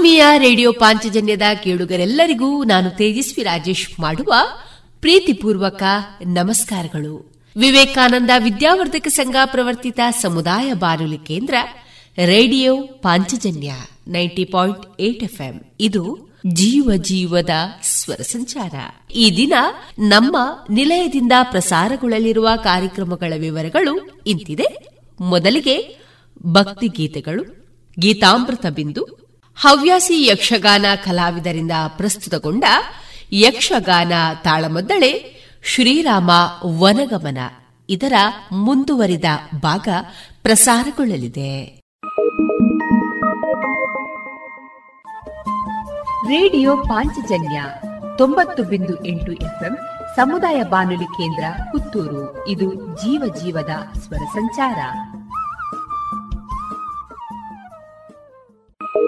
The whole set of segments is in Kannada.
ಆತ್ಮೀಯ ರೇಡಿಯೋ ಪಾಂಚಜನ್ಯದ ಕೇಳುಗರೆಲ್ಲರಿಗೂ ನಾನು ತೇಜಸ್ವಿ ರಾಜೇಶ್ ಮಾಡುವ ಪ್ರೀತಿಪೂರ್ವಕ ನಮಸ್ಕಾರಗಳು. ವಿವೇಕಾನಂದ ವಿದ್ಯಾವರ್ಧಕ ಸಂಘ ಪ್ರವರ್ತಿತ ಸಮುದಾಯ ಬಾನುಲಿ ಕೇಂದ್ರ, radio Panchajanya ninety point eight FM. ಇದು ಜೀವ ಜೀವದ ಸ್ವರ ಸಂಚಾರ. ಈ ದಿನ ನಮ್ಮ ನಿಲಯದಿಂದ ಪ್ರಸಾರಗೊಳ್ಳಲಿರುವ ಕಾರ್ಯಕ್ರಮಗಳ ವಿವರಗಳು ಇಂತಿದೆ. ಮೊದಲಿಗೆ ಭಕ್ತಿ ಗೀತೆಗಳು ಗೀತಾಮೃತ ಬಿಂದು ಹವ್ಯಾಸಿ ಯಕ್ಷಗಾನ ಕಲಾವಿದರಿಂದ ಪ್ರಸ್ತುತಗೊಂಡ ಯಕ್ಷಗಾನ ತಾಳಮದ್ದಳೆ ಶ್ರೀರಾಮ ವನಗಮನ ಇದರ ಮುಂದುವರಿದ ಭಾಗ ಪ್ರಸಾರಗೊಳ್ಳಲಿದೆ. ರೇಡಿಯೋ ಪಾಂಚಜನ್ಯ ತೊಂಬತ್ತು ಬಿಂದು ಎಂಟು ಎಫ್ಎಂ ಸಮುದಾಯ ಬಾನುಲಿ ಕೇಂದ್ರ ಪುತ್ತೂರು. ಇದು ಜೀವ ಜೀವದ ಸ್ವರ ಸಂಚಾರ.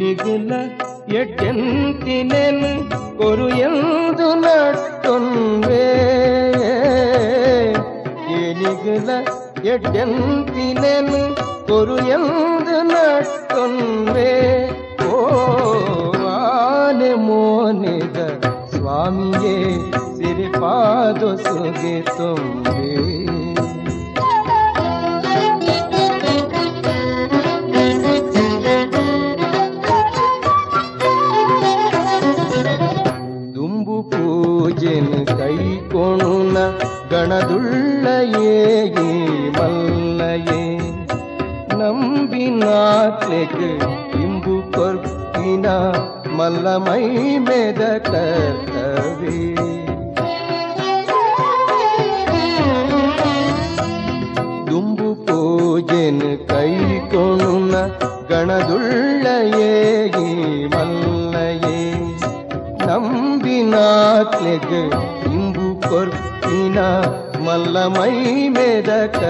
ತಿಳಿದಿಲ എട്ടെന്തിനെൻ ഒരു എന്തു നട്ടുൻവേ എനികില എട്ടെന്തിനെൻ ഒരു എന്ത് നട്ടുൻവേ ഓ ആനെ മോനിത സ്വാമിയേ സിരിപാദ സുഖി തുമ്പേ தலைமை மெதக்க கவி ದುಂಬು ಪೂಜೆನ ಕೈ ಕೊಣುನ ಗಣದುಳ್ಳಯೇ ಮಲ್ಲಯೇ ನಂಬಿನಾತ್ಲೆಗ ಇಂಬು ಕೊರ್ಪಿನ ಮಲ್ಲಮೈ ಮೆದಕ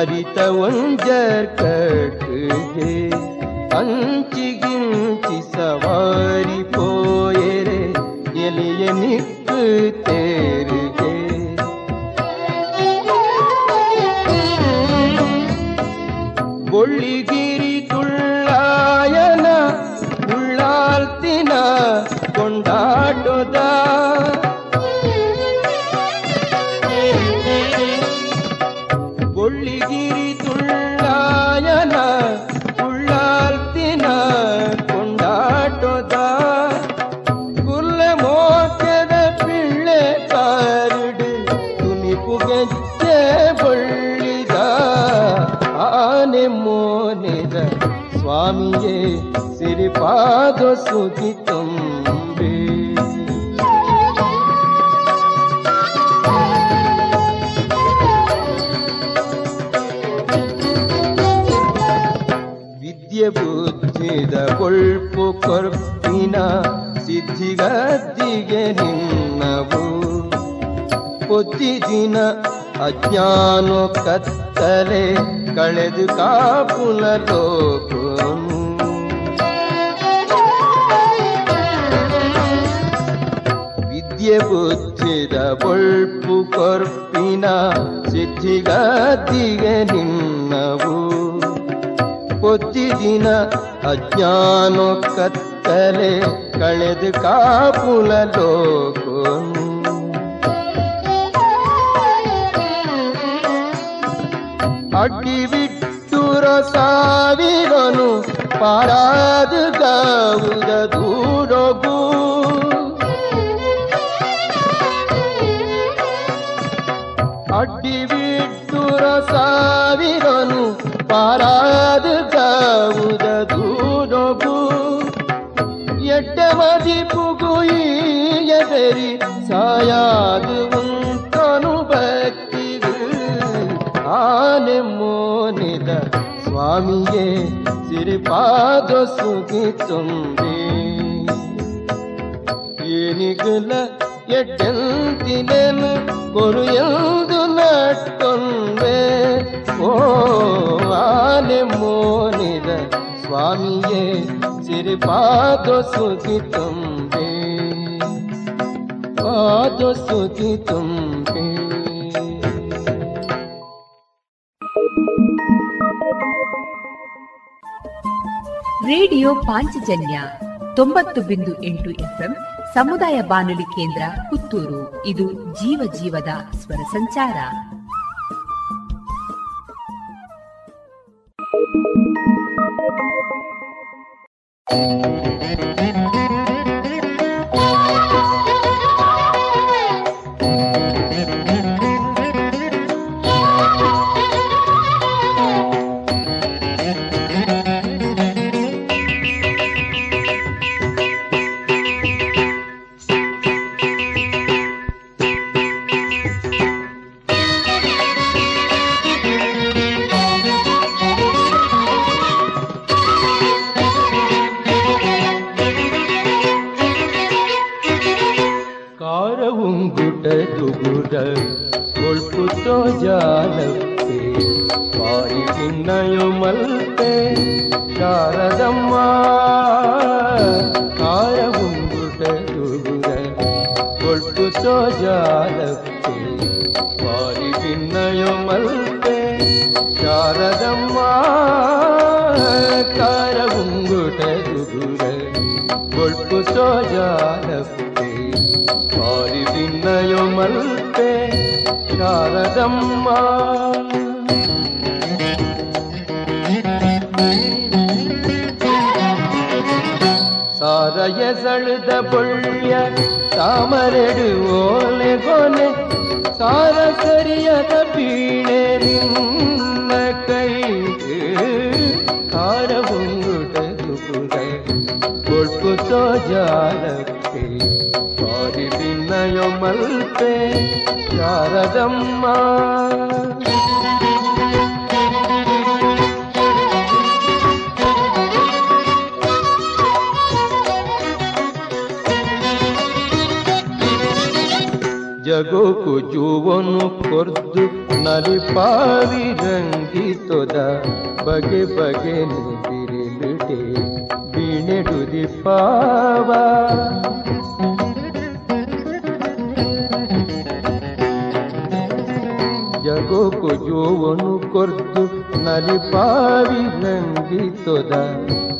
परित ಕೊಳ್ಪು ಕೊರ್ಪಿನ ಸಿದ್ಧಿಗದ್ದಿಗೆ ನಿನ್ನವು. ದಿನ ಅಜ್ಞಾನ ಕತ್ತಲೆ ಕಳೆದು ಕಾಪುಲ ಲೋಕನು ವಿದ್ಯೆ ಬುದ್ಧಿದ ಬೊಳ್ಪು ಕೊರ್ಪಿನ ಸಿದ್ಧಿಗದ್ದಿಗೆ ನಿನ್ನವು. ದಿನ ಅಜ್ಞಾನ ಕತ್ತಲೆ ಕಳೆದು ಕಾಪುಲ ಲೋಕನು ಅಡ್ಡಿವಿಟ್ಟುರ ಸಾವಿರನು ಪಾರಾದು ಗಾವುದ ದೂರಗು ಅಡ್ಡಿವಿಟ್ಟುರ ಸಾವಿರನು ಪಾರಾದು ಗಾವುದ ಎಡ್ಡ ಮದಿಪುಗು ಎದರಿ ಸಾಯಾದು ಉಂಟನು ಭಕ್ತಿಗೂ ಆನೆ ಮೋನಿದ ಸ್ವಾಮಿಯೇ ಸಿರಿಪಾದ ಸುಖಿ ತುಂಬಿ ಏನಿಗಲ ಎಟ್ಟೆಂತಿನೆನು ಕೊರು ಎಂದು ನಟ್ಟೊಂದೆ ಓ ಆನೆ ಮೋನಿದ ಸ್ವಾಮಿಯೇ ಸಿರಿಪಾದ ಸುಖಿ ತುಂಬೆ. ಪಾದು ಸುಖಿ ತುಂಬೆ. ರೇಡಿಯೋ ಪಾಂಚಜನ್ಯ ತೊಂಬತ್ತು ಬಿಂದು ಎಂಟು ಎಫ್ಎಂ ಸಮುದಾಯ ಬಾನುಲಿ ಕೇಂದ್ರ ಪುತ್ತೂರು. ಇದು ಜೀವ ಜೀವದ ಸ್ವರ ಸಂಚಾರ. Música ಜಗೋಕು ಜೂವನು ಕೊರ್ದು ನಲಿಪಾವಿ ರಂಗಿತೊದ ಬಗೆ ಬಗೆ ನಿದಿರಿಲುಡೆ ಬೀಣೆಡುದಿ ಪಾವ ಜಗೋಕು ಜೋವನು ಕೊರ್ದು ನಲಿಪಾವಿ ರಂಗಿತೊದ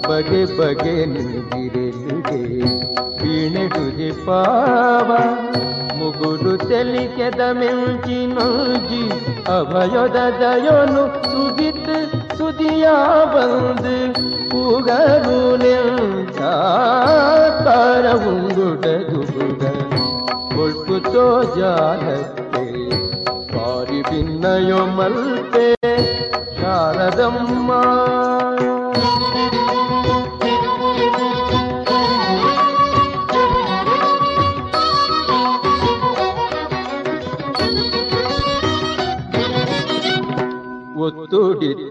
ಬಗೆ ಬಗೆ ನಿದಿರಿಲುಡೆ ಬೀಣೆಡುದಿ ಪಾವ ముగుడు తెలికెదమించిన అభయోదయోను సుగిత్ సుదియా బంద్ పుగరుణుండుగుడ కొట్టుతో జాలతే వారి భిన్నయో మల్తే శారదమ్మా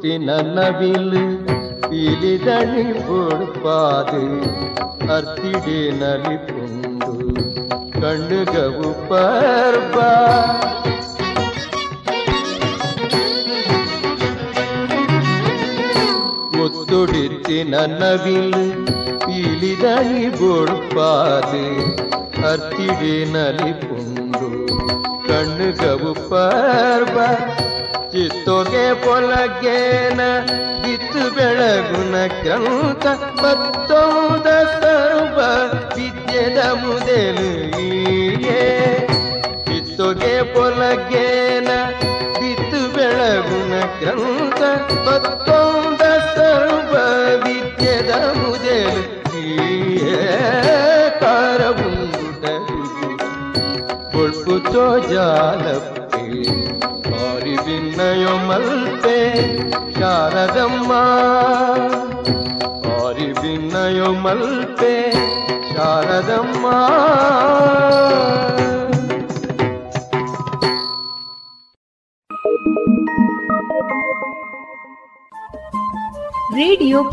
ஒத்துடித்து நன்னவில் பீலிதழி பொடுப்பாது அர்த்திடே நலிப்புண்டு கண்ணுகவு பர்பா ಒತ್ತೊಡಿತಿ ನನ್ನವಿಲ್ ಪೀಲಿದಳಿ ಬೊಡ್ಪಾದು ಅರ್ತಿಡೆ ನಲಿಪುಂಡು ಕಣ್ಣುಗವು ಪರ್ಬ ಚಿತ್ತೊಗೆ ಪೊಲಗೇನ ಬಿತ್ತು ಬೆಳಗುನ ಕ್ರಂತ ಮತ್ತೊಂದ ಸರ್ವ ವಿದ್ಯದ ಮುದೆಲು ಈಯೇ ಚಿತ್ತೊಗೆ ಪೊಲಗೇನ ಬಿತ್ತು ಬೆಳಗುನ ಗ್ರಂಥ ಮತ್ತೊಂದ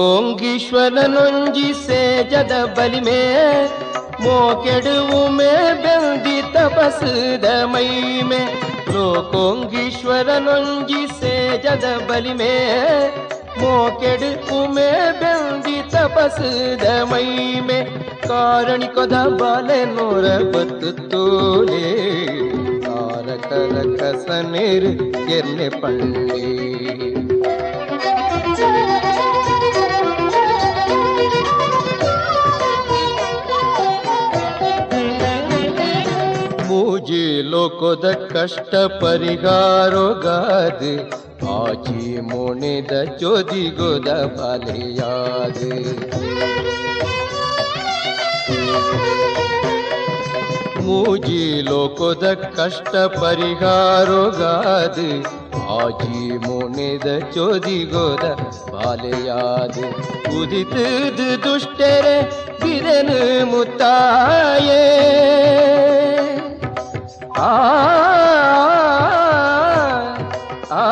ಲೋಕೋಂಗೀಶ್ವರನೊಂಜಿ ಸೇಜದ ಬಲಿಮೇ ಮೋಕೆಡುವು ಮೇ ಬೆಂದಿ ತಪಸದ ಮೈಮೆ ಲೋಕೋಂಗೀಶ್ವರನೊಂಜಿ ಸೇಜದ ಬಲಿಮೆ ಮೋಕೆಡು ಉಮೆ ಬೆಂದಿ ತಪಸದ ಮೈಮೆ ಕಾರಣಿಕದ ಬಾಲೆ ನೂರ ಬತ್ತು ತೋಲೆ ತಾರಕರ ಕಸ ನೀರು ಕೆನ್ನೆ ಲೋಕದ ಕಷ್ಟ ಪರಿಹಾರಗಾದ ಆಚಿ ಮೋಣಿದ ಚೋದಿಗೋದ ಬಲೆಯಾದ ಮೂಜಿ ಲೋಕದ ಕಷ್ಟ ಪರಿಹಾರಗಾದ ಆಜಿ ಮೋಣಿದ ಚೋದಿಗೋದ ಬಾಲೆಯಾದ ಉದಿತದ ದುಷ್ಟರೆ ಬಿದನು ಮುತ್ತಾಯೇ ಆ ಆ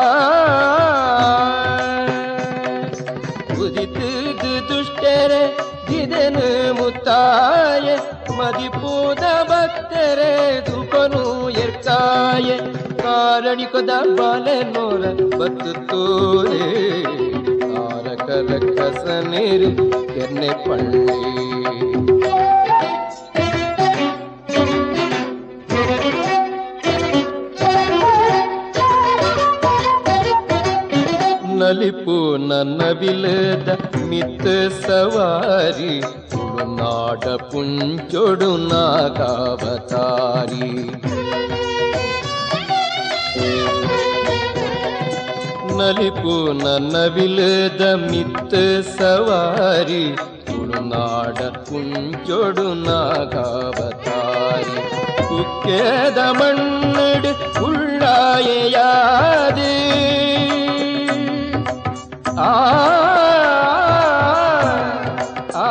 ಉದಿತದ ದುಷ್ಟರೆ ಬಿದನು ಮುತ್ತಾಯ ಮದಿಪೂದ ಭಕ್ತರೆ ದುಪನು ಎರ್ಕಾಯ ಕಾರಣಿಕದ ಬಾಲೆ ನೋರ ಬತ್ತು ತೋರೆ ತಾರಕರ ಕಸ ನೀರು ನಲಿಪು ನನ್ನ ಬಿಲದ ಮಿತ್ತ ಸವಾರಿ ತುಳುನಾಡ ಪುಂಚೊಡು ನಾಗಾವತಾರಿ ನಲಿಪು ನನ್ನ ವಿಲದ ಮಿತ್ತ ಸವಾರಿ ತುಳು ತುಳುನಾಡ ಕುಂಚೊಡು ನಾಗಾವತಾರಿ ಕುಕ್ಕೇದ ಮಣ್ಣಡು ಉಳ್ಳಾಯೆಯಾದಿ ಆ ಆ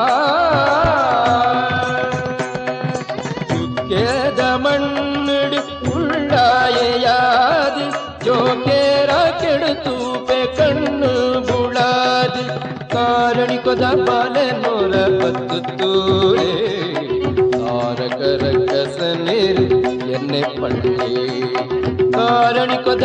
ಕುಕ್ಕೇದ ಮಣ್ಣಡು ಉಳ್ಳಾಯೆಯಾದಿ ಜೋಕೇರ ಕೆಡುತ್ತೂಪೆ ಕಣ್ಣು ಬುಳಾದಿ ಕಾರಣಿಕೊದ ಬಾಲೆ ನೋರ ಬತ್ತೂರೇ ತಾರಕರ ಕಸನೇರು ಎನ್ನೆ ಪಂಡೆ ಕಾರಣಿಕೊದ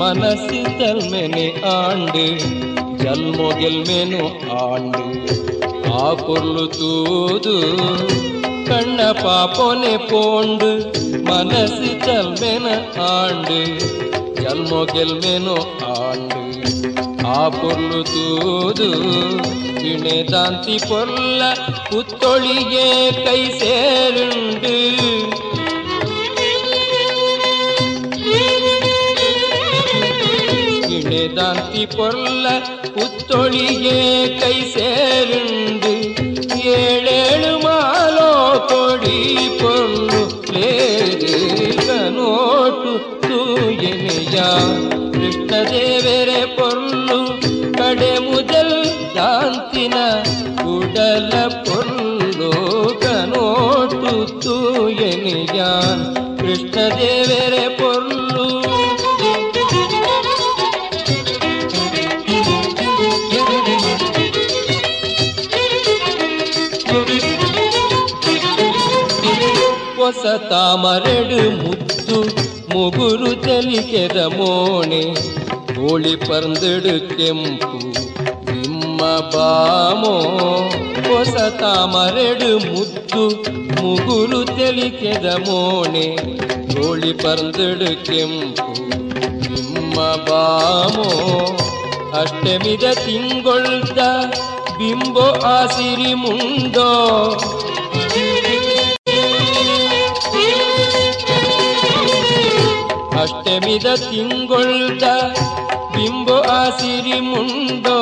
ಮನಸ್ಸಿತಲ್ಮೆನೆ ಆಂಡು ಜನ್ಮೊಗೆಲ್ಮೆನು ಆಂಡು ಆ ಪೊರ್ಲು ತೂದು ಕಣ್ಣ ಪಾಪೊನೆ ಪೋಂಡು ಮನಸ್ಸಿತಲ್ಮೆನ ಆಂಡು ಜನ್ಮೊಗೆಲ್ಮೆನು ಆಂಡು ಆ ಪೊರ್ಲು ತೂದು வினைதாந்தி பொருள புத்தொழியே ಕೈ ಸೇರುಂಡು பொருள புத்தொழியே ತಾಮರೆಡು ಮುತ್ತು ಮುಗುರು ಚಲಿಕೆದ ಮೋಣೆ, ಕೋಳಿ ಪರ್ದಡು ಕೆಂಪು ನಿಮ್ಮ ಬಾಮೋ. ಹೊಸ ತಾಮರೆಡು ಮುತ್ತು ಮುಗುರು ತೆಲಿಕೆದ ಮೋಣೆ, ಕೋಳಿ ಪರ್ದಡು ಕೆಂಪು ನಿಮ್ಮ ಬಾಮೋ. ಅಷ್ಟಮಿದ ತಿಂಗೊಳ್ದ ಬಿಂಬೋ ಆಸಿರಿ ಮುಂಡೋ ಅಷ್ಟಮಿದ ತಿಂಗೊಳ್ದ ಬಿಂಬು ಆಸಿರಿ ಮುಂಡೋ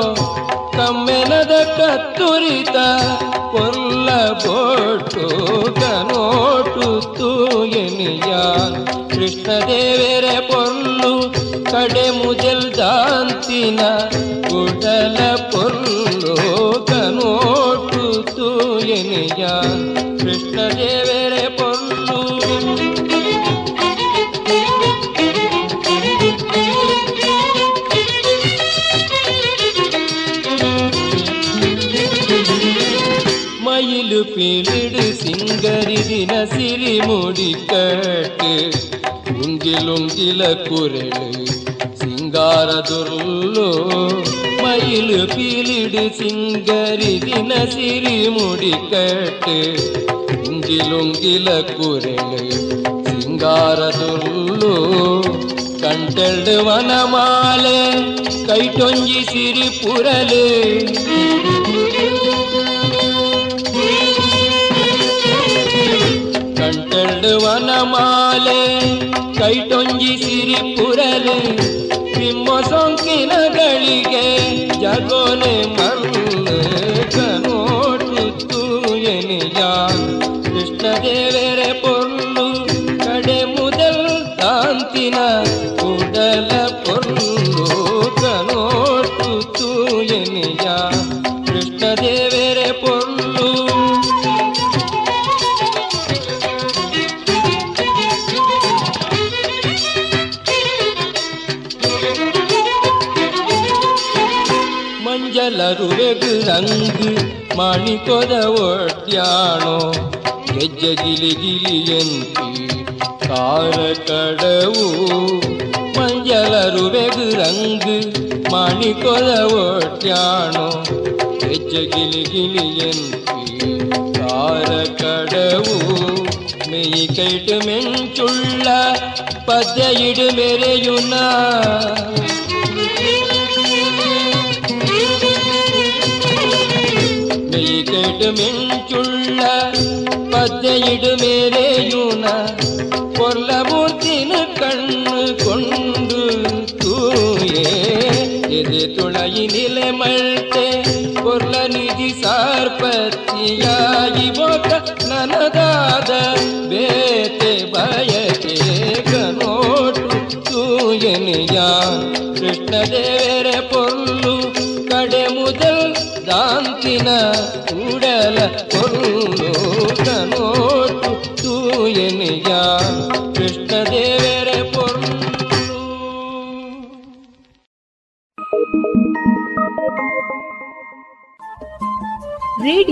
ಕಮ್ಮೆನದ ಕತ್ತುರಿತ ಕೊಲ್ಲ ಬೋಟು ಕನೋಟು ತೂಯನಿಯ ಕೃಷ್ಣ ದೇವೇರೆ ಪೊಲ್ಲು ಕಡೆ ಮುಜಲ್ ದಾಂತಿನ ಕುಡಲ ಪೊಲ್ಲು ಕನೋಟು ತೂಯನಿಯ ಕೃಷ್ಣ ದೇವರ சினசிலி முடிக்கட்டு. உங்கிலுங்கில குரலு சிங்காரதுருள்ளோ மயிலு பீலிடு சிங்கரி தினசிறி முடிக்கட்டு. உங்கிலுங்கில குரலு சிங்காரதுருள்ளோ கண்டெழு வனமாலே கைட்டொஞ்சி சிரிப்புரலே ವನಮಾಲೆ ಕೈಟೊಂಜಿ ಸಿರಿಪುರಲೆ ನಿಮ್ಮ ನಿಮ್ಮ ಸೊಂಕಿನಗಳಿಗೆ ಜಗೋನೆ ಮಲ್ಲು ಮಾಣಿಕೊದ ಒಡ್ಯಾಣೋ ಗೆಜ್ಜೆ ಗಿಲಿ ಗಿಲಿಯಂತಿ ಕಾರ ಕಡವು ಮಂಜಲರುವೆಗು ರಂಗು ಮಾಣಿಕೊದ ಒಡ್ಯಾಣೋ ಗೆಜ್ಜೆ ಗಿಲಿ ಗಿಲಿಯಂತಿ ಕಾರ ಕಡವು ಮೆಯಿ ಕೈಟ್ ಮೆಂಚುಳ್ಳ ಪದ್ಯ ಇಡು மெஞ்சுள்ள பத்தையிடுமேலேயுன பொல்லமூர்த்தின கண்ணு கொண்டு தூயே. எது துளையினிலே மழ்த்தே பொருள நிதி சார்பத்தியாகி போக்க நனதாத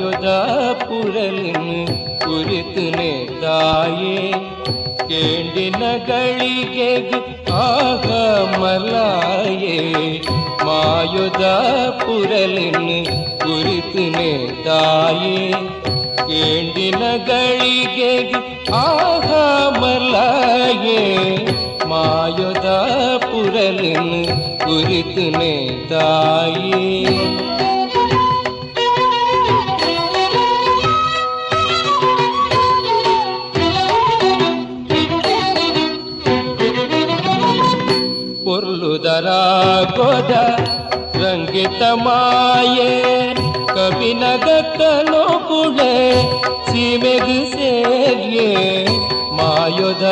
ಜೊಜಾ ಪುರಲಿನ್ ಕುರಿತನೆ ತಾಯೆ ಕೇಂಡಿನ ಗಳಿಗೆ ಆಗ ಮಲಾಯೆ ಮಾಯುದ ಪುರಲಿನ್ ಕುರಿತನೆ ತಾಯೆ ಕೇಂಡಿನ ಗಳಿಗೆ ಆಗ ಮಲಾಯೆ ಮಾಯುದ ಪುರಲಿನ್ ಕುರಿತನೆ ತಾಯೆ ಕೊಲ್ಲುದರಾಗೋದ ರಂಗಿತ ಮಾಯೆ ಕವಿನಗತ್ತಲೋ ಪುಳೆ ಸೀಮೆಗೆ ಸೇರ್ಯೆ ಮಾಯೋದ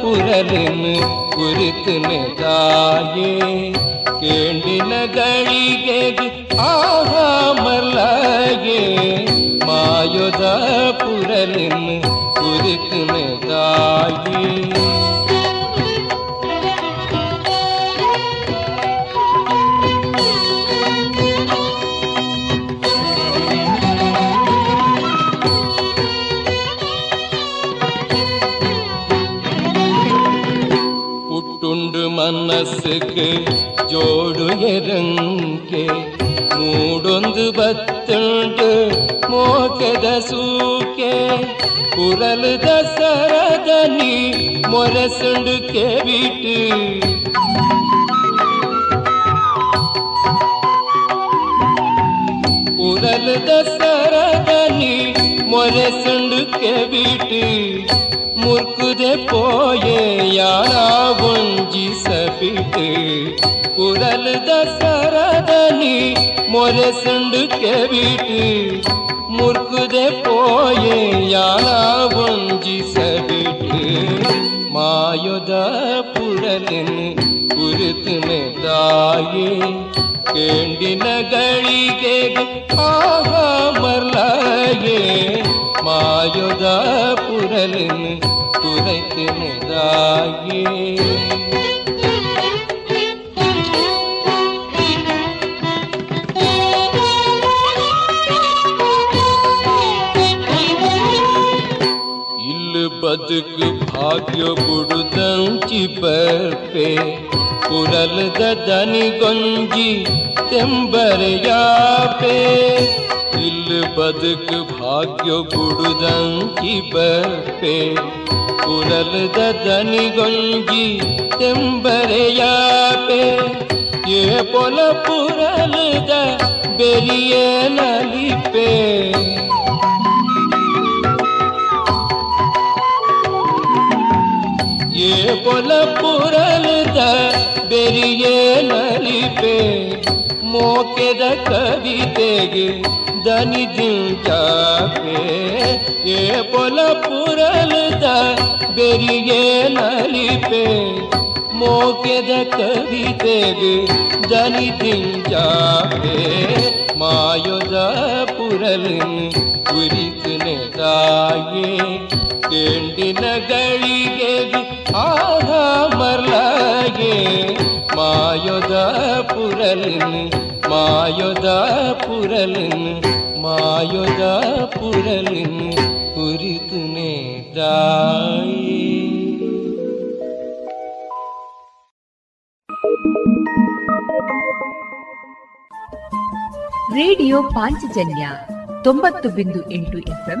ಪುರಲಿನ ಕುರಿತನ ತಾಯೆ ಕೇಂಡಿನ ಗಳಿಗೆ ಆಹ ಮರ್ಲಾಗೆ ಮೂಡೊಂದು ಬತ್ತುಂಡು ಮೋಕೆದ ಸೂಕೆ ಕುರಲು ದಸರದನಿ ಮೊರಸುಂಡು ಕೆವಿಟ್ಟು ಕುರಲು ದಸರದನಿ ಮೊರಸುಂಡು ಕೆವಿಟ್ಟು ಮುರ್ಕುದೆ ಪೋಯೆ ಯಾನ ಒಂಜಿಸಬಿಟ್ಟು ಕುರಲ್ ದಸರದನಿ ಮೊರೆಸುಂಡು ಕೆವಿಟ್ಟು ಮುರ್ಕುದೆ ಪೋಯೆ ಯಾನ ಒಂಜಿಸಬಿಟ್ಟು ಮಾಯೊದ ಪುರಲಿನ್ ಕುರಿತುನೆ ತಾಯೇ ಕೇಂಡಿನ ಗಳಿಗೆ ಆಹ ಮರ್ಲಾಯೇ ಮಾಯೊದ ಪುರಲಿನ್ ಕುರೈತಿನದಾಯೇ ಇಲ್ಲಿ ಬದುಕು ಭಾಗ್ಯ ಬುಡುದಂಚಿ ಬರ್ಪೆ ಕುರಲದ ದನಿಗೊಂಜಿ ತೆಂಬರೆಯಾಪೆ ಇಲ್ಲಿ ಬದುಕು ಭಾಗ್ಯ ಬುಡುದಂಚಿ ಬರ್ಪೆ ಕುರಲದ ದನಿಗೊಂಜಿ ತೆಂಬರೆಯಾಪೆ ಏ ಪೊಲ ಪುರಲದ ಬೆರಿಯೇ ನಲಿಪೆ ಏ ಪೊಲ ಪುರಲದ ಬೆರಿಯೇ ನಲಿಪೆ, ಮೋಕೆದ ಕವಿತೆಗೆ ದನಿ ದಿಂಚಾಪೆ ಏ ಪೊಲ ಪುರಲದ ಬೆರಿಯೇ ನಲಿಪೆ, ಮೋಕೆದ ಕವಿತೆಗೆ ದನಿ ದಿಂಚಾಪೆ ಮಾಯೊದ ಪುರಲಿನ್ ತಾಯೇ, ಕೆಂಡಿನ ಗಳಿಗೆ ಆಹ ಮರ್ಲಾಗೆ ಮಾಯೊದ ಪುರಲಿನ್ ಮಾಯೊದ ಪುರಲಿನ್ ಮಾಯೊದ ಪುರಲಿನ್ ಕುರಿತುನೆ ತಾಯೇ ರೇಡಿಯೋ ಪಾಂಚಜನ್ಯ ತೊಂಬತ್ತು ಬಿಂದು ಎಂಟು ಎಫ್ಎಂ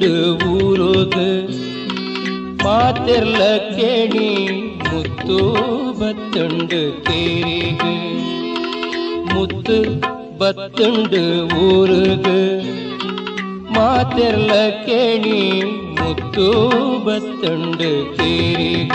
ಬತ್ತುಂಡು ಊರೋಗ ಮಾತೆರ್ಲ ಕೇಣಿ ಮುತ್ತು ಬತ್ತುಂಡು ಕೇರಿಗ ಮುತ್ತು ಬತ್ತುಂಡು ಊರುಗ ಮಾತೆರ್ಲ ಕೇಣಿ ಮುತ್ತು ಬತ್ತುಂಡು ಕೇರಿಗ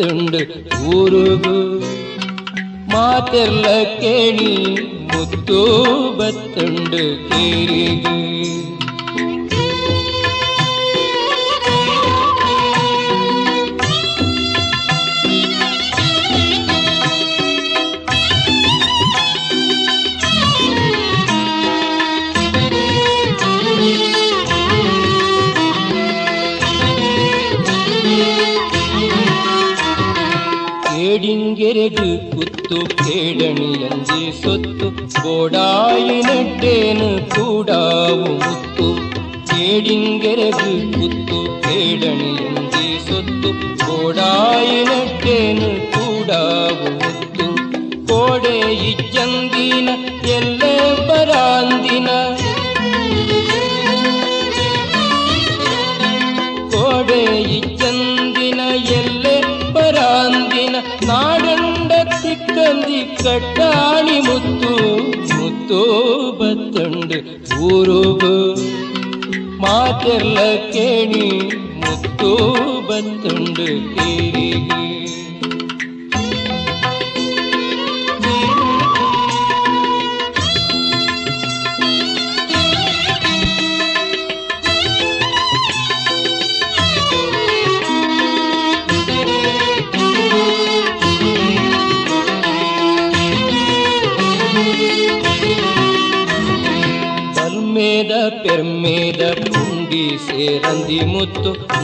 ಬತ್ತುಂಡು ಊರುಗು ಮಾತೆರ್ಲ ಕೇಣಿ ಮುತ್ತು ಬತ್ತುಂಡು ಕೇರಿಗು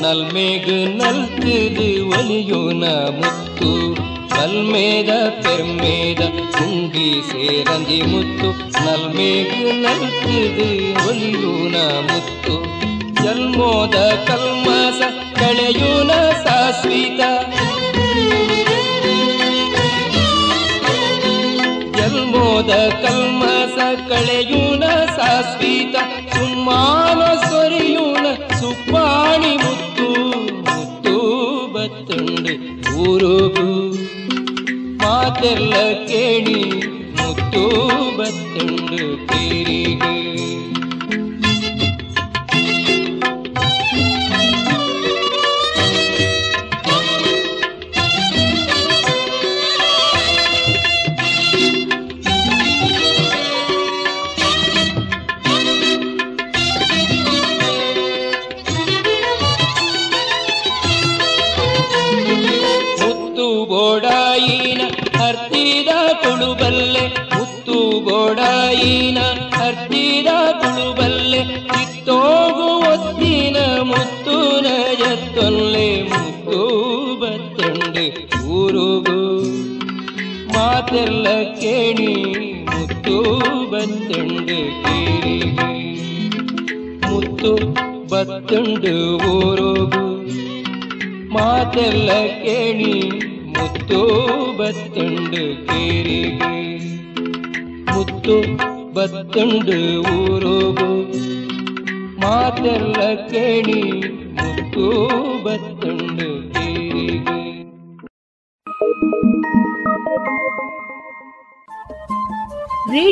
நல்மேகு ನಲ್ಮೇಗು ஒலியுன முத்து ಮುತ್ತು. பெருமேத ಪೆರ್ಮೇದ சேரந்தி முத்து ಮುತ್ತು. ನಲ್ಮೇಗು ஒலியுன முத்து ಮುತ್ತು. ಜನ್ಮೋದ ಕಲ್ಮಸ ಕಳೆಯುನ ಸಾಸ್ವಿತ ಜನ್ಮೋದ ಕಲ್ಮಸ ಕಳೆಯುನ ಸಾಸ್ವಿತ ಸುಮ್ಮಾನ ಸೊರಿಯುನ ಸುಪ್ಪಾಣಿ ಮುತ್ತು ಮುತ್ತು ಬತ್ತುಂಡು ಊರುಗು. ಮಾತೆಲ್ಲ ಕೇಳಿ ಮುತ್ತು ಬತ್ತುಂಡು ಕೇರಿಗೆ ಮಾತೆಲ್ಲ ಕೇಣಿ ಮುತ್ತು ಬತ್ತಂಡೆ ಕೇರಿಗೆ ಮುತ್ತು ಬತ್ತುಂಡು ಊರುಗು. ಮಾತೆಲ್ಲ ಕೇಳಿ ಮುತ್ತು ಬತ್ತುಂಡು ಕೇರಿಗೆ ಮುತ್ತು ಬತ್ತುಂಡು ಊರೋಗು. ಮಾತೆಲ್ಲ ಕೇಳಿ ಮುತ್ತು ಬತ್ತಂಡು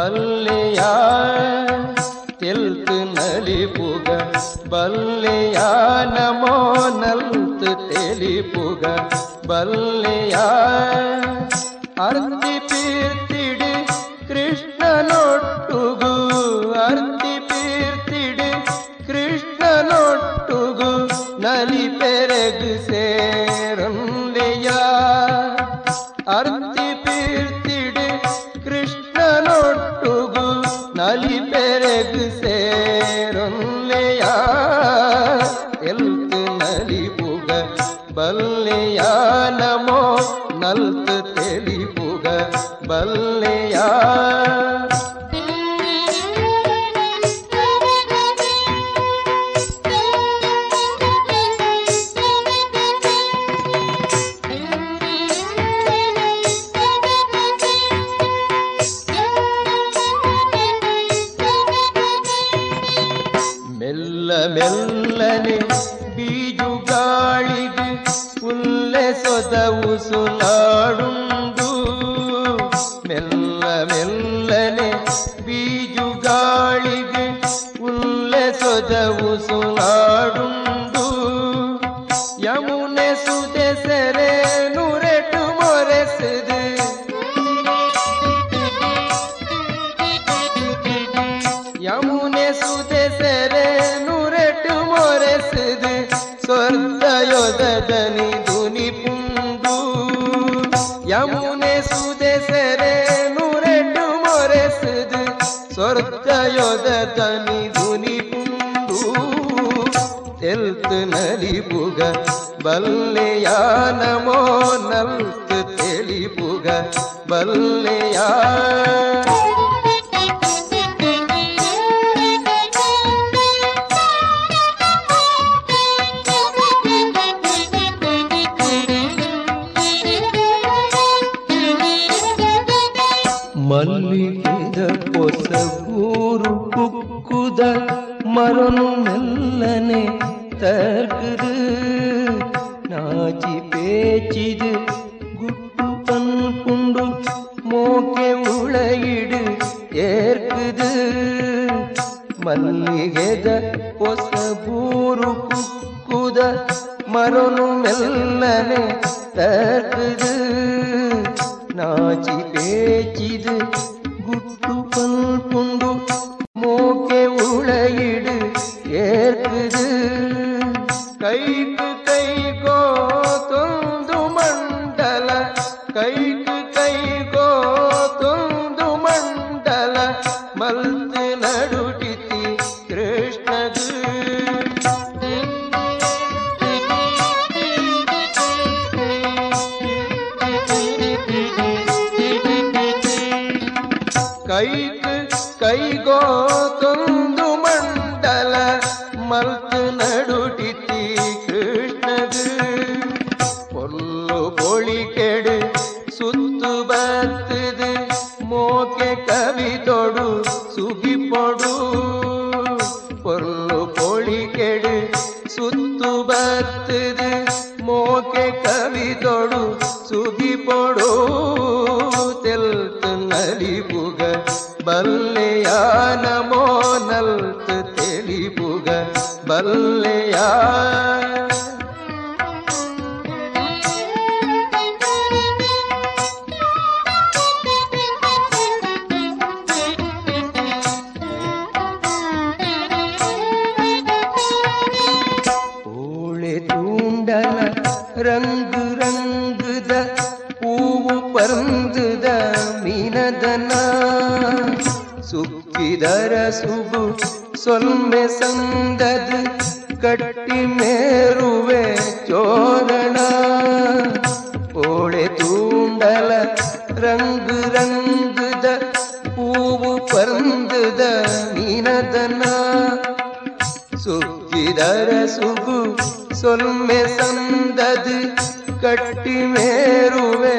ಬಲ್ಲೆಯಾಳ ತಿಲ್ತು ನಲಿಪುಗ ಬಲ್ಲೆಯ ನಮೋ ನಲ್ತು ತೆಲಿಪುಗ ಬಲ್ಲೆಯಾಳ ಅರ್ತಿ Hare ರಂಗು ರಂಗುದ ಹೂವು ಪರಂದುದ ಮೀನದನ ಸುಕ್ಕಿದರ ಸುಬು ಸೊಲ್ಮೆ ಸಂದದು ಕಟ್ಟಿ ಮೇರುವೆ ಚೋರಣ ಕೋಳೆ ತೂಂಡಲ ರಂಗು ರಂಗುದ பூவு பருந்துத நீனதனா சுக்கிதர சுகு சொல்மே சந்தது கட்டி மேருவே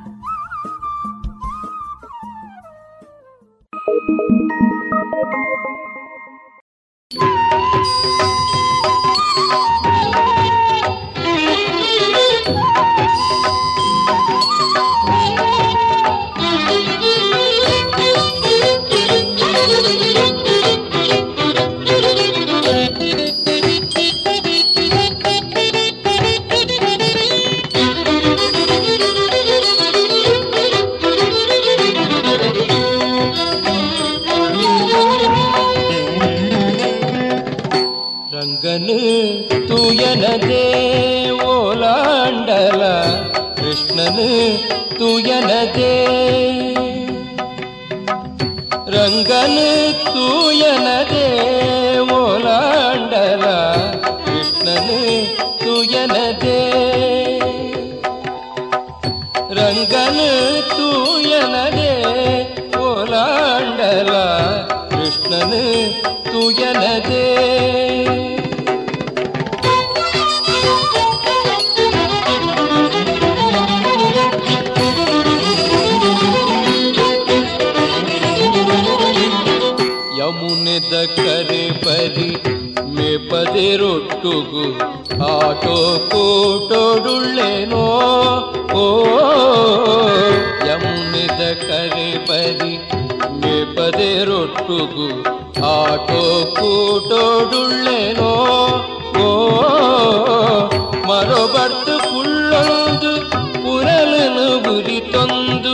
ಯಮುನೆದ ಕರೆ ಪರಿ ಮೇಪದೆ ರೊಟ್ಟುಗು ಆಟೋ ಕೂಟೋಡುಳ್ಳೇನೋ ಓ ಯಮುನೆದ ಕರೆ ಪರಿ ಮೇಪದೆ ರೊಟ್ಟುಗು ಆಟೋ ಕೂಟೋಡುಳ್ಳೇನೋ ಓ ಮರೋ ಬರ್ತು ಕುಳ್ಳೊಂದು ಪುರಲನು ಗುರಿತೊಂದು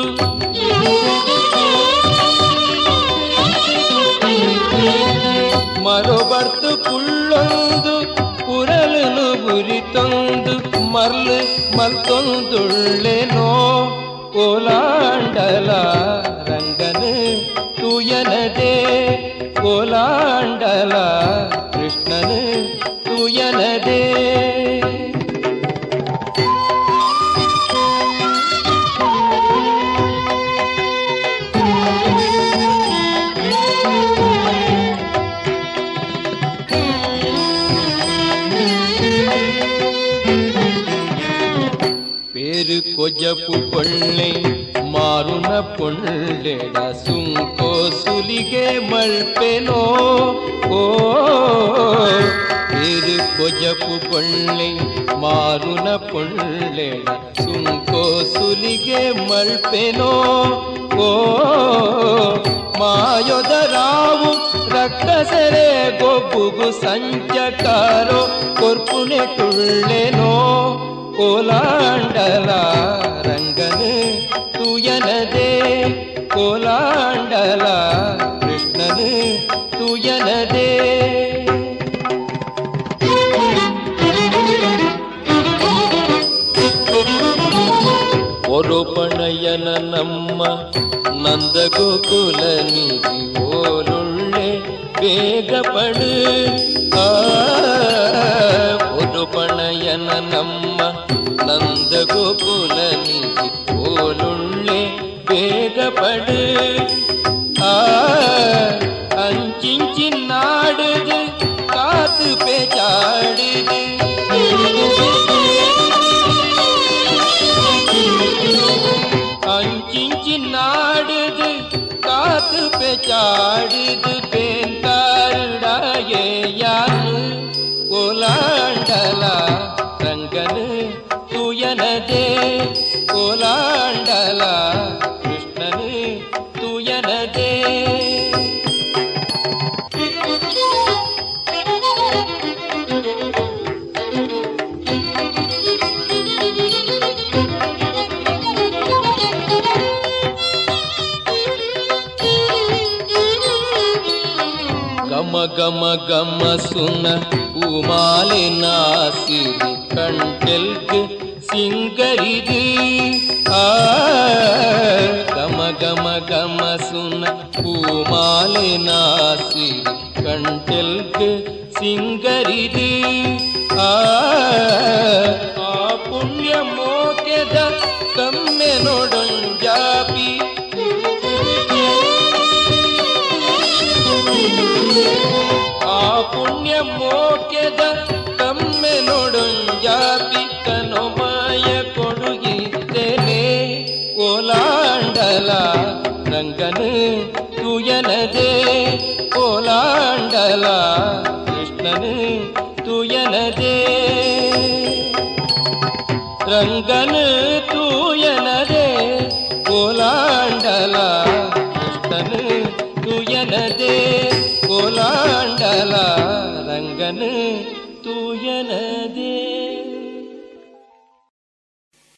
ಮರೋ ಬರ್ತು ಕುಳ್ಳೊಂದು ಪುರಲನು ಗುರಿತೊಂದು ಮರ್ಲು ಮಲ್ತೊಂದುಳ್ಳೆನೋ ಕೋಲಾಂಡಲ ರಂಗನು ತೂಯನದೇ ಕೋಲಾಂಡಲ ಕೊಳ್ಳೆಡ ಸುಂಕೋ ಸುಲಿಗೆ ಮಳ್ಪೆನೋ ಓ ತಿರು ಕೊಜಪು ಕೊಳ್ಳೆ ಮಾರುನ ಕೊಳ್ಳೆಡ ಸುಂಕೋ ಸುಲಿಗೆ ಮಳ್ಪೆನೋ ಓ ಮಾಯೊದ ರಾವು ರಕ್ತಸರೆ ಗೊಬ್ಬುಗು ಸಂಚಕಾರೋ ಕೊರ್ಪುನೆ ಟುಳ್ಳೆನೋ ಕೋಲಾಂಡಲ ರಂಗ ಕೋಲಾಂಡಲ ಕೃಷ್ಣನು ತೂಯನದೇ ಒರುಪಣಯನ ನಮ್ಮ ನಂದ ಗೋಕುಲ ನಿಧಿ ಓಲುಳ್ಳೆ ಬೇಗ ಪಡು ಆ ಒರುಪಣಯನ ನಮ್ಮ ನಂದ ಗೋಕುಲ ನಿಧಿ ಓಲುಳ್ಳೆ படு அஞ்சிஞ்சி நாடுது காத்து பேச்சாடுது గమ గమ సున ఉమాలి నాసిరి కంటెల్కి సింగరిది. గమ గమ గమ సున ఉమాలి నాసిరి కంటెల్కి సింగరిది. போலாண்டலா ரங்கனு துயனதே போலாண்டலா கிருஷ்ணனு துயனதே. ரங்கனு தூயனதே கோலாண்டலா கிருஷ்ணனு தூயனதே கோலாண்டலா ரங்கனு தூயனதே.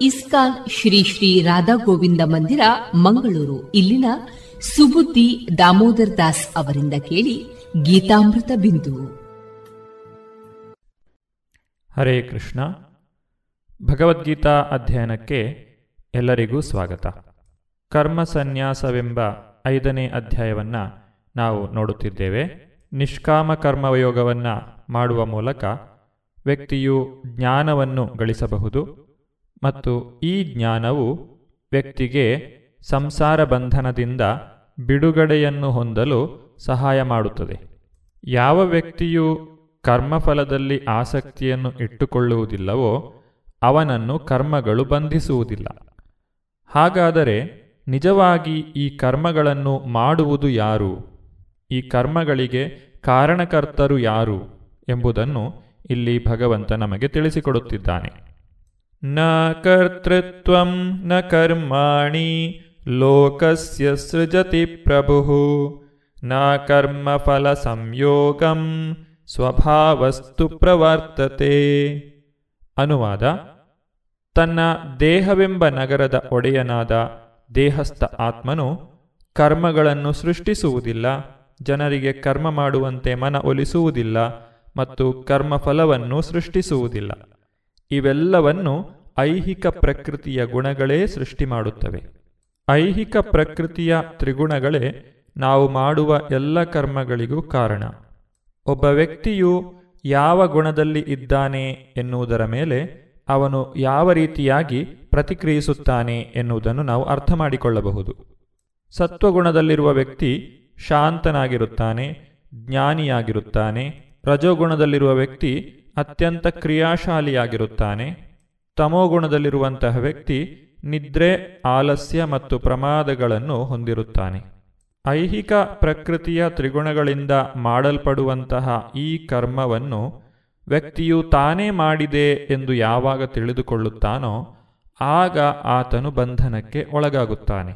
ಇಸ್ಕಾನ್ ಶ್ರೀ ಶ್ರೀ ರಾಧಾ ಗೋವಿಂದ ಮಂದಿರ, ಮಂಗಳೂರು. ಇಲ್ಲಿನ ಸುಬುದ್ದಿ ದಾಮೋದರ್ ದಾಸ್ ಅವರಿಂದ ಕೇಳಿ ಗೀತಾಮೃತ ಬಿಂದು. ಹರೇ ಕೃಷ್ಣ. ಭಗವದ್ಗೀತಾ ಅಧ್ಯಯನಕ್ಕೆ ಎಲ್ಲರಿಗೂ ಸ್ವಾಗತ. ಕರ್ಮ ಸನ್ಯಾಸವೆಂಬ ಐದನೇ ಅಧ್ಯಾಯವನ್ನು ನಾವು ನೋಡುತ್ತಿದ್ದೇವೆ. ನಿಷ್ಕಾಮ ಕರ್ಮವಯೋಗವನ್ನು ಮಾಡುವ ಮೂಲಕ ವ್ಯಕ್ತಿಯು ಜ್ಞಾನವನ್ನು ಗಳಿಸಬಹುದು. ಮತ್ತು ಈ ಜ್ಞಾನವು ವ್ಯಕ್ತಿಗೆ ಸಂಸಾರ ಬಂಧನದಿಂದ ಬಿಡುಗಡೆಯನ್ನು ಹೊಂದಲು ಸಹಾಯ ಮಾಡುತ್ತದೆ. ಯಾವ ವ್ಯಕ್ತಿಯು ಕರ್ಮಫಲದಲ್ಲಿ ಆಸಕ್ತಿಯನ್ನು ಇಟ್ಟುಕೊಳ್ಳುವುದಿಲ್ಲವೋ ಅವನನ್ನು ಕರ್ಮಗಳು ಬಂಧಿಸುವುದಿಲ್ಲ. ಹಾಗಾದರೆ ನಿಜವಾಗಿ ಈ ಕರ್ಮಗಳನ್ನು ಮಾಡುವುದು ಯಾರು? ಈ ಕರ್ಮಗಳಿಗೆ ಕಾರಣಕರ್ತರು ಯಾರು? ಎಂಬುದನ್ನು ಇಲ್ಲಿ ಭಗವಂತ ನಮಗೆ ತಿಳಿಸಿಕೊಡುತ್ತಿದ್ದಾನೆ. ನ कर्तृत्वं ನ ಕರ್ಮಾಣಿ ಲೋಕಸ್ಯ ಸೃಜತಿ ಪ್ರಭು ನ ಕರ್ಮಫಲ ಸಂಯೋಗಂ ಸ್ವಭಾವಸ್ತು ಪ್ರವರ್ತತೆ ಅನುವಾದ ತನ್ನ ದೇಹವೆಂಬ ನಗರದ ಒಡೆಯನಾದ ದೇಹಸ್ಥ ಆತ್ಮನು ಕರ್ಮಗಳನ್ನು ಸೃಷ್ಟಿಸುವುದಿಲ್ಲ, ಜನರಿಗೆ ಕರ್ಮ ಮಾಡುವಂತೆ ಮನ ಒಲಿಸುವುದಿಲ್ಲ ಮತ್ತು ಕರ್ಮಫಲವನ್ನು ಸೃಷ್ಟಿಸುವುದಿಲ್ಲ. ಇವೆಲ್ಲವನ್ನು ಐಹಿಕ ಪ್ರಕೃತಿಯ ಗುಣಗಳೇ ಸೃಷ್ಟಿ ಮಾಡುತ್ತವೆ. ಐಹಿಕ ಪ್ರಕೃತಿಯ ತ್ರಿಗುಣಗಳೇ ನಾವು ಮಾಡುವ ಎಲ್ಲ ಕರ್ಮಗಳಿಗೂ ಕಾರಣ. ಒಬ್ಬ ವ್ಯಕ್ತಿಯು ಯಾವ ಗುಣದಲ್ಲಿ ಇದ್ದಾನೆ ಎನ್ನುವುದರ ಮೇಲೆ ಅವನು ಯಾವ ರೀತಿಯಾಗಿ ಪ್ರತಿಕ್ರಿಯಿಸುತ್ತಾನೆ ಎನ್ನುವುದನ್ನು ನಾವು ಅರ್ಥ ಮಾಡಿಕೊಳ್ಳಬಹುದು. ಸತ್ವಗುಣದಲ್ಲಿರುವ ವ್ಯಕ್ತಿ ಶಾಂತನಾಗಿರುತ್ತಾನೆ, ಜ್ಞಾನಿಯಾಗಿರುತ್ತಾನೆ, ರಜೋಗುಣದಲ್ಲಿರುವ ವ್ಯಕ್ತಿ ಅತ್ಯಂತ ಕ್ರಿಯಾಶಾಲಿಯಾಗಿರುತ್ತಾನೆ ತಮೋಗುಣದಲ್ಲಿರುವಂತಹ ವ್ಯಕ್ತಿ ನಿದ್ರೆ, ಆಲಸ್ಯ ಮತ್ತು ಪ್ರಮಾದಗಳನ್ನು ಹೊಂದಿರುತ್ತಾನೆ. ಐಹಿಕ ಪ್ರಕೃತಿಯ ತ್ರಿಗುಣಗಳಿಂದ ಮಾಡಲ್ಪಡುವಂತಹ ಈ ಕರ್ಮವನ್ನು ವ್ಯಕ್ತಿಯು ತಾನೇ ಮಾಡಿದೆ ಎಂದು ಯಾವಾಗ ತಿಳಿದುಕೊಳ್ಳುತ್ತಾನೋ, ಆಗ ಆತನು ಬಂಧನಕ್ಕೆ ಒಳಗಾಗುತ್ತಾನೆ.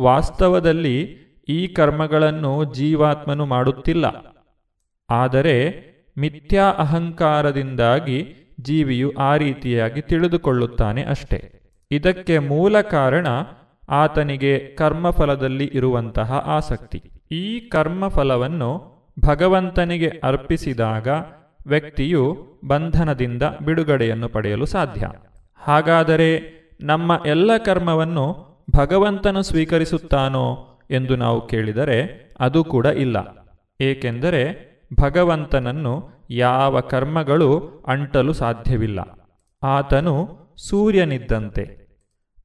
ವಾಸ್ತವದಲ್ಲಿ ಈ ಕರ್ಮಗಳನ್ನು ಜೀವಾತ್ಮನು ಮಾಡುತ್ತಿಲ್ಲ. ಆದರೆ, ಮಿಥ್ಯಾ ಅಹಂಕಾರದಿಂದಾಗಿ ಜೀವಿಯು ಆ ರೀತಿಯಾಗಿ ತಿಳಿದುಕೊಳ್ಳುತ್ತಾನೆ ಅಷ್ಟೆ. ಇದಕ್ಕೆ ಮೂಲ ಕಾರಣ ಆತನಿಗೆ ಕರ್ಮಫಲದಲ್ಲಿ ಇರುವಂತಹ ಆಸಕ್ತಿ. ಈ ಕರ್ಮಫಲವನ್ನು ಭಗವಂತನಿಗೆ ಅರ್ಪಿಸಿದಾಗ ವ್ಯಕ್ತಿಯು ಬಂಧನದಿಂದ ಬಿಡುಗಡೆಯನ್ನು ಪಡೆಯಲು ಸಾಧ್ಯ. ಹಾಗಾದರೆ ನಮ್ಮ ಎಲ್ಲ ಕರ್ಮವನ್ನು ಭಗವಂತನು ಸ್ವೀಕರಿಸುತ್ತಾನೋ ಎಂದು ನಾವು ಕೇಳಿದರೆ ಅದು ಕೂಡ ಇಲ್ಲ. ಏಕೆಂದರೆ ಭಗವಂತನನ್ನು ಯಾವ ಕರ್ಮಗಳು ಅಂಟಲು ಸಾಧ್ಯವಿಲ್ಲ. ಆತನು ಸೂರ್ಯನಿದ್ದಂತೆ.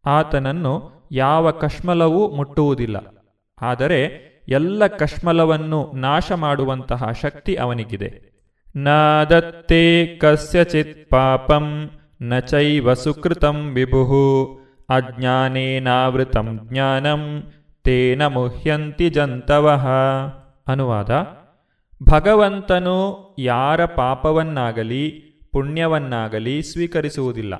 ಆತನನ್ನು ಯಾವ ಕಶ್ಮಲವೂ ಮುಟ್ಟುವುದಿಲ್ಲ. ಆದರೆ ಎಲ್ಲ ಕಶ್ಮಲವನ್ನು ನಾಶ ಮಾಡುವಂತಹ ಶಕ್ತಿ ಅವನಿಗಿದೆ. ನ ದತ್ತೇ ಕಸ್ಯಚಿತ್ ಪಾಪಂ, ನ ಚೈವ ಸುಕೃತಂ ವಿಭು, ಅಜ್ಞಾನೇನಾವೃತಂ ಜ್ಞಾನಂ, ತೇನ ಮುಹ್ಯಂತಿ ಜಂತವಃ. ಅನುವಾದ ಭಗವಂತನು ಯಾರ ಪಾಪವನ್ನಾಗಲಿ ಪುಣ್ಯವನ್ನಾಗಲಿ ಸ್ವೀಕರಿಸುವುದಿಲ್ಲ.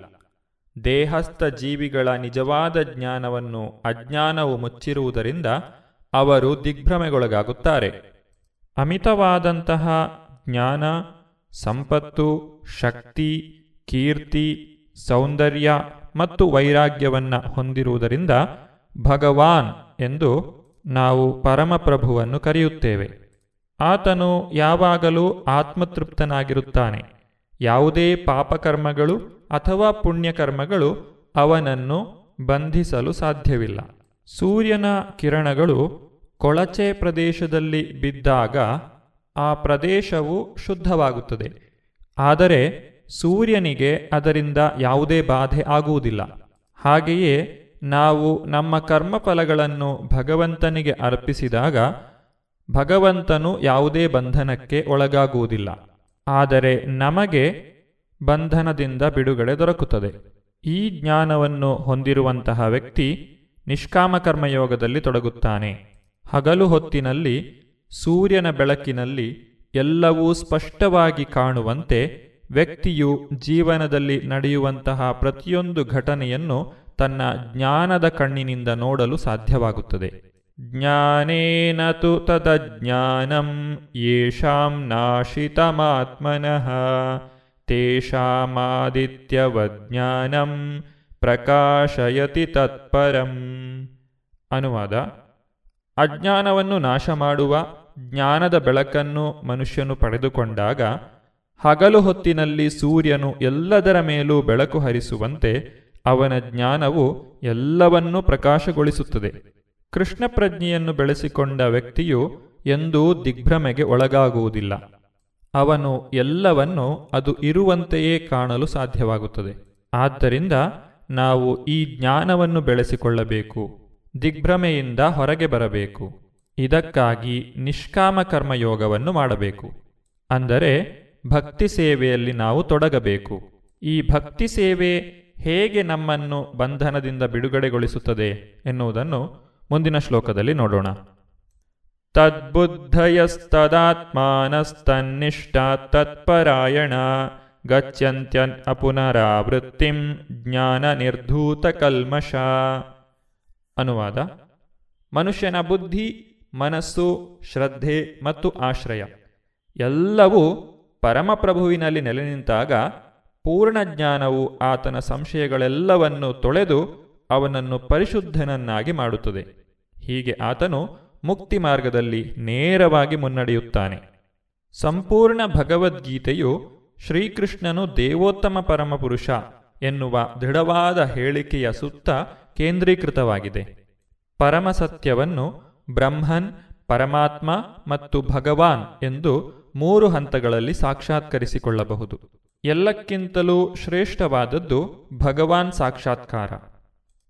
ದೇಹಸ್ಥ ಜೀವಿಗಳ ನಿಜವಾದ ಜ್ಞಾನವನ್ನು ಅಜ್ಞಾನವು ಮುಚ್ಚಿರುವುದರಿಂದ ಅವರು ದಿಗ್ಭ್ರಮೆಗೊಳಗಾಗುತ್ತಾರೆ. ಅಮಿತವಾದಂತಹ ಜ್ಞಾನ, ಸಂಪತ್ತು, ಶಕ್ತಿ, ಕೀರ್ತಿ, ಸೌಂದರ್ಯ ಮತ್ತು ವೈರಾಗ್ಯವನ್ನು ಹೊಂದಿರುವುದರಿಂದ ಭಗವಾನ್ ಎಂದು ನಾವು ಪರಮಪ್ರಭುವನ್ನು ಕರೆಯುತ್ತೇವೆ. ಆತನು ಯಾವಾಗಲೂ ಆತ್ಮತೃಪ್ತನಾಗಿರುತ್ತಾನೆ. ಯಾವುದೇ ಪಾಪಕರ್ಮಗಳು ಅಥವಾ ಪುಣ್ಯಕರ್ಮಗಳು ಅವನನ್ನು ಬಂಧಿಸಲು ಸಾಧ್ಯವಿಲ್ಲ. ಸೂರ್ಯನ ಕಿರಣಗಳು ಕೊಳಚೆ ಪ್ರದೇಶದಲ್ಲಿ ಬಿದ್ದಾಗ ಆ ಪ್ರದೇಶವು ಶುದ್ಧವಾಗುತ್ತದೆ. ಆದರೆ ಸೂರ್ಯನಿಗೆ ಅದರಿಂದ ಯಾವುದೇ ಬಾಧೆ ಆಗುವುದಿಲ್ಲ. ಹಾಗೆಯೇ ನಾವು ನಮ್ಮ ಕರ್ಮಫಲಗಳನ್ನು ಭಗವಂತನಿಗೆ ಅರ್ಪಿಸಿದಾಗ ಭಗವಂತನು ಯಾವುದೇ ಬಂಧನಕ್ಕೆ ಒಳಗಾಗುವುದಿಲ್ಲ. ಆದರೆ ನಮಗೆ ಬಂಧನದಿಂದ ಬಿಡುಗಡೆ ದೊರಕುತ್ತದೆ. ಈ ಜ್ಞಾನವನ್ನು ಹೊಂದಿರುವಂತಹ ವ್ಯಕ್ತಿ ನಿಷ್ಕಾಮಕರ್ಮಯೋಗದಲ್ಲಿ ತೊಡಗುತ್ತಾನೆ. ಹಗಲು ಹೊತ್ತಿನಲ್ಲಿ ಸೂರ್ಯನ ಬೆಳಕಿನಲ್ಲಿ ಎಲ್ಲವೂ ಸ್ಪಷ್ಟವಾಗಿ ಕಾಣುವಂತೆ ವ್ಯಕ್ತಿಯು ಜೀವನದಲ್ಲಿ ನಡೆಯುವಂತಹ ಪ್ರತಿಯೊಂದು ಘಟನೆಯನ್ನು ತನ್ನ ಜ್ಞಾನದ ಕಣ್ಣಿನಿಂದ ನೋಡಲು ಸಾಧ್ಯವಾಗುತ್ತದೆ. ಜ್ಞಾನೇನ ತು तदज्ञानं, येषां ನಾಶಿತಮಾತ್ಮನಃ ತೇಷಾಮಾದಿತ್ಯವಜ್ಞಾನಂ ಪ್ರಕಾಶಯತಿ ತತ್ಪರಂ ಅನುವಾದ ಅಜ್ಞಾನವನ್ನು ನಾಶ ಮಾಡುವ ಜ್ಞಾನದ ಬೆಳಕನ್ನು ಮನುಷ್ಯನು ಪಡೆದುಕೊಂಡಾಗ, ಹಗಲು ಹೊತ್ತಿನಲ್ಲಿ ಸೂರ್ಯನು ಎಲ್ಲದರ ಮೇಲೂ ಬೆಳಕು ಹರಿಸುವಂತೆ ಅವನ ಜ್ಞಾನವು ಎಲ್ಲವನ್ನೂ ಪ್ರಕಾಶಗೊಳಿಸುತ್ತದೆ. ಕೃಷ್ಣ ಪ್ರಜ್ಞೆಯನ್ನು ಬೆಳೆಸಿಕೊಂಡ ವ್ಯಕ್ತಿಯು ಎಂದೂ ದಿಗ್ಭ್ರಮೆಗೆ ಒಳಗಾಗುವುದಿಲ್ಲ. ಅವನು ಎಲ್ಲವನ್ನು ಅದು ಇರುವಂತೆಯೇ ಕಾಣಲು ಸಾಧ್ಯವಾಗುತ್ತದೆ. ಆದ್ದರಿಂದ ನಾವು ಈ ಜ್ಞಾನವನ್ನು ಬೆಳೆಸಿಕೊಳ್ಳಬೇಕು, ದಿಗ್ಭ್ರಮೆಯಿಂದ ಹೊರಗೆ ಬರಬೇಕು, ಇದಕ್ಕಾಗಿ ನಿಷ್ಕಾಮ ಕರ್ಮಯೋಗವನ್ನು ಮಾಡಬೇಕು. ಅಂದರೆ ಭಕ್ತಿ ಸೇವೆಯಲ್ಲಿ ನಾವು ತೊಡಗಬೇಕು. ಈ ಭಕ್ತಿ ಸೇವೆ ಹೇಗೆ ನಮ್ಮನ್ನು ಬಂಧನದಿಂದ ಬಿಡುಗಡೆಗೊಳಿಸುತ್ತದೆ ಎನ್ನುವುದನ್ನು ಮುಂದಿನ ಶ್ಲೋಕದಲ್ಲಿ ನೋಡೋಣ. ತದ್ಬುದ್ಧಯಸ್ತದಾತ್ಮಾನಸ್ತನ್ನಿಷ್ಠಾ ತತ್ಪರಾಯಣ ಗಚ್ಚಂತ್ಯನ್ ಅಪುನರಾವೃತ್ತಿಂ ಜ್ಞಾನ ನಿರ್ಧೂತ ಕಲ್ಮಷ ಅನುವಾದ, ಮನುಷ್ಯನ ಬುದ್ಧಿ, ಮನಸ್ಸು, ಶ್ರದ್ಧೆ ಮತ್ತು ಆಶ್ರಯ ಎಲ್ಲವೂ ಪರಮಪ್ರಭುವಿನಲ್ಲಿ ನೆಲೆ ನಿಂತಾಗ ಪೂರ್ಣ ಜ್ಞಾನವು ಆತನ ಸಂಶಯಗಳೆಲ್ಲವನ್ನು ತೊಳೆದು ಅವನನ್ನು ಪರಿಶುದ್ಧನನ್ನಾಗಿ ಮಾಡುತ್ತದೆ. ಹೀಗೆ ಆತನು ಮುಕ್ತಿ ಮಾರ್ಗದಲ್ಲಿ ನೇರವಾಗಿ ಮುನ್ನಡೆಯುತ್ತಾನೆ. ಸಂಪೂರ್ಣ ಭಗವದ್ಗೀತೆಯು ಶ್ರೀಕೃಷ್ಣನು ದೇವೋತ್ತಮ ಪರಮಪುರುಷ ಎನ್ನುವ ದೃಢವಾದ ಹೇಳಿಕೆಯ ಸುತ್ತ ಕೇಂದ್ರೀಕೃತವಾಗಿದೆ. ಪರಮಸತ್ಯವನ್ನು ಬ್ರಹ್ಮನ್, ಪರಮಾತ್ಮ ಮತ್ತು ಭಗವಾನ್ ಎಂದು ಮೂರು ಹಂತಗಳಲ್ಲಿ ಸಾಕ್ಷಾತ್ಕರಿಸಿಕೊಳ್ಳಬಹುದು. ಎಲ್ಲಕ್ಕಿಂತಲೂ ಶ್ರೇಷ್ಠವಾದದ್ದು ಭಗವಾನ್ ಸಾಕ್ಷಾತ್ಕಾರ.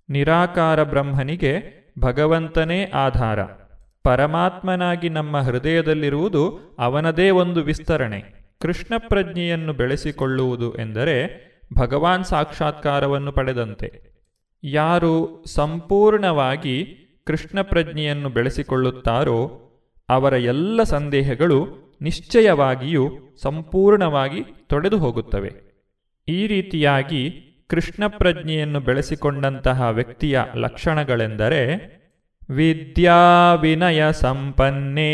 ನಿರಾಕಾರ ಬ್ರಹ್ಮನಿಗೆ ಭಗವಂತನೇ ಆಧಾರ. ಪರಮಾತ್ಮನಾಗಿ ನಮ್ಮ ಹೃದಯದಲ್ಲಿರುವುದು ಅವನದೇ ಒಂದು ವಿಸ್ತರಣೆ. ಕೃಷ್ಣ ಪ್ರಜ್ಞೆಯನ್ನು ಬೆಳೆಸಿಕೊಳ್ಳುವುದು ಎಂದರೆ ಭಗವಾನ್ ಸಾಕ್ಷಾತ್ಕಾರವನ್ನು ಪಡೆದಂತೆ. ಯಾರು ಸಂಪೂರ್ಣವಾಗಿ ಕೃಷ್ಣ ಪ್ರಜ್ಞೆಯನ್ನು ಬೆಳೆಸಿಕೊಳ್ಳುತ್ತಾರೋ ಅವರ ಎಲ್ಲ ಸಂದೇಹಗಳು ನಿಶ್ಚಯವಾಗಿಯೂ ಸಂಪೂರ್ಣವಾಗಿ ತೊಡೆದು ಹೋಗುತ್ತವೆ ಈ ರೀತಿಯಾಗಿ ಕೃಷ್ಣ ಪ್ರಜ್ಞೆಯನ್ನು ಬೆಳೆಸಿಕೊಂಡಂತಹ ವ್ಯಕ್ತಿಯ ಲಕ್ಷಣಗಳೆಂದರೆ ವಿದ್ಯಾ ವಿನಯ ಸಂಪನ್ನೇ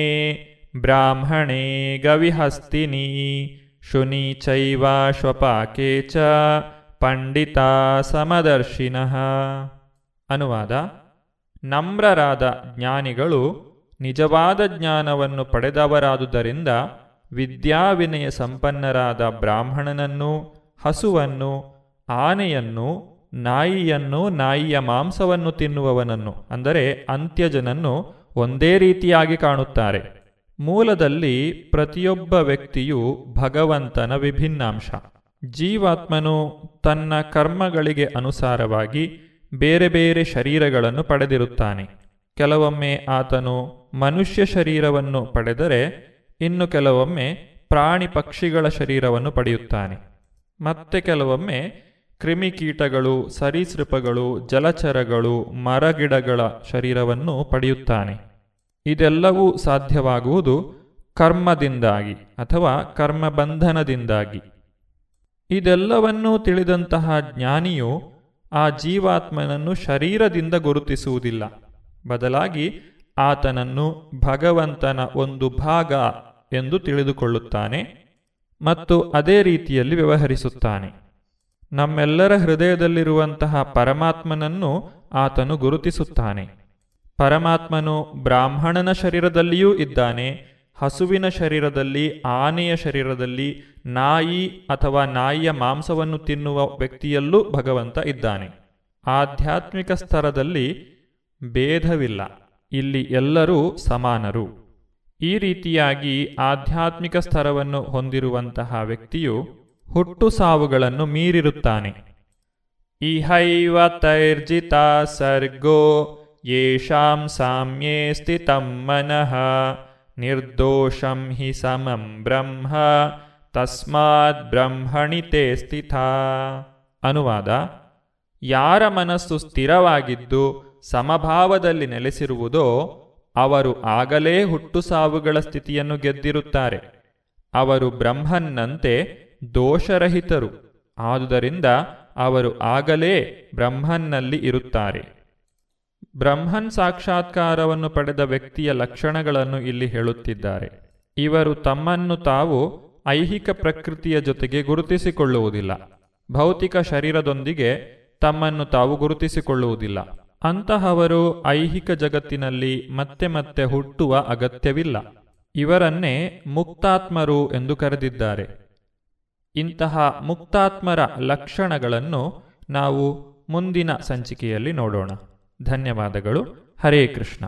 ಬ್ರಾಹ್ಮಣೇ ಗವಿಹಸ್ತಿನಿ, ಶುನಿ ಚೈವಾಶ್ವಪಾಕೆ ಚ ಪಂಡಿತ ಸಮದರ್ಶಿನಃ. ಅನುವಾದ, ನಮ್ರರಾದ ಜ್ಞಾನಿಗಳು ನಿಜವಾದ ಜ್ಞಾನವನ್ನು ಪಡೆದವರಾದುದರಿಂದ ವಿದ್ಯಾವಿನಯ ಸಂಪನ್ನರಾದ ಬ್ರಾಹ್ಮಣನನ್ನು, ಹಸುವನ್ನು ಆನೆಯನ್ನು, ನಾಯಿಯನ್ನು, ನಾಯಿಯ ಮಾಂಸವನ್ನು ತಿನ್ನುವವನನ್ನು, ಅಂದರೆ ಅಂತ್ಯಜನನ್ನು ಒಂದೇ ರೀತಿಯಾಗಿ ಕಾಣುತ್ತಾರೆ. ಮೂಲದಲ್ಲಿ ಪ್ರತಿಯೊಬ್ಬ ವ್ಯಕ್ತಿಯು ಭಗವಂತನ ವಿಭಿನ್ನಾಂಶ. ಜೀವಾತ್ಮನು ತನ್ನ ಕರ್ಮಗಳಿಗೆ ಅನುಸಾರವಾಗಿ ಬೇರೆ ಬೇರೆ ಶರೀರಗಳನ್ನು ಪಡೆದಿರುತ್ತಾನೆ. ಕೆಲವೊಮ್ಮೆ ಆತನು ಮನುಷ್ಯ ಶರೀರವನ್ನು ಪಡೆದರೆ ಇನ್ನು ಕೆಲವೊಮ್ಮೆ ಪ್ರಾಣಿ ಪಕ್ಷಿಗಳ ಶರೀರವನ್ನು ಪಡೆಯುತ್ತಾನೆ. ಮತ್ತೆ ಕೆಲವೊಮ್ಮೆ ಕ್ರಿಮಿಕೀಟಗಳು, ಸರೀಸೃಪಗಳು, ಜಲಚರಗಳು, ಮರಗಿಡಗಳ ಶರೀರವನ್ನು ಪಡೆಯುತ್ತಾನೆ. ಇದೆಲ್ಲವೂ ಸಾಧ್ಯವಾಗುವುದು ಕರ್ಮದಿಂದಾಗಿ ಅಥವಾ ಕರ್ಮಬಂಧನದಿಂದಾಗಿ. ಇದೆಲ್ಲವನ್ನೂ ತಿಳಿದಂತಹ ಜ್ಞಾನಿಯು ಆ ಜೀವಾತ್ಮನನ್ನು ಶರೀರದಿಂದ ಗುರುತಿಸುವುದಿಲ್ಲ. ಬದಲಾಗಿ ಆತನನ್ನು ಭಗವಂತನ ಒಂದು ಭಾಗ ಎಂದು ತಿಳಿದುಕೊಳ್ಳುತ್ತಾನೆ ಮತ್ತು ಅದೇ ರೀತಿಯಲ್ಲಿ ವ್ಯವಹರಿಸುತ್ತಾನೆ. ನಮ್ಮೆಲ್ಲರ ಹೃದಯದಲ್ಲಿರುವಂತಹ ಪರಮಾತ್ಮನನ್ನು ಆತನು ಗುರುತಿಸುತ್ತಾನೆ. ಪರಮಾತ್ಮನು ಬ್ರಾಹ್ಮಣನ ಶರೀರದಲ್ಲಿಯೂ ಇದ್ದಾನೆ, ಹಸುವಿನ ಶರೀರದಲ್ಲಿ, ಆನೆಯ ಶರೀರದಲ್ಲಿ, ನಾಯಿ ಅಥವಾ ನಾಯಿಯ ಮಾಂಸವನ್ನು ತಿನ್ನುವ ವ್ಯಕ್ತಿಯಲ್ಲೂ ಭಗವಂತ ಇದ್ದಾನೆ. ಆಧ್ಯಾತ್ಮಿಕ ಸ್ತರದಲ್ಲಿ ಭೇದವಿಲ್ಲ, ಇಲ್ಲಿ ಎಲ್ಲರೂ ಸಮಾನರು. ಈ ರೀತಿಯಾಗಿ ಆಧ್ಯಾತ್ಮಿಕ ಸ್ತರವನ್ನು ಹೊಂದಿರುವಂತಹ ವ್ಯಕ್ತಿಯು ಹುಟ್ಟು ಸಾವುಗಳನ್ನು ಮೀರಿರುತ್ತಾನೆ. ಇಹೈವ ತೈರ್ಜಿತ ಸರ್ಗೋ ಯೇಷಾಂ ಸಾಮ್ಯೇ ಸ್ಥಿತಂ ಮನಃ, ನಿರ್ದೋಷಂ ಹಿ ಸಮಂ ಬ್ರಹ್ಮ, ತಸ್ಮಾತ್ ಬ್ರಹ್ಮಣಿ ತೇ ಸ್ಥಿತ. ಅನುವಾದ, ಯಾರ ಮನಸ್ಸು ಸ್ಥಿರವಾಗಿದ್ದು ಸಮಭಾವದಲ್ಲಿ ನೆಲೆಸಿರುವುದೋ ಅವರು ಆಗಲೇ ಹುಟ್ಟು ಸಾವುಗಳ ಸ್ಥಿತಿಯನ್ನು ಗೆದ್ದಿರುತ್ತಾರೆ. ಅವರು ಬ್ರಹ್ಮನ್ನಂತೆ ದೋಷರಹಿತರು. ಆದುದರಿಂದ ಅವರು ಆಗಲೇ ಬ್ರಹ್ಮನ್ನಲ್ಲಿ ಇರುತ್ತಾರೆ. ಬ್ರಹ್ಮನ್ ಸಾಕ್ಷಾತ್ಕಾರವನ್ನು ಪಡೆದ ವ್ಯಕ್ತಿಯ ಲಕ್ಷಣಗಳನ್ನು ಇಲ್ಲಿ ಹೇಳುತ್ತಿದ್ದಾರೆ. ಇವರು ತಮ್ಮನ್ನು ತಾವು ಐಹಿಕ ಪ್ರಕೃತಿಯ ಜೊತೆಗೆ ಗುರುತಿಸಿಕೊಳ್ಳುವುದಿಲ್ಲ. ಭೌತಿಕ ಶರೀರದೊಂದಿಗೆ ತಮ್ಮನ್ನು ತಾವು ಗುರುತಿಸಿಕೊಳ್ಳುವುದಿಲ್ಲ. ಅಂತಹವರು ಐಹಿಕ ಜಗತ್ತಿನಲ್ಲಿ ಮತ್ತೆ ಮತ್ತೆ ಹುಟ್ಟುವ ಅಗತ್ಯವಿಲ್ಲ. ಇವರನ್ನೇ ಮುಕ್ತಾತ್ಮರು ಎಂದು ಕರೆದಿದ್ದಾರೆ. ಇಂತಹ ಮುಕ್ತಾತ್ಮರ ಲಕ್ಷಣಗಳನ್ನು ನಾವು ಮುಂದಿನ ಸಂಚಿಕೆಯಲ್ಲಿ ನೋಡೋಣ. ಧನ್ಯವಾದಗಳು. ಹರೇ ಕೃಷ್ಣ.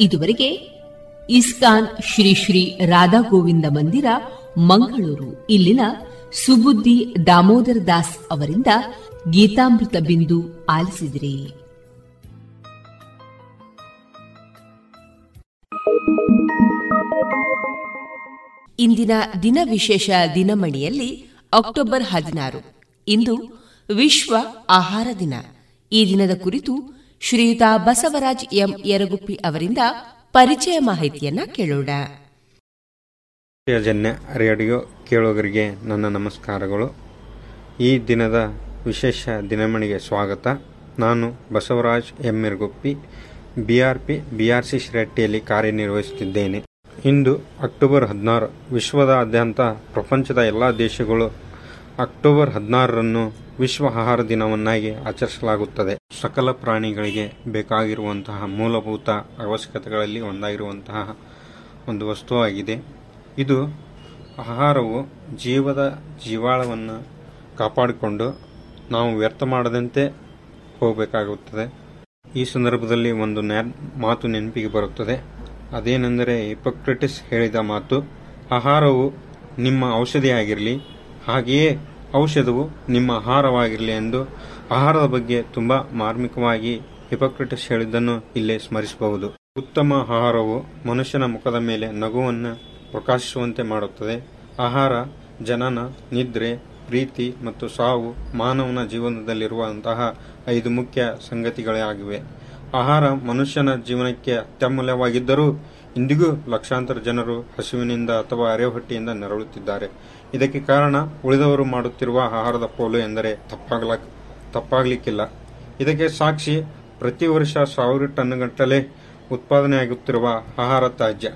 ಇದುವರೆಗೆ ಇಸ್ಕಾನ್ ಶ್ರೀ ಶ್ರೀ ರಾಧಾ ಗೋವಿಂದ ಮಂದಿರ, ಮಂಗಳೂರು. ಇಲ್ಲಿನ ಸುಬುದ್ದಿ ದಾಮೋದರ ದಾಸ್ ಅವರಿಂದ ಗೀತಾಮೃತ ಬಿಂದು ಆಲಿಸಿದಿರಿ. ಇಂದಿನ ದಿನ ವಿಶೇಷ ದಿನಮಣಿಯಲ್ಲಿ ಅಕ್ಟೋಬರ್ ಹದಿನಾರು, ಇಂದು ವಿಶ್ವ ಆಹಾರ ದಿನ. ಈ ದಿನದ ಕುರಿತು ಶ್ರೀಯುತ ಬಸವರಾಜ್ ಎಂ ಯರಗುಪ್ಪಿ ಅವರಿಂದ ಪರಿಚಯ ಮಾಹಿತಿಯನ್ನ ಕೇಳೋಣ. ಜನ್ಯ ರೇಡಿಯೋ ಕೇಳುಗರಿಗೆ ನನ್ನ ನಮಸ್ಕಾರಗಳು. ಈ ದಿನದ ವಿಶೇಷ ದಿನಮಣಿಗೆ ಸ್ವಾಗತ. ನಾನು Basavaraj M Yaraguppi BRP BRC ಶ್ರೇಟ್ಟಿಯಲ್ಲಿ ಕಾರ್ಯನಿರ್ವಹಿಸುತ್ತಿದ್ದೇನೆ. ಇಂದು ಅಕ್ಟೋಬರ್ ಹದಿನಾರು ವಿಶ್ವದಾದ್ಯಂತ ಪ್ರಪಂಚದ ಎಲ್ಲ ದೇಶಗಳು ಅಕ್ಟೋಬರ್ ಹದಿನಾರರನ್ನು ವಿಶ್ವ ಆಹಾರ ದಿನವನ್ನಾಗಿ ಆಚರಿಸಲಾಗುತ್ತದೆ. ಸಕಲ ಪ್ರಾಣಿಗಳಿಗೆ ಬೇಕಾಗಿರುವಂತಹ ಮೂಲಭೂತ ಅವಶ್ಯಕತೆಗಳಲ್ಲಿ ಒಂದಾಗಿರುವಂತಹ ಒಂದು ವಸ್ತುವಾಗಿದೆ. ಇದು ಆಹಾರವು ಜೀವದ ಜೀವಾಳವನ್ನು ಕಾಪಾಡಿಕೊಂಡು ನಾವು ವ್ಯರ್ಥ ಮಾಡದಂತೆ ಹೋಗಬೇಕಾಗುತ್ತದೆ. ಈ ಸಂದರ್ಭದಲ್ಲಿ ಒಂದು ಮಾತು ನೆನಪಿಗೆ ಬರುತ್ತದೆ. ಅದೇನೆಂದರೆ ಹಿಪೋಕ್ರೆಟಿಸ್ ಹೇಳಿದ ಮಾತು, ಆಹಾರವು ನಿಮ್ಮ ಔಷಧಿಯಾಗಿರಲಿ, ಹಾಗೆಯೇ ಔಷಧವು ನಿಮ್ಮ ಆಹಾರವಾಗಿರಲಿ ಎಂದು ಆಹಾರದ ಬಗ್ಗೆ ತುಂಬ ಮಾರ್ಮಿಕವಾಗಿ ಹಿಪೋಕ್ರೆಟಿಸ್ ಹೇಳಿದ್ದನ್ನು ಇಲ್ಲೇ ಸ್ಮರಿಸಬಹುದು. ಉತ್ತಮ ಆಹಾರವು ಮನುಷ್ಯನ ಮುಖದ ಮೇಲೆ ನಗುವನ್ನು ಪ್ರಕಾಶಿಸುವಂತೆ ಮಾಡುತ್ತದೆ. ಆಹಾರ, ಜನನ, ನಿದ್ರೆ, ಪ್ರೀತಿ ಮತ್ತು ಸಾವು ಮಾನವನ ಜೀವನದಲ್ಲಿರುವಂತಹ ಐದು ಮುಖ್ಯ ಸಂಗತಿಗಳೇ ಆಗಿವೆ. ಆಹಾರ ಮನುಷ್ಯನ ಜೀವನಕ್ಕೆ ಅತ್ಯಮೂಲ್ಯವಾಗಿದ್ದರೂ ಇಂದಿಗೂ ಲಕ್ಷಾಂತರ ಜನರು ಹಸುವಿನಿಂದ ಅಥವಾ ಅರೆಹೊಟ್ಟಿಯಿಂದ ನೆರಳುತ್ತಿದ್ದಾರೆ. ಇದಕ್ಕೆ ಕಾರಣ ಉಳಿದವರು ಮಾಡುತ್ತಿರುವ ಆಹಾರದ ಪೋಲು ಎಂದರೆ ತಪ್ಪಾಗಲ ತಪ್ಪಾಗಲಿಕ್ಕಿಲ್ಲ. ಇದಕ್ಕೆ ಸಾಕ್ಷಿ ಪ್ರತಿ ವರ್ಷ ಸಾವಿರ ಟನ್ಗಟ್ಟಲೆ ಉತ್ಪಾದನೆಯಾಗುತ್ತಿರುವ ಆಹಾರ ತ್ಯಾಜ್ಯ.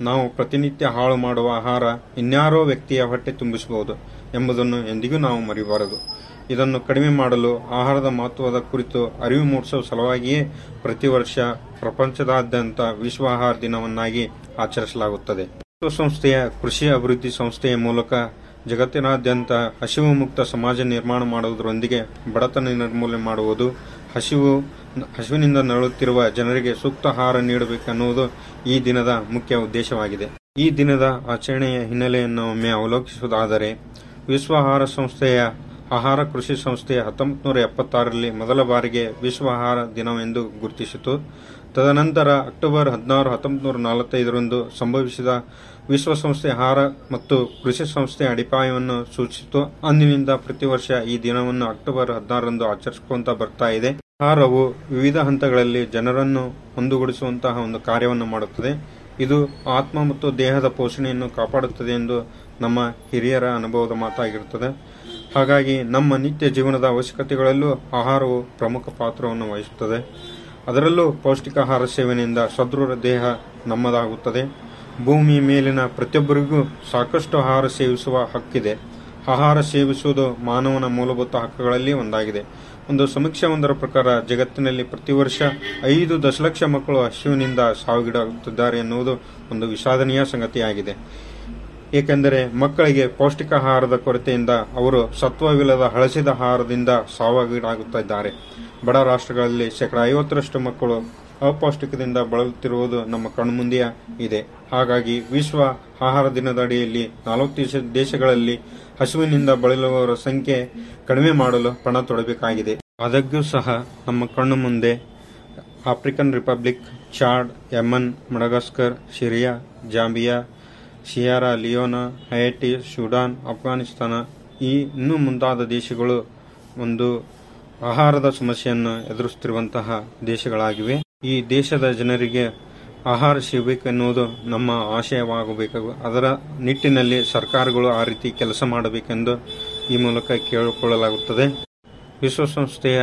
ನಾವು ಪ್ರತಿನಿತ್ಯ ಹಾಳು ಮಾಡುವ ಆಹಾರ ಇನ್ಯಾರೋ ವ್ಯಕ್ತಿಯ ಹೊಟ್ಟೆ ತುಂಬಿಸಬಹುದು ಎಂಬುದನ್ನು ಎಂದಿಗೂ ನಾವು ಮರಿಬಾರದು. ಇದನ್ನು ಕಡಿಮೆ ಮಾಡಲು ಆಹಾರದ ಮಹತ್ವದ ಕುರಿತು ಅರಿವು ಮೂಡಿಸುವ ಸಲುವಾಗಿಯೇ ಪ್ರತಿ ವರ್ಷ ಪ್ರಪಂಚದಾದ್ಯಂತ ವಿಶ್ವ ಆಹಾರ ದಿನವನ್ನಾಗಿ ಆಚರಿಸಲಾಗುತ್ತದೆ. ವಿಶ್ವಸಂಸ್ಥೆಯ ಕೃಷಿ ಅಭಿವೃದ್ಧಿ ಸಂಸ್ಥೆಯ ಮೂಲಕ ಜಗತ್ತಿನಾದ್ಯಂತ ಹಸಿವು ಮುಕ್ತ ಸಮಾಜ ನಿರ್ಮಾಣ ಮಾಡುವುದರೊಂದಿಗೆ ಬಡತನ ನಿರ್ಮೂಲನೆ ಮಾಡುವುದು, ಹಸಿವು, ಹಸಿವಿನಿಂದ ನರಳುತ್ತಿರುವ ಜನರಿಗೆ ಸೂಕ್ತ ಆಹಾರ ನೀಡಬೇಕೆನ್ನುವುದು ಈ ದಿನದ ಮುಖ್ಯ ಉದ್ದೇಶವಾಗಿದೆ. ಈ ದಿನದ ಆಚರಣೆಯ ಹಿನ್ನೆಲೆಯನ್ನು ಒಮ್ಮೆ ಅವಲೋಕಿಸುವುದಾದರೆ, ವಿಶ್ವ ಆಹಾರ ಸಂಸ್ಥೆಯ ಆಹಾರ ಕೃಷಿ ಸಂಸ್ಥೆ ಹತ್ತೊಂಬತ್ತು ನೂರ ಎಪ್ಪತ್ತಾರರಲ್ಲಿ ಮೊದಲ ಬಾರಿಗೆ ವಿಶ್ವ ಆಹಾರ ದಿನವೆಂದು ಗುರುತಿಸಿತು. ತದನಂತರ ಅಕ್ಟೋಬರ್ ಹದಿನಾರು ಹತ್ತೊಂಬತ್ತು ನೂರ ನಲವತ್ತೈದರಂದು ಸಂಭವಿಸಿದ ವಿಶ್ವಸಂಸ್ಥೆ ಆಹಾರ ಮತ್ತು ಕೃಷಿ ಸಂಸ್ಥೆ ಅಡಿಪಾಯವನ್ನು ಸೂಚಿಸಿತು. ಅಂದಿನಿಂದ ಪ್ರತಿ ವರ್ಷ ಈ ದಿನವನ್ನು ಅಕ್ಟೋಬರ್ ಹದಿನಾರರಂದು ಆಚರಿಸಿಕೊಂತ ಬರ್ತಾ ಇದೆ. ಆಹಾರವು ವಿವಿಧ ಹಂತಗಳಲ್ಲಿ ಜನರನ್ನು ಒಂದುಗೂಡಿಸುವಂತಹ ಒಂದು ಕಾರ್ಯವನ್ನು ಮಾಡುತ್ತದೆ. ಇದು ಆತ್ಮ ಮತ್ತು ದೇಹದ ಪೋಷಣೆಯನ್ನು ಕಾಪಾಡುತ್ತದೆ ಎಂದು ನಮ್ಮ ಹಿರಿಯರ ಅನುಭವದ ಮಾತಾಗಿರುತ್ತದೆ. ಹಾಗಾಗಿ ನಮ್ಮ ನಿತ್ಯ ಜೀವನದ ಅವಶ್ಯಕತೆಗಳಲ್ಲೂ ಆಹಾರವು ಪ್ರಮುಖ ಪಾತ್ರವನ್ನು ವಹಿಸುತ್ತದೆ. ಅದರಲ್ಲೂ ಪೌಷ್ಟಿಕಾಹಾರ ಸೇವನೆಯಿಂದ ಸದೃಢ ದೇಹ ನಮ್ಮದಾಗುತ್ತದೆ. ಭೂಮಿ ಮೇಲಿನ ಪ್ರತಿಯೊಬ್ಬರಿಗೂ ಸಾಕಷ್ಟು ಆಹಾರ ಸೇವಿಸುವ ಹಕ್ಕಿದೆ. ಆಹಾರ ಸೇವಿಸುವುದು ಮಾನವನ ಮೂಲಭೂತ ಹಕ್ಕುಗಳಲ್ಲಿ ಒಂದಾಗಿದೆ. ಒಂದು ಸಮೀಕ್ಷೆ ಒಂದರ ಪ್ರಕಾರ ಜಗತ್ತಿನಲ್ಲಿ ಪ್ರತಿ ವರ್ಷ ಐದು ದಶಲಕ್ಷ ಮಕ್ಕಳು ಹಸಿವಿನಿಂದ ಸಾವಿಗೀಡಾಗುತ್ತಿದ್ದಾರೆ ಎನ್ನುವುದು ಒಂದು ವಿಷಾದನೀಯ ಸಂಗತಿಯಾಗಿದೆ. ಏಕೆಂದರೆ ಮಕ್ಕಳಿಗೆ ಪೌಷ್ಟಿಕ ಆಹಾರದ ಕೊರತೆಯಿಂದ ಅವರು ಸತ್ವವಿಲ್ಲದ ಹಳಸಿದ ಆಹಾರದಿಂದ ಸಾವಾಗಿಡಾಗುತ್ತಿದ್ದಾರೆ. ಬಡ ರಾಷ್ಟ್ರಗಳಲ್ಲಿ ಶೇಕಡಾ ಐವತ್ತರಷ್ಟು ಮಕ್ಕಳು ಅಪೌಷ್ಟಿಕದಿಂದ ಬಳಲುತ್ತಿರುವುದು ನಮ್ಮ ಕಣ್ಮುಂದೆಯ ಇದೆ. ಹಾಗಾಗಿ ವಿಶ್ವ ಆಹಾರ ದಿನದ ಅಡಿಯಲ್ಲಿ ನಲವತ್ತು ದೇಶಗಳಲ್ಲಿ ಹಸುವಿನಿಂದ ಬಳಲುವವರ ಸಂಖ್ಯೆ ಕಡಿಮೆ ಮಾಡಲು ಪಣ ತೊಡಬೇಕಾಗಿದೆ. ಆದಾಗ್ಯೂ ಸಹ ನಮ್ಮ ಕಣ್ಣು ಮುಂದೆ African Republic, Chad, Yemen, Madagascar, Syria, Zambia Sierra, Leone Haiti Sudan Afghanistan ಈ ಇನ್ನೂ ಮುಂತಾದ ದೇಶಗಳು ಒಂದು ಆಹಾರದ ಸಮಸ್ಯೆಯನ್ನು ಎದುರಿಸುತ್ತಿರುವಂತಹ ದೇಶಗಳಾಗಿವೆ. ಈ ದೇಶದ ಜನರಿಗೆ ಆಹಾರ ಸಿಗಬೇಕೆನ್ನುವುದು ನಮ್ಮ ಆಶಯವಾಗಬೇಕು. ಅದರ ನಿಟ್ಟಿನಲ್ಲಿ ಸರ್ಕಾರಗಳು ಆ ರೀತಿ ಕೆಲಸ ಮಾಡಬೇಕೆಂದು ಈ ಮೂಲಕ ಕೇಳಿಕೊಳ್ಳಲಾಗುತ್ತದೆ. ವಿಶ್ವಸಂಸ್ಥೆಯ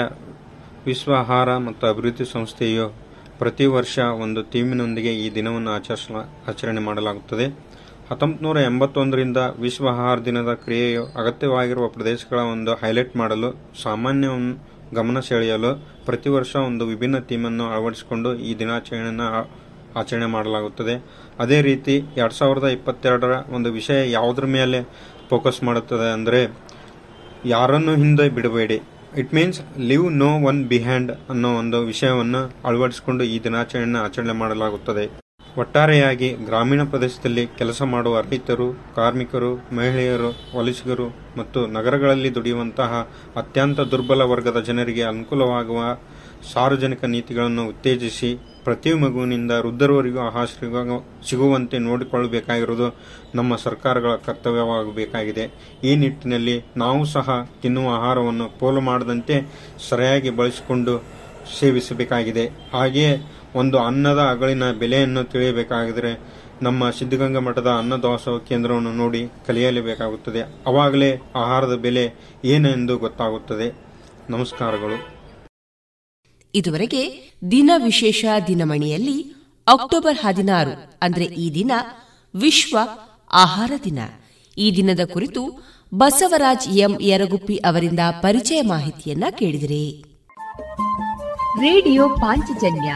ವಿಶ್ವ ಆಹಾರ ಮತ್ತು ಅಭಿವೃದ್ಧಿ ಸಂಸ್ಥೆಯು ಪ್ರತಿ ವರ್ಷ ಒಂದು ಥೀಮಿನೊಂದಿಗೆ ಈ ದಿನವನ್ನು ಆಚರಿಸ ಆಚರಣೆ ಮಾಡಲಾಗುತ್ತದೆ. ಹತ್ತೊಂಬತ್ತು ಎಂಬತ್ತೊಂದರಿಂದ ವಿಶ್ವ ಆಹಾರ ದಿನದ ಕ್ರಿಯೆಯು ಅಗತ್ಯವಾಗಿರುವ ಪ್ರದೇಶಗಳ ಒಂದು ಹೈಲೈಟ್ ಮಾಡಲು, ಸಾಮಾನ್ಯ ಗಮನ ಸೆಳೆಯಲು ಪ್ರತಿ ವರ್ಷ ಒಂದು ವಿಭಿನ್ನ ಥೀಮನ್ನು ಅಳವಡಿಸಿಕೊಂಡು ಈ ದಿನಾಚರಣೆಯನ್ನು ಆಚರಣೆ ಮಾಡಲಾಗುತ್ತದೆ. ಅದೇ ರೀತಿ ಎರಡು ಸಾವಿರದ ಇಪ್ಪತ್ತೆರಡರ ಒಂದು ವಿಷಯ ಯಾವುದ್ರ ಮೇಲೆ ಫೋಕಸ್ ಮಾಡುತ್ತದೆ ಅಂದರೆ, ಯಾರನ್ನು ಹಿಂದೆ ಬಿಡಬೇಡಿ. It means leave no one behind ಅನ್ನೋ ಒಂದು ವಿಷಯವನ್ನು ಅಳವಡಿಸಿಕೊಂಡು ಈ ದಿನಾಚರಣೆಯನ್ನು ಆಚರಣೆ ಮಾಡಲಾಗುತ್ತದೆ. ಒಟ್ಟಾರೆಯಾಗಿ ಗ್ರಾಮೀಣ ಪ್ರದೇಶದಲ್ಲಿ ಕೆಲಸ ಮಾಡುವ ರೈತರು ಕಾರ್ಮಿಕರು, ಮಹಿಳೆಯರು, ವಲಸಿಗರು ಮತ್ತು ನಗರಗಳಲ್ಲಿ ದುಡಿಯುವಂತಹ ಅತ್ಯಂತ ದುರ್ಬಲ ವರ್ಗದ ಜನರಿಗೆ ಅನುಕೂಲವಾಗುವ ಸಾರ್ವಜನಿಕ ನೀತಿಗಳನ್ನು ಉತ್ತೇಜಿಸಿ ಪ್ರತಿ ಮಗುವಿನಿಂದ ವೃದ್ಧರವರೆಗೂ ಆಹಾರ ಸಿಗುವಂತೆ ನೋಡಿಕೊಳ್ಳಬೇಕಾಗಿರುವುದು ನಮ್ಮ ಸರ್ಕಾರಗಳ ಕರ್ತವ್ಯವಾಗಬೇಕಾಗಿದೆ. ಈ ನಿಟ್ಟಿನಲ್ಲಿ ನಾವು ಸಹ ತಿನ್ನುವ ಆಹಾರವನ್ನು ಪೋಲು ಮಾಡದಂತೆ ಸರಿಯಾಗಿ ಬಳಸಿಕೊಂಡು ಸೇವಿಸಬೇಕಾಗಿದೆ. ಹಾಗೆಯೇ ಒಂದು ಅನ್ನದ ಅಗಳಿನ ಬೆಲೆಯನ್ನು ತಿಳಿಯಬೇಕಾದರೆ ನಮ್ಮ ಸಿದ್ಧಗಂಗಾ ಮಠದ ಅನ್ನದಾಸೋಹ ಕೇಂದ್ರವನ್ನು ನೋಡಿ ಕಲಿಯಲೇಬೇಕಾಗುತ್ತದೆ. ಅವಾಗಲೇ ಆಹಾರದ ಬೆಲೆ ಏನೆಂದು ಗೊತ್ತಾಗುತ್ತದೆ. ನಮಸ್ಕಾರಗಳು. ಇದುವರೆಗೆ ದಿನ ವಿಶೇಷ ದಿನಮಣಿಯಲ್ಲಿ ಅಕ್ಟೋಬರ್ ಹದಿನಾರು ಅಂದ್ರೆ ಈ ದಿನ ವಿಶ್ವ ಆಹಾರ ದಿನ. ಈ ದಿನದ ಕುರಿತು ಬಸವರಾಜ್ ಎಂ. ಯರಗುಪ್ಪಿ ಅವರಿಂದ ಪರಿಚಯ ಮಾಹಿತಿಯನ್ನ ಕೇಳಿದಿರಿ. ರೇಡಿಯೋ ಪಾಂಚಜನ್ಯ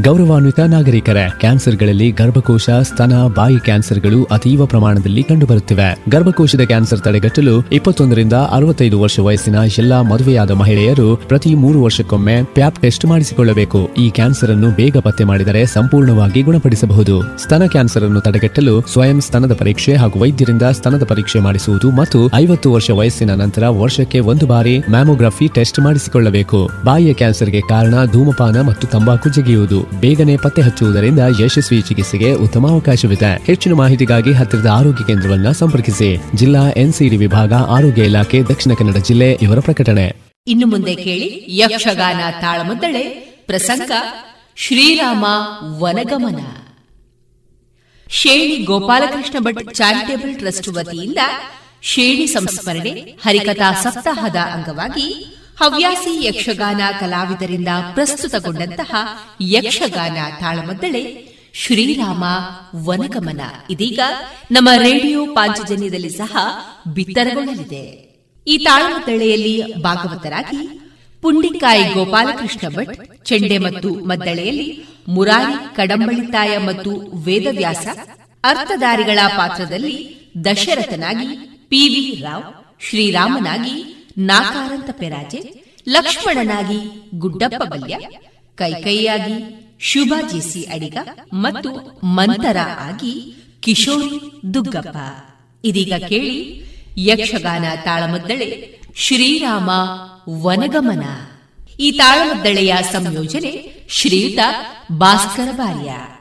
ಗೌರವಾನ್ವಿತ ನಾಗರಿಕರೇ, ಕ್ಯಾನ್ಸರ್ಗಳಲ್ಲಿ ಗರ್ಭಕೋಶ, ಸ್ತನ, ಬಾಯಿ ಕ್ಯಾನ್ಸರ್ಗಳು ಅತೀವ ಪ್ರಮಾಣದಲ್ಲಿ ಕಂಡುಬರುತ್ತಿವೆ. ಗರ್ಭಕೋಶದ ಕ್ಯಾನ್ಸರ್ ತಡೆಗಟ್ಟಲು ಇಪ್ಪತ್ತೊಂದರಿಂದ ಅರವತ್ತೈದು ವರ್ಷ ವಯಸ್ಸಿನ ಎಲ್ಲಾ ಮದುವೆಯಾದ ಮಹಿಳೆಯರು ಪ್ರತಿ ಮೂರು ವರ್ಷಕ್ಕೊಮ್ಮೆ ಪ್ಯಾಪ್ ಟೆಸ್ಟ್ ಮಾಡಿಸಿಕೊಳ್ಳಬೇಕು. ಈ ಕ್ಯಾನ್ಸರ್ ಅನ್ನು ಬೇಗ ಪತ್ತೆ ಮಾಡಿದರೆ ಸಂಪೂರ್ಣವಾಗಿ ಗುಣಪಡಿಸಬಹುದು. ಸ್ತನ ಕ್ಯಾನ್ಸರ್ ಅನ್ನು ತಡೆಗಟ್ಟಲು ಸ್ವಯಂ ಸ್ತನದ ಪರೀಕ್ಷೆ ಹಾಗೂ ವೈದ್ಯರಿಂದ ಸ್ತನದ ಪರೀಕ್ಷೆ ಮಾಡಿಸುವುದು ಮತ್ತು ಐವತ್ತು ವರ್ಷ ವಯಸ್ಸಿನ ನಂತರ ವರ್ಷಕ್ಕೆ ಒಂದು ಬಾರಿ ಮ್ಯಾಮೋಗ್ರಫಿ ಟೆಸ್ಟ್ ಮಾಡಿಸಿಕೊಳ್ಳಬೇಕು. ಬಾಯಿಯ ಕ್ಯಾನ್ಸರ್ಗೆ ಕಾರಣ ಧೂಮಪಾನ ಮತ್ತು ತಂಬಾಕು ಜಗಿಯುವುದು. ಬೇಗನೆ ಪತ್ತೆ ಹಚ್ಚುವುದರಿಂದ ಯಶಸ್ವಿ ಚಿಕಿತ್ಸೆಗೆ ಉತ್ತಮ ಅವಕಾಶವಿದೆ. ಹೆಚ್ಚಿನ ಮಾಹಿತಿಗಾಗಿ ಹತ್ತಿರದ ಆರೋಗ್ಯ ಕೇಂದ್ರವನ್ನು ಸಂಪರ್ಕಿಸಿ. ಜಿಲ್ಲಾ ಎನ್ಸಿಡಿ ವಿಭಾಗ, ಆರೋಗ್ಯ ಇಲಾಖೆ, ದಕ್ಷಿಣ ಕನ್ನಡ ಜಿಲ್ಲೆ ಇವರ ಪ್ರಕಟಣೆ. ಇನ್ನು ಮುಂದೆ ಕೇಳಿ ಯಕ್ಷಗಾನ ತಾಳಮದ್ದಳೆ, ಪ್ರಸಂಗ, ಶ್ರೀರಾಮ ವನಗಮನ. ಶೇಣಿ ಗೋಪಾಲಕೃಷ್ಣ ಭಟ್ ಚಾರಿಟೇಬಲ್ ಟ್ರಸ್ಟ್ ವತಿಯಿಂದ ಶೇಣಿ ಸಂಸ್ಮರಣೆ, ಹರಿಕಥಾ ಸಪ್ತಾಹದ ಅಂಗವಾಗಿ ಹವ್ಯಾಸಿ ಯಕ್ಷಗಾನ ಕಲಾವಿದರಿಂದ ಪ್ರಸ್ತುತಗೊಂಡಂತಹ ಯಕ್ಷಗಾನ ತಾಳಮದ್ದಳೆ ಶ್ರೀರಾಮ ವನಗಮನ. ಇದೀಗ ನಮ್ಮ ರೇಡಿಯೋ ಪಾಂಚಜನ್ಯದಲ್ಲಿ ಸಹ ಬಿತ್ತರಗೊಳ್ಳಲಿದೆ. ಈ ತಾಳಮದ್ದಳೆಯಲ್ಲಿ ಭಾಗವತರಾಗಿ ಪುಂಡಿಕಾಯಿ ಗೋಪಾಲಕೃಷ್ಣ ಭಟ್, ಚೆಂಡೆ ಮತ್ತು ಮದ್ದಳೆಯಲ್ಲಿ ಮುರಾರಿ ಕಡಂಬಳಿತಾಯ ಮತ್ತು ವೇದವ್ಯಾಸ, ಅರ್ಥಧಾರಿಗಳ ಪಾತ್ರದಲ್ಲಿ ದಶರಥನಾಗಿ ಪಿವಿ ರಾವ್, ಶ್ರೀರಾಮನಾಗಿ ನಾಕಾರಂತ ಪೆರಾಜೆ ಲಕ್ಷ್ಮಣನಾಗಿ ಗುಡ್ಡಪ್ಪ ಬಲ್ಯ, ಕೈಕೈಯಾಗಿ ಶುಭಾ ಜೇಸಿ ಅಡಿಗ ಮತ್ತು ಮಂತರ ಆಗಿ ಕಿಶೋರಿ ದುಗ್ಗಪ್ಪ. ಇದೀಗ ಕೇಳಿ ಯಕ್ಷಗಾನ ತಾಳಮದ್ದಳೆ ಶ್ರೀರಾಮ ವನಗಮನ. ಈ ತಾಳಮದ್ದಳೆಯ ಸಂಯೋಜನೆ ಶ್ರೀಯುತ ಭಾಸ್ಕರ ಬಾರ್ಯ.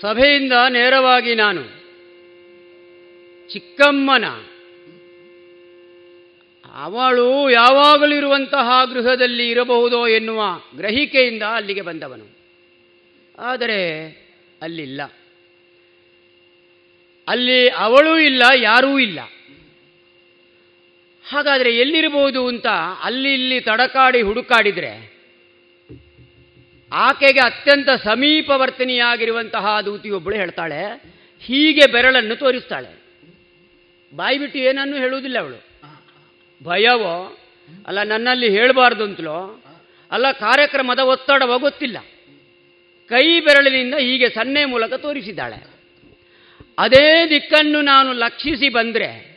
ಸಭೆಯಿಂದ ನೇರವಾಗಿ ನಾನು ಚಿಕ್ಕಮ್ಮನ, ಅವಳು ಯಾವಾಗಲೂ ಇರುವಂತಹ ಗೃಹದಲ್ಲಿ ಇರಬಹುದೋ ಎನ್ನುವ ಗ್ರಹಿಕೆಯಿಂದ ಅಲ್ಲಿಗೆ ಬಂದವನು. ಆದರೆ ಅಲ್ಲಿಲ್ಲ. ಅಲ್ಲಿ ಅವಳೂ ಇಲ್ಲ, ಯಾರೂ ಇಲ್ಲ. ಹಾಗಾದರೆ ಎಲ್ಲಿರಬಹುದು ಅಂತ ಅಲ್ಲಿ ಇಲ್ಲಿ ತಡಕಾಡಿ ಹುಡುಕಾಡಿದರೆ ಆಕೆಗೆ ಅತ್ಯಂತ ಸಮೀಪವರ್ತಿನಿಯಾಗಿರುವಂತಹ ದೂತಿಯೊಬ್ಬಳು ಹೇಳ್ತಾಳೆ, ಹೀಗೆ ಬೆರಳನ್ನು ತೋರಿಸ್ತಾಳೆ. ಬಾಯಿ ಬಿಟ್ಟು ಏನನ್ನು ಹೇಳುವುದಿಲ್ಲ ಅವಳು. ಭಯವೋ, ಅಲ್ಲ ನನ್ನಲ್ಲಿ ಹೇಳಬಾರ್ದು ಅಂತಲೋ, ಅಲ್ಲ ಕಾರ್ಯಕ್ರಮದ ಒತ್ತಡವೋ ಗೊತ್ತಿಲ್ಲ. ಕೈ ಬೆರಳಿನಿಂದ ಹೀಗೆ ಸನ್ನೆ ಮೂಲಕ ತೋರಿಸಿದ್ದಾಳೆ. ಅದೇ ದಿಕ್ಕನ್ನು ನಾನು ಲಕ್ಷಿಸಿ ಬಂದರೆ,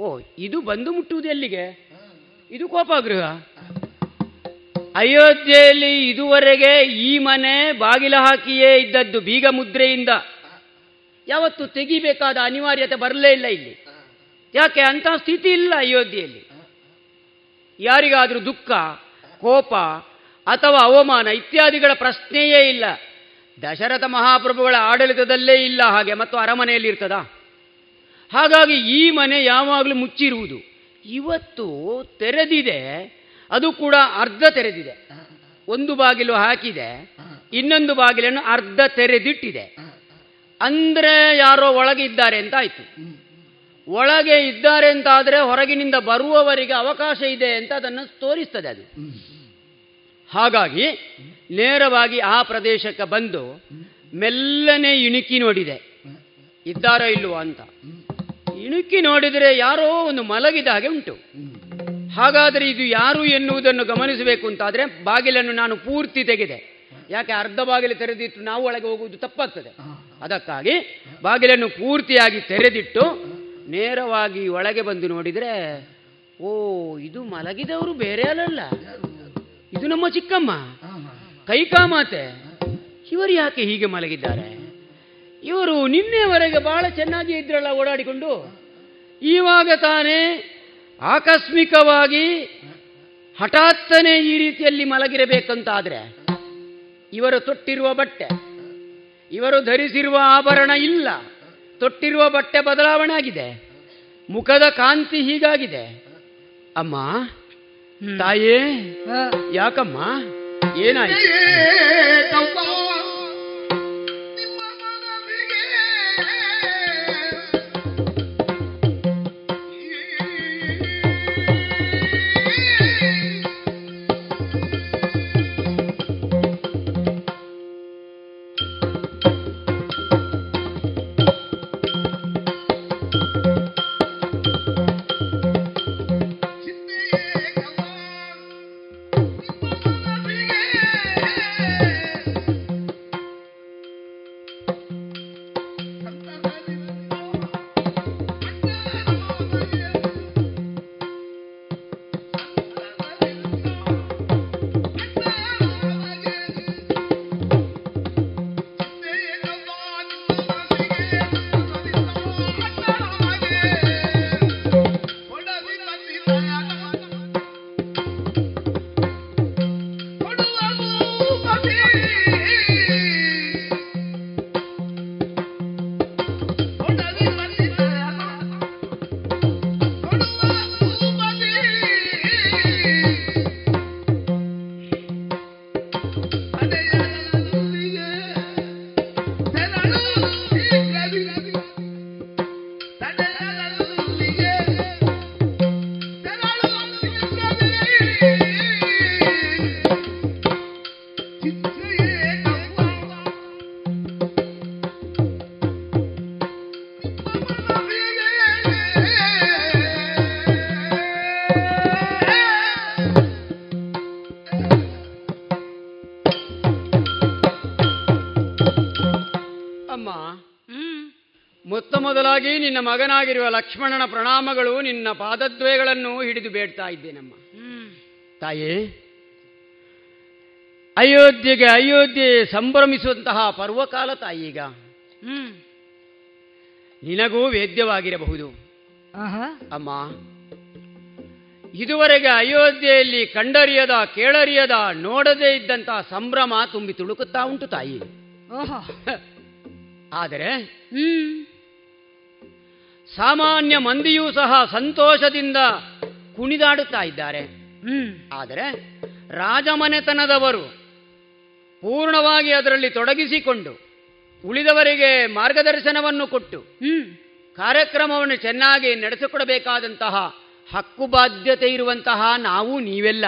ಓ, ಇದು ಬಂದು ಮುಟ್ಟುವುದು ಎಲ್ಲಿಗೆ? ಇದು ಕೋಪಗೃಹ ಅಯೋಧ್ಯೆಯಲ್ಲಿ ಇದುವರೆಗೆ ಈ ಮನೆ ಬಾಗಿಲ ಹಾಕಿಯೇ ಇದ್ದದ್ದು ಬೀಗ ಮುದ್ರೆಯಿಂದ. ಯಾವತ್ತು ತೆಗಿಬೇಕಾದ ಅನಿವಾರ್ಯತೆ ಬರಲೇ ಇಲ್ಲ ಇಲ್ಲಿ. ಯಾಕೆ? ಅಂತಹ ಸ್ಥಿತಿ ಇಲ್ಲ ಅಯೋಧ್ಯೆಯಲ್ಲಿ. ಯಾರಿಗಾದರೂ ದುಃಖ, ಕೋಪ ಅಥವಾ ಅವಮಾನ ಇತ್ಯಾದಿಗಳ ಪ್ರಶ್ನೆಯೇ ಇಲ್ಲ. ದಶರಥ ಮಹಾಪ್ರಭುಗಳ ಆಡಳಿತದಲ್ಲೇ ಇಲ್ಲ ಹಾಗೆ, ಮತ್ತು ಅರಮನೆಯಲ್ಲಿ ಇರ್ತದ? ಹಾಗಾಗಿ ಈ ಮನೆ ಯಾವಾಗಲೂ ಮುಚ್ಚಿರುವುದು. ಇವತ್ತು ತೆರೆದಿದೆ ಅದು ಕೂಡ ಅರ್ಧ ತೆರೆದಿದೆ. ಒಂದು ಬಾಗಿಲು ಹಾಕಿದೆ, ಇನ್ನೊಂದು ಬಾಗಿಲನ್ನು ಅರ್ಧ ತೆರೆದಿಟ್ಟಿದೆ. ಅಂದ್ರೆ ಯಾರೋ ಒಳಗೆ ಇದ್ದಾರೆ ಅಂತ ಆಯ್ತು. ಒಳಗೆ ಇದ್ದಾರೆ ಅಂತ ಆದರೆ ಹೊರಗಿನಿಂದ ಬರುವವರಿಗೆ ಅವಕಾಶ ಇದೆ ಅಂತ ಅದನ್ನು ತೋರಿಸ್ತದೆ ಅದು. ಹಾಗಾಗಿ ನೇರವಾಗಿ ಆ ಪ್ರದೇಶಕ್ಕೆ ಬಂದು ಮೆಲ್ಲನೆ ಇಣುಕಿ ನೋಡಿದೆ. ಇದ್ದಾರೋ ಇಲ್ವೋ ಅಂತ. ಇಣುಕಿ ನೋಡಿದರೆ ಯಾರೋ ಒಂದು ಮಲಗಿದ ಹಾಗೆ ಉಂಟು. ಹಾಗಾದರೆ ಇದು ಯಾರು ಎನ್ನುವುದನ್ನು ಗಮನಿಸಬೇಕು ಅಂತಾದರೆ ಬಾಗಿಲನ್ನು ನಾನು ಪೂರ್ತಿ ತೆಗೆದೆ. ಯಾಕೆ ಅರ್ಧ ಬಾಗಿಲು ತೆರೆದಿಟ್ಟು ನಾವು ಒಳಗೆ ಹೋಗುವುದು ತಪ್ಪಾಗ್ತದೆ. ಅದಕ್ಕಾಗಿ ಬಾಗಿಲನ್ನು ಪೂರ್ತಿಯಾಗಿ ತೆರೆದಿಟ್ಟು ನೇರವಾಗಿ ಒಳಗೆ ಬಂದು ನೋಡಿದರೆ ಓ ಇದು ಮಲಗಿದವರು ಬೇರೆ ಅಲ್ಲಲ್ಲ. ಇದು ನಮ್ಮ ಚಿಕ್ಕಮ್ಮ. ಕೈಕಾಮಾತೆ ಇವರು ಯಾಕೆ ಹೀಗೆ ಮಲಗಿದ್ದಾರೆ? ಇವರು ನಿನ್ನೆವರೆಗೆ ಬಹಳ ಚೆನ್ನಾಗಿ ಇದ್ರಲ್ಲ ಓಡಾಡಿಕೊಂಡು. ಇವಾಗ ತಾನೇ ಆಕಸ್ಮಿಕವಾಗಿ ಹಠಾತ್ತನೆ ಈ ರೀತಿಯಲ್ಲಿ ಮಲಗಿರಬೇಕಂತಾದ್ರೆ ಇವರು ತೊಟ್ಟಿರುವ ಬಟ್ಟೆ ಇವರು ಧರಿಸಿರುವ ಆಭರಣ ಇಲ್ಲ ತೊಟ್ಟಿರುವ ಬಟ್ಟೆ ಬದಲಾವಣೆ ಆಗಿದೆ ಮುಖದ ಕಾಂತಿ ಹೀಗಾಗಿದೆ. ಅಮ್ಮ ತಾಯೇ ಯಾಕಮ್ಮ ಏನಾಯ್ತು? ಮೊದಲಾಗಿ ನಿನ್ನ ಮಗನಾಗಿರುವ ಲಕ್ಷ್ಮಣನ ಪ್ರಣಾಮಗಳು ನಿನ್ನ ಪಾದದ್ವಯಗಳನ್ನು ಹಿಡಿದು ಬೇಡ್ತಾ ಇದ್ದೇನಮ್ಮ. ತಾಯಿ ಅಯೋಧ್ಯೆಗೆ ಅಯೋಧ್ಯೆ ಸಂಭ್ರಮಿಸುವಂತಹ ಪರ್ವಕಾಲ ತಾಯಿ ಈಗ. ನಿನಗೂ ವೇದ್ಯವಾಗಿರಬಹುದು. ಅಮ್ಮ ಇದುವರೆಗೆ ಅಯೋಧ್ಯೆಯಲ್ಲಿ ಕಂಡರಿಯದ ಕೇಳರಿಯದ ನೋಡದೇ ಇದ್ದಂತಹ ಸಂಭ್ರಮ ತುಂಬಿ ತುಳುಕುತ್ತಾ ಉಂಟು ತಾಯಿ. ಆದರೆ ಸಾಮಾನ್ಯ ಮಂದಿಯೂ ಸಹ ಸಂತೋಷದಿಂದ ಕುಣಿದಾಡುತ್ತಾ ಇದ್ದಾರೆ. ಆದರೆ ರಾಜಮನೆತನದವರು ಪೂರ್ಣವಾಗಿ ಅದರಲ್ಲಿ ತೊಡಗಿಸಿಕೊಂಡು ಉಳಿದವರಿಗೆ ಮಾರ್ಗದರ್ಶನವನ್ನು ಕೊಟ್ಟು ಕಾರ್ಯಕ್ರಮವನ್ನು ಚೆನ್ನಾಗಿ ನಡೆಸಿಕೊಡಬೇಕಾದಂತಹ ಹಕ್ಕು ಬಾಧ್ಯತೆ ಇರುವಂತಹ ನಾವು ನೀವೆಲ್ಲ.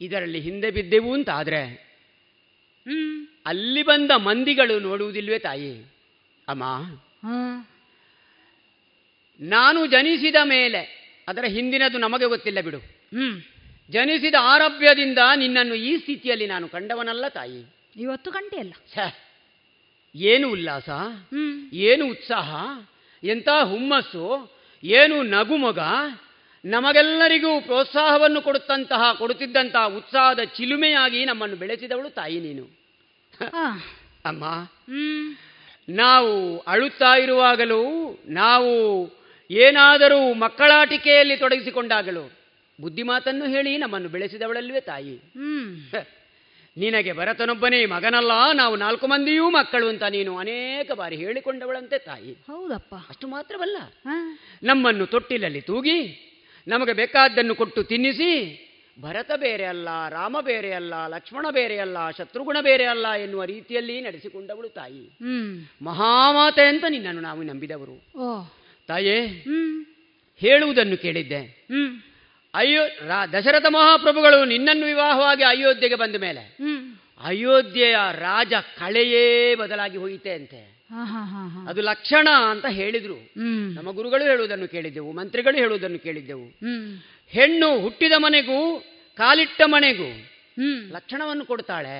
ಇದರಲ್ಲಿ ಹಿಂದೆ ಬಿದ್ದೆವು ಅಂತಾದ್ರೆ ಅಲ್ಲಿ ಬಂದ ಮಂದಿಗಳು ನೋಡುವುದಿಲ್ವೇ ತಾಯಿ? ಅಮ್ಮ. ನಾನು ಜನಿಸಿದ ಮೇಲೆ ಅದರ ಹಿಂದಿನದು ನಮಗೆ ಗೊತ್ತಿಲ್ಲ ಬಿಡು. ಜನಿಸಿದ ಆರಭ್ಯದಿಂದ ನಿನ್ನನ್ನು ಈ ಸ್ಥಿತಿಯಲ್ಲಿ ನಾನು ಕಂಡವನಲ್ಲ ತಾಯಿ. ಇವತ್ತು ಕಂಡಿಯಲ್ಲ ಅಲ್ಲ. ಏನು ಉಲ್ಲಾಸ ಏನು ಉತ್ಸಾಹ ಎಂಥ ಹುಮ್ಮಸ್ಸು ಏನು ನಗುಮೊಗ ನಮಗೆಲ್ಲರಿಗೂ ಪ್ರೋತ್ಸಾಹವನ್ನು ಕೊಡುತ್ತಂತಹ ಕೊಡುತ್ತಿದ್ದಂತಹ ಉತ್ಸಾಹದ ಚಿಲುಮೆಯಾಗಿ ನಮ್ಮನ್ನು ಬೆಳೆಸಿದವಳು ತಾಯಿ ನೀನು. ಅಮ್ಮ. ನಾವು ಅಳುತ್ತಾ ಇರುವಾಗಲೂ ನಾವು ಏನಾದರೂ ಮಕ್ಕಳಾಟಿಕೆಯಲ್ಲಿ ತೊಡಗಿಸಿಕೊಂಡಾಗಲೂ ಬುದ್ಧಿಮಾತನ್ನು ಹೇಳಿ ನಮ್ಮನ್ನು ಬೆಳೆಸಿದವಳಲ್ವೇ ತಾಯಿ. ನಿನಗೆ ಭರತನೊಬ್ಬನೇ ಮಗನಲ್ಲ ನಾವು ನಾಲ್ಕು ಮಂದಿಯೂ ಮಕ್ಕಳು ಅಂತ ನೀನು ಅನೇಕ ಬಾರಿ ಹೇಳಿಕೊಂಡವಳಂತೆ ತಾಯಿ. ಹೌದಪ್ಪ. ಅಷ್ಟು ಮಾತ್ರವಲ್ಲ. ನಮ್ಮನ್ನು ತೊಟ್ಟಿಲಲ್ಲಿ ತೂಗಿ ನಮಗೆ ಬೇಕಾದ್ದನ್ನು ಕೊಟ್ಟು ತಿನ್ನಿಸಿ ಭರತ ಬೇರೆ ಅಲ್ಲ ರಾಮ ಬೇರೆ ಅಲ್ಲ ಲಕ್ಷ್ಮಣ ಬೇರೆ ಅಲ್ಲ ಶತ್ರುಗುಣ ಬೇರೆ ಅಲ್ಲ ಎನ್ನುವ ರೀತಿಯಲ್ಲಿ ನಡೆಸಿಕೊಂಡವಳು ತಾಯಿ. ಹ್ಮ್. ಮಹಾಮಾತೆ ಅಂತ ನಿನ್ನನ್ನು ನಾವು ನಂಬಿದವರು. ತಾಯೇ ಹೇಳುವುದನ್ನು ಕೇಳಿದ್ದೆ. ಹ್ಮ್. ಅಯ್ಯೋ ದಶರಥ ಮಹಾಪ್ರಭುಗಳು ನಿನ್ನನ್ನು ವಿವಾಹವಾಗಿ ಅಯೋಧ್ಯೆಗೆ ಬಂದ ಮೇಲೆ ಅಯೋಧ್ಯೆಯ ರಾಜ ಕಳೆಯೇ ಬದಲಾಗಿ ಹೋಯಿತೆ ಅಂತೆ. ಅದು ಲಕ್ಷಣ ಅಂತ ಹೇಳಿದ್ರು. ಹ್ಮ್. ನಮ್ಮ ಗುರುಗಳು ಹೇಳುವುದನ್ನು ಕೇಳಿದ್ದೆವು ಮಂತ್ರಿಗಳು ಹೇಳುವುದನ್ನು ಕೇಳಿದ್ದೆವು. ಹೆಣ್ಣು ಹುಟ್ಟಿದ ಮನೆಗೂ ಕಾಲಿಟ್ಟ ಮನೆಗೂ ಹ್ಮ್. ಲಕ್ಷಣವನ್ನು ಕೊಡ್ತಾಳೆ.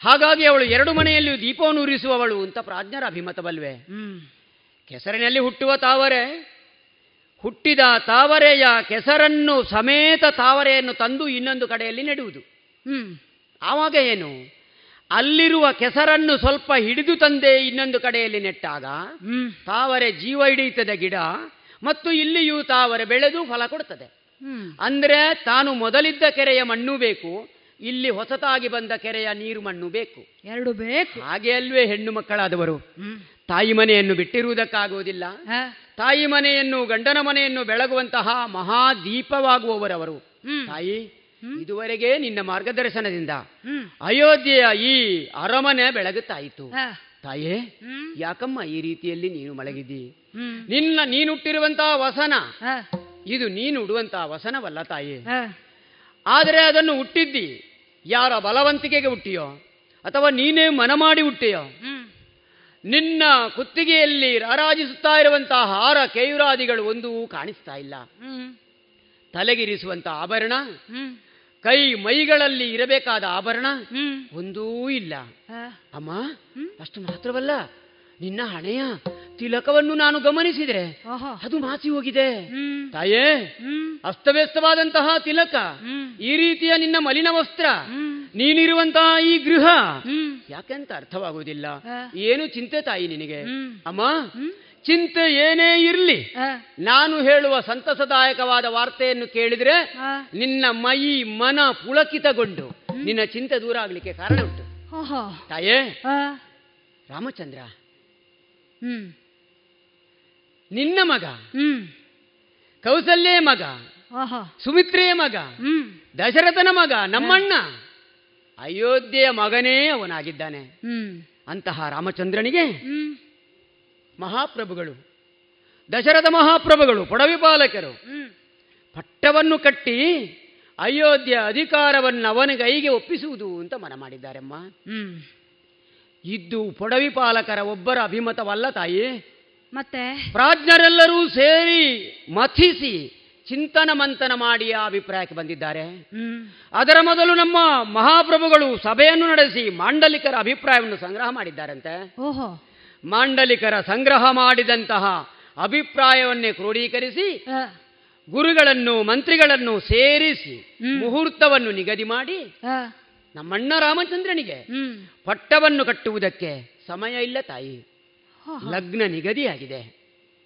ಹಾಗಾಗಿ ಅವಳು ಎರಡು ಮನೆಯಲ್ಲಿಯೂ ದೀಪವನ್ನು ಉರಿಸುವವಳು ಅಂತ ಪ್ರಾಜ್ಞರ ಅಭಿಮತವಲ್ವೇ ಹ್ಮ್. ಕೆಸರಿನಲ್ಲಿ ಹುಟ್ಟುವ ತಾವರೆ ಹುಟ್ಟಿದ ತಾವರೆಯ ಕೆಸರನ್ನು ಸಮೇತ ತಾವರೆಯನ್ನು ತಂದು ಇನ್ನೊಂದು ಕಡೆಯಲ್ಲಿ ನೆಡುವುದು. ಹ್ಮ್. ಆವಾಗ ಏನು? ಅಲ್ಲಿರುವ ಕೆಸರನ್ನು ಸ್ವಲ್ಪ ಹಿಡಿದು ತಂದೆ ಇನ್ನೊಂದು ಕಡೆಯಲ್ಲಿ ನೆಟ್ಟಾಗ ಹ್ಮ್. ತಾವರೆ ಜೀವ ಹಿಡಿಯುತ್ತದೆ ಗಿಡ ಮತ್ತು ಇಲ್ಲಿಯೂ ತಾವರೆ ಬೆಳೆದು ಫಲ ಕೊಡುತ್ತದೆ ಅಂದ್ರೆ ತಾನು ಮೊದಲಿದ್ದ ಕೆರೆಯ ಮಣ್ಣು ಬೇಕು ಇಲ್ಲಿ ಹೊಸತಾಗಿ ಬಂದ ಕೆರೆಯ ನೀರು ಮಣ್ಣು ಬೇಕು. ಎರಡು ಬೇಕು. ಹಾಗೆ ಅಲ್ವೇ ಹೆಣ್ಣು ಮಕ್ಕಳಾದವರು. ತಾಯಿ ಮನೆಯನ್ನು ಬಿಟ್ಟಿರುವುದಕ್ಕಾಗುವುದಿಲ್ಲ. ತಾಯಿ ಮನೆಯನ್ನು ಗಂಡನ ಮನೆಯನ್ನು ಬೆಳಗುವಂತಹ ಮಹಾದೀಪವಾಗುವವರವರು. ತಾಯಿ ಇದುವರೆಗೆ ನಿನ್ನ ಮಾರ್ಗದರ್ಶನದಿಂದ ಅಯೋಧ್ಯೆಯ ಈ ಅರಮನೆ ಬೆಳಗುತ್ತಾಯಿತು. ತಾಯೇ ಯಾಕಮ್ಮ ಈ ರೀತಿಯಲ್ಲಿ ನೀನು ಮಲಗಿದಿ ನಿನ್ನ ನೀನುಟ್ಟಿರುವಂತಹ ವಸನ ಇದು ನೀನು ಉಡುವಂತಹ ವಸನವಲ್ಲ ತಾಯಿ. ಆದರೆ ಅದನ್ನು ಹುಟ್ಟಿದ್ದಿ. ಯಾರ ಬಲವಂತಿಕೆಗೆ ಹುಟ್ಟಿಯೋ ಅಥವಾ ನೀನೇ ಮನ ಮಾಡಿ ಹುಟ್ಟಿಯೋ? ನಿನ್ನ ಕುತ್ತಿಗೆಯಲ್ಲಿ ರಾರಾಜಿಸುತ್ತಾ ಇರುವಂತಹ ಹಾರ ಕೇಯುರಾದಿಗಳು ಒಂದೂ ಕಾಣಿಸ್ತಾ ಇಲ್ಲ. ತಲೆಗಿರಿಸುವಂತಹ ಆಭರಣ ಕೈ ಮೈಗಳಲ್ಲಿ ಇರಬೇಕಾದ ಆಭರಣ ಒಂದೂ ಇಲ್ಲ. ಅಮ್ಮ ಅಷ್ಟು ಮಾತ್ರವಲ್ಲ. ನಿನ್ನ ಹಣೆಯ ತಿಲಕವನ್ನು ನಾನು ಗಮನಿಸಿದ್ರೆ ಓಹೋ. ಅದು ಮಾಸಿ ಹೋಗಿದೆ. ತಾಯೇ ಅಸ್ತವ್ಯಸ್ತವಾದಂತಹ ತಿಲಕ ಈ ರೀತಿಯ ನಿನ್ನ ಮಲಿನ ವಸ್ತ್ರ ನೀನಿರುವಂತಹ ಈ ಗೃಹ ಯಾಕೆಂತ ಅರ್ಥವಾಗುವುದಿಲ್ಲ. ಏನು ಚಿಂತೆ ತಾಯಿ ನಿನಗೆ? ಅಮ್ಮ ಚಿಂತೆ ಏನೇ ಇರಲಿ ನಾನು ಹೇಳುವ ಸಂತಸದಾಯಕವಾದ ವಾರ್ತೆಯನ್ನು ಕೇಳಿದ್ರೆ ನಿನ್ನ ಮೈ ಮನ ಪುಳಕಿತಗೊಂಡು ನಿನ್ನ ಚಿಂತೆ ದೂರ ಆಗ್ಲಿಕ್ಕೆ ಕಾರಣ ಉಂಟು. ತಾಯೇ ರಾಮಚಂದ್ರ ನಿನ್ನ ಮಗ. ಕೌಸಲ್ಯೇ ಮಗ. ಸುಮಿತ್ರೆಯ ಮಗ. ದಶರಥನ ಮಗ ನಮ್ಮಣ್ಣ. ಅಯೋಧ್ಯೆಯ ಮಗನೇ ಅವನಾಗಿದ್ದಾನೆ. ಅಂತಹ ರಾಮಚಂದ್ರನಿಗೆ ಮಹಾಪ್ರಭುಗಳು ದಶರಥ ಮಹಾಪ್ರಭುಗಳು ಪೊಡವಿಪಾಲಕರು ಪಟ್ಟವನ್ನು ಕಟ್ಟಿ ಅಯೋಧ್ಯೆ ಅಧಿಕಾರವನ್ನು ಅವನ ಕೈಗೆ ಒಪ್ಪಿಸುವುದು ಅಂತ ಮನ ಮಾಡಿದ್ದಾರಮ್ಮ ಇದ್ದು ಪೊಡವಿಪಾಲಕರ ಒಬ್ಬರ ಅಭಿಮತವಲ್ಲ ತಾಯಿ? ಮತ್ತೆ? ಪ್ರಾಜ್ಞರೆಲ್ಲರೂ ಸೇರಿ ಮಥಿಸಿ ಚಿಂತನ ಮಂಥನ ಮಾಡಿ ಆ ಅಭಿಪ್ರಾಯಕ್ಕೆ ಬಂದಿದ್ದಾರೆ. ಅದರ ಮೊದಲು ನಮ್ಮ ಮಹಾಪ್ರಭುಗಳು ಸಭೆಯನ್ನು ನಡೆಸಿ ಮಾಂಡಲಿಕರ ಅಭಿಪ್ರಾಯವನ್ನು ಸಂಗ್ರಹ ಮಾಡಿದ್ದಾರಂತೆ. ಓಹೋ. ಮಾಂಡಲಿಕರ ಸಂಗ್ರಹ ಮಾಡಿದಂತಹ ಅಭಿಪ್ರಾಯವನ್ನೇ ಕ್ರೋಢೀಕರಿಸಿ ಗುರುಗಳನ್ನು ಮಂತ್ರಿಗಳನ್ನು ಸೇರಿಸಿ ಮುಹೂರ್ತವನ್ನು ನಿಗದಿ ಮಾಡಿ ನಮ್ಮಣ್ಣ ರಾಮಚಂದ್ರನಿಗೆ ಪಟ್ಟವನ್ನು ಕಟ್ಟುವುದಕ್ಕೆ ಸಮಯ ಇಲ್ಲ ತಾಯಿ. ಲಗ್ನ ನಿಗದಿಯಾಗಿದೆ.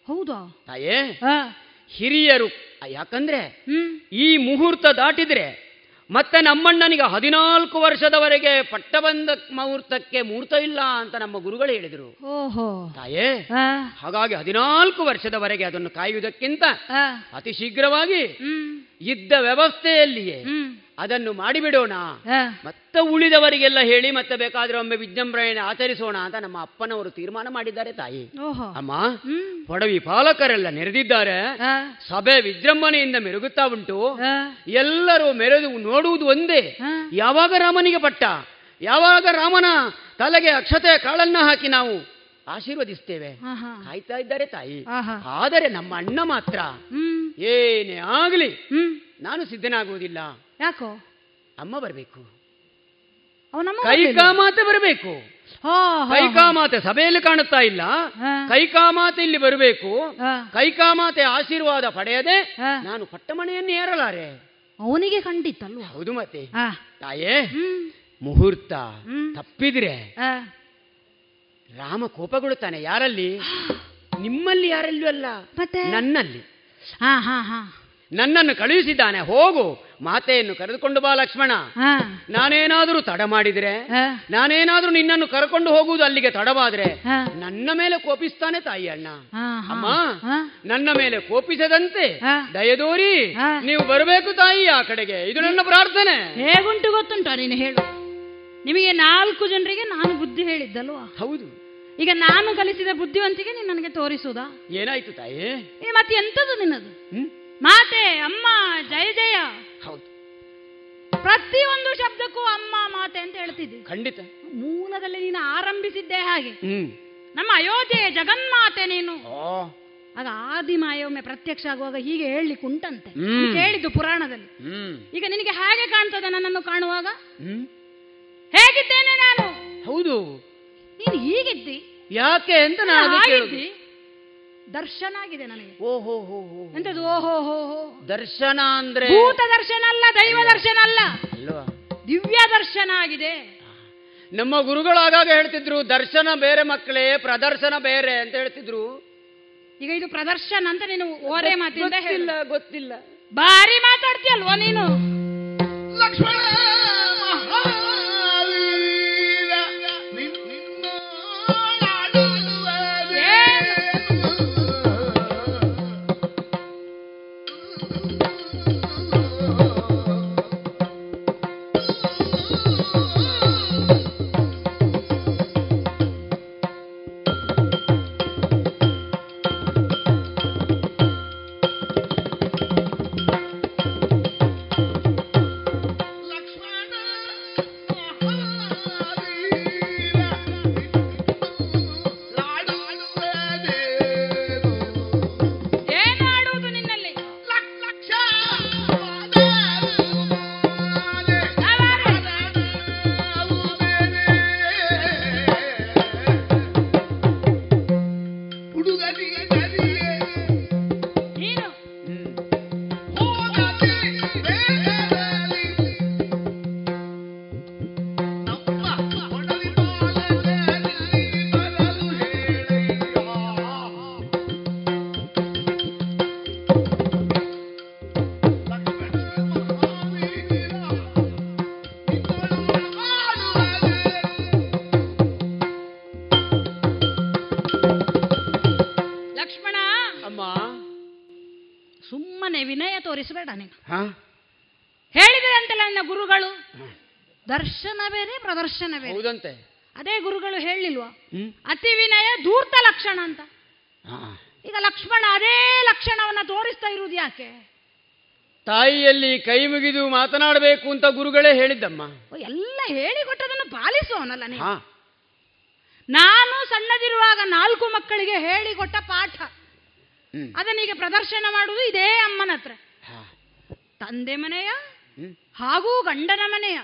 ಹೌದಾ? ತಾಯೇ ಹಿರಿಯರು ಯಾಕಂದ್ರೆ ಈ ಮುಹೂರ್ತ ದಾಟಿದ್ರೆ ಮತ್ತೆ ನಮ್ಮಣ್ಣನಿಗೆ ಹದಿನಾಲ್ಕು ವರ್ಷದವರೆಗೆ ಪಟ್ಟಬಂದ ಮುಹೂರ್ತಕ್ಕೆ ಮುಹೂರ್ತ ಇಲ್ಲ ಅಂತ ನಮ್ಮ ಗುರುಗಳು ಹೇಳಿದರು. ಓಹೋ. ತಾಯೇ ಹಾಗಾಗಿ ಹದಿನಾಲ್ಕು ವರ್ಷದವರೆಗೆ ಅದನ್ನು ಕಾಯುವುದಕ್ಕಿಂತ ಅತಿ ಶೀಘ್ರವಾಗಿ ಇದ್ದ ವ್ಯವಸ್ಥೆಯಲ್ಲಿಯೇ ಅದನ್ನು ಮಾಡಿಬಿಡೋಣ. ಮತ್ತೆ ಉಳಿದವರಿಗೆಲ್ಲ ಹೇಳಿ ಮತ್ತೆ ಬೇಕಾದ್ರೆ ಒಮ್ಮೆ ವಿಜೃಂಭಣೆಯನ್ನು ಆಚರಿಸೋಣ ಅಂತ ನಮ್ಮ ಅಪ್ಪನವರು ತೀರ್ಮಾನ ಮಾಡಿದ್ದಾರೆ ತಾಯಿ. ಅಮ್ಮ ಒಡವಿ ಪೊಡವಿ ಪಾಲಕರೆಲ್ಲ ನೆರೆದಿದ್ದಾರೆ. ಸಭೆ ವಿಜೃಂಭಣೆಯಿಂದ ಮೆರುಗುತ್ತಾ ಉಂಟು. ಎಲ್ಲರೂ ಮೆರೆದು ನೋಡುವುದು ಒಂದೇ. ಯಾವಾಗ ರಾಮನಿಗೆ ಪಟ್ಟ? ಯಾವಾಗ ರಾಮನ ತಲೆಗೆ ಅಕ್ಷತೆ ಕಾಳನ್ನ ಹಾಕಿ ನಾವು ಆಶೀರ್ವದಿಸ್ತೇವೆ. ಕಾಯ್ತಾ ಇದ್ದಾರೆ ತಾಯಿ. ಆದರೆ ನಮ್ಮ ಅಣ್ಣ ಮಾತ್ರ ಏನೇ ಆಗಲಿ ನಾನು ಸಿದ್ಧನಾಗುವುದಿಲ್ಲ. ಯಾಕೋ? ಅಮ್ಮ ಬರಬೇಕು. ಕೈಕಾಮಾತೆ ಬರಬೇಕು. ಕೈಕಾಮಾತೆ ಸಭೆಯಲ್ಲಿ ಕಾಣುತ್ತಾ ಇಲ್ಲ. ಕೈಕಾಮಾತೆ ಇಲ್ಲಿ ಬರಬೇಕು. ಕೈಕಾಮಾತೆ ಆಶೀರ್ವಾದ ಪಡೆಯದೆ ನಾನು ಪಟ್ಟಮಣೆಯನ್ನು ಏರಲಾರೆ. ಅವನಿಗೆ ಖಂಡಿತ ಹೌದು ಮತ್ತೆ. ತಾಯೇ ಮುಹೂರ್ತ. ತಪ್ಪಿದ್ರೆ ರಾಮ ಕೋಪಗೊಳ್ಳುತ್ತಾನೆ ಯಾರಲ್ಲಿ? ನಿಮ್ಮಲ್ಲಿ ಯಾರಲ್ಲೂ ಅಲ್ಲ. ಮತ್ತೆ? ನನ್ನಲ್ಲಿ. ಹಾ ಹಾ ಹಾ. ನನ್ನನ್ನು ಕಳುಹಿಸಿದ್ದಾನೆ ಹೋಗು. ಮಾತೆಯನ್ನು ಕರೆದುಕೊಂಡು ಬಾ ಲಕ್ಷ್ಮಣ. ನಾನೇನಾದರೂ ತಡ ಮಾಡಿದ್ರೆ ನಾನೇನಾದರೂ ನಿನ್ನನ್ನು ಕರ್ಕೊಂಡು ಹೋಗುವುದು ಅಲ್ಲಿಗೆ ತಡವಾದ್ರೆ. ನನ್ನ ಮೇಲೆ ಕೋಪಿಸ್ತಾನೆ ತಾಯಿ ಅಣ್ಣ. ಅಮ್ಮ. ನನ್ನ ಮೇಲೆ ಕೋಪಿಸದಂತೆ ದಯದೋರಿ. ನೀವು ಬರಬೇಕು ತಾಯಿ ಆ ಕಡೆಗೆ. ಇದು ನನ್ನ ಪ್ರಾರ್ಥನೆ. ಹೇಗುಂಟು ಗೊತ್ತುಂಟ ನೀನು ಹೇಳು. ನಿಮಗೆ ನಾಲ್ಕು ಜನರಿಗೆ ನಾನು ಬುದ್ಧಿ ಹೇಳಿದ್ದಲ್ವಾ? ಹೌದು. ಈಗ ನಾನು ಕಲಿಸಿದ ಬುದ್ಧಿವಂತಿಗೆ ನೀನು ನನಗೆ ತೋರಿಸುವುದಾ? ಏನಾಯ್ತು ತಾಯಿ? ಮತ್ತೆ ಎಂತದು ನಿನ್ನದು? ಮಾತೆ ಅಮ್ಮ ಜಯ ಜಯ. ಹೌದು. ಪ್ರತಿಯೊಂದು ಶಬ್ದಕ್ಕೂ ಅಮ್ಮ ಮಾತೆ ಅಂತ ಹೇಳ್ತಿದ್ದೆ. ಖಂಡಿತ. ಮೂಲದಲ್ಲಿ ನೀನು ಆರಂಭಿಸಿದ್ದೇ ಹಾಗೆ. ನಮ್ಮ ಅಯೋಧ್ಯೆ ಜಗನ್ಮಾತೆ ನೀನು. ಆಗ ಆದಿಮಾಯ ಒಮ್ಮೆ ಪ್ರತ್ಯಕ್ಷ ಆಗುವಾಗ ಹೀಗೆ ಹೇಳಲಿಕ್ಕೆ ಉಂಟಂತೆ. ಹೇಳಿದ್ದು ಪುರಾಣದಲ್ಲಿ. ಈಗ ನಿನಗೆ ಹಾಗೆ ಕಾಣ್ತದೆ ನನ್ನನ್ನು ಕಾಣುವಾಗ? ಹೇಗಿದ್ದೇನೆ ನಾನು? ಹೌದು. ನೀನು ಹೀಗಿದ್ದಿ? ಯಾಕೆ ಅಂತ ನಾನು ದರ್ಶನ ಆಗಿದೆ ನನಗೆ. ಓಹೋ ಹೋ ಹೋ ಎಂತದು? ಓಹೋ ಹೋ ಹೋ ದರ್ಶನ ಅಂದ್ರೆ? ಭೂತ ದರ್ಶನ ಅಲ್ಲ ದೈವ ದರ್ಶನ ಅಲ್ಲ. ಅಲ್ವಾ ದಿವ್ಯ ದರ್ಶನ ಆಗಿದೆ. ನಮ್ಮ ಗುರುಗಳು ಆಗಾಗ ಹೇಳ್ತಿದ್ರು ದರ್ಶನ ಬೇರೆ ಮಕ್ಕಳೇ ಪ್ರದರ್ಶನ ಬೇರೆ ಅಂತ ಹೇಳ್ತಿದ್ರು. ಈಗ ಇದು ಪ್ರದರ್ಶನ ಅಂತ ನೀನು ಓರೆ ಮಾತಿಂದ ಹೇಳು. ಗೊತ್ತಿಲ್ಲ ಗೊತ್ತಿಲ್ಲ. ಬಾರಿ ಮಾತಾಡ್ತೀಯಲ್ವಾ ನೀನು? ಏನು ಬೇರೆ ಪ್ರದರ್ಶನ ಬೇರೆ. ಹೌದಂತೆ. ಅದೇ ಗುರುಗಳು ಹೇಳಿಲ್ವಾ? ಅತಿ ವಿನಯ ಧೂರ್ತ ಲಕ್ಷಣ ಅಂತ. ಈಗ ಲಕ್ಷ್ಮಣ ಅದೇ ಲಕ್ಷಣವನ್ನ ತೋರಿಸ್ತಾ ಇರುವುದು ಯಾಕೆ? ತಾಯಿಯಲ್ಲಿ ಕೈ ಮುಗಿದು ಮಾತನಾಡಬೇಕು ಅಂತ ಗುರುಗಳೇ ಹೇಳಿದ್ದಮ್ಮ. ಎಲ್ಲ ಹೇಳಿಕೊಟ್ಟದನ್ನು ಪಾಲಿಸುವವನಲ್ಲ ನೀನು. ನಾನು ಸಣ್ಣದಿರುವಾಗ ನಾಲ್ಕು ಮಕ್ಕಳಿಗೆ ಹೇಳಿಕೊಟ್ಟ ಪಾಠ. ಅದನ್ನೀಗ ಪ್ರದರ್ಶನ ಮಾಡುವುದು ಇದೇ ಅಮ್ಮನ ಹತ್ರ ತಂದೆ ಮನೆಯ ಹಾಗೂ ಗಂಡನ ಮನೆಯ.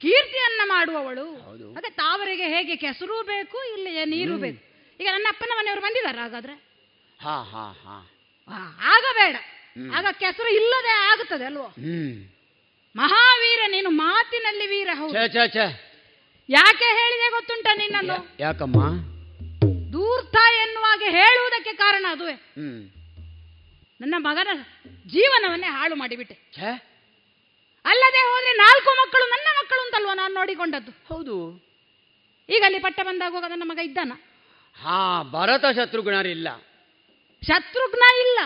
ಕೀರ್ತಿಯನ್ನ ಮಾಡುವವಳು. ಅದೇ ತಾವರಿಗೆ ಹೇಗೆ ಕೆಸರು ಬೇಕು ಇಲ್ಲಿ ನೀರು ಬೇಕು. ಈಗ ನನ್ನ ಅಪ್ಪನ ಮನೆಯವರು ಬಂದಿದ್ದಾರೆ ಹಾಗಾದ್ರೆ? ಹಾ ಹಾ ಹಾ. ಆ, ಆಗ ಬೇಡ. ಆಗ ಕೆಸರು ಇಲ್ಲದೆ ಆಗುತ್ತದೆ ಅಲ್ವೋ? ಮಹಾವೀರ ನೀನು ಮಾತಿನಲ್ಲಿ ವೀರ ಹೌದು. ಯಾಕೆ ಹೇಳಿದೆ ಗೊತ್ತುಂಟ ನಿನ್ನನ್ನು? ಯಾಕಮ್ಮ? ದೂರ್ತ ಎನ್ನುವಾಗ ಹೇಳುವುದಕ್ಕೆ ಕಾರಣ ಅದುವೇ. ನನ್ನ ಮಗನ ಜೀವನವನ್ನೇ ಹಾಳು ಮಾಡಿಬಿಟ್ಟೆ. ಛೇ. ಅಲ್ಲದೆ ಹೋದ್ರೆ ನಾಲ್ಕು ಮಕ್ಕಳು ನನ್ನ ಮಕ್ಕಳು ಅಂತಲ್ವ ನಾನು ನೋಡಿಕೊಂಡದ್ದು? ಹೌದು. ಈಗ ಅಲ್ಲಿ ಪಟ್ಟ ಬಂದಾಗ ನನ್ನ ಮಗ ಇದ್ದಾನ? ಹಾ ಭರತ ಶತ್ರುಘ್ನರಿಲ್ಲ. ಶತ್ರುಘ್ನ ಇಲ್ಲ.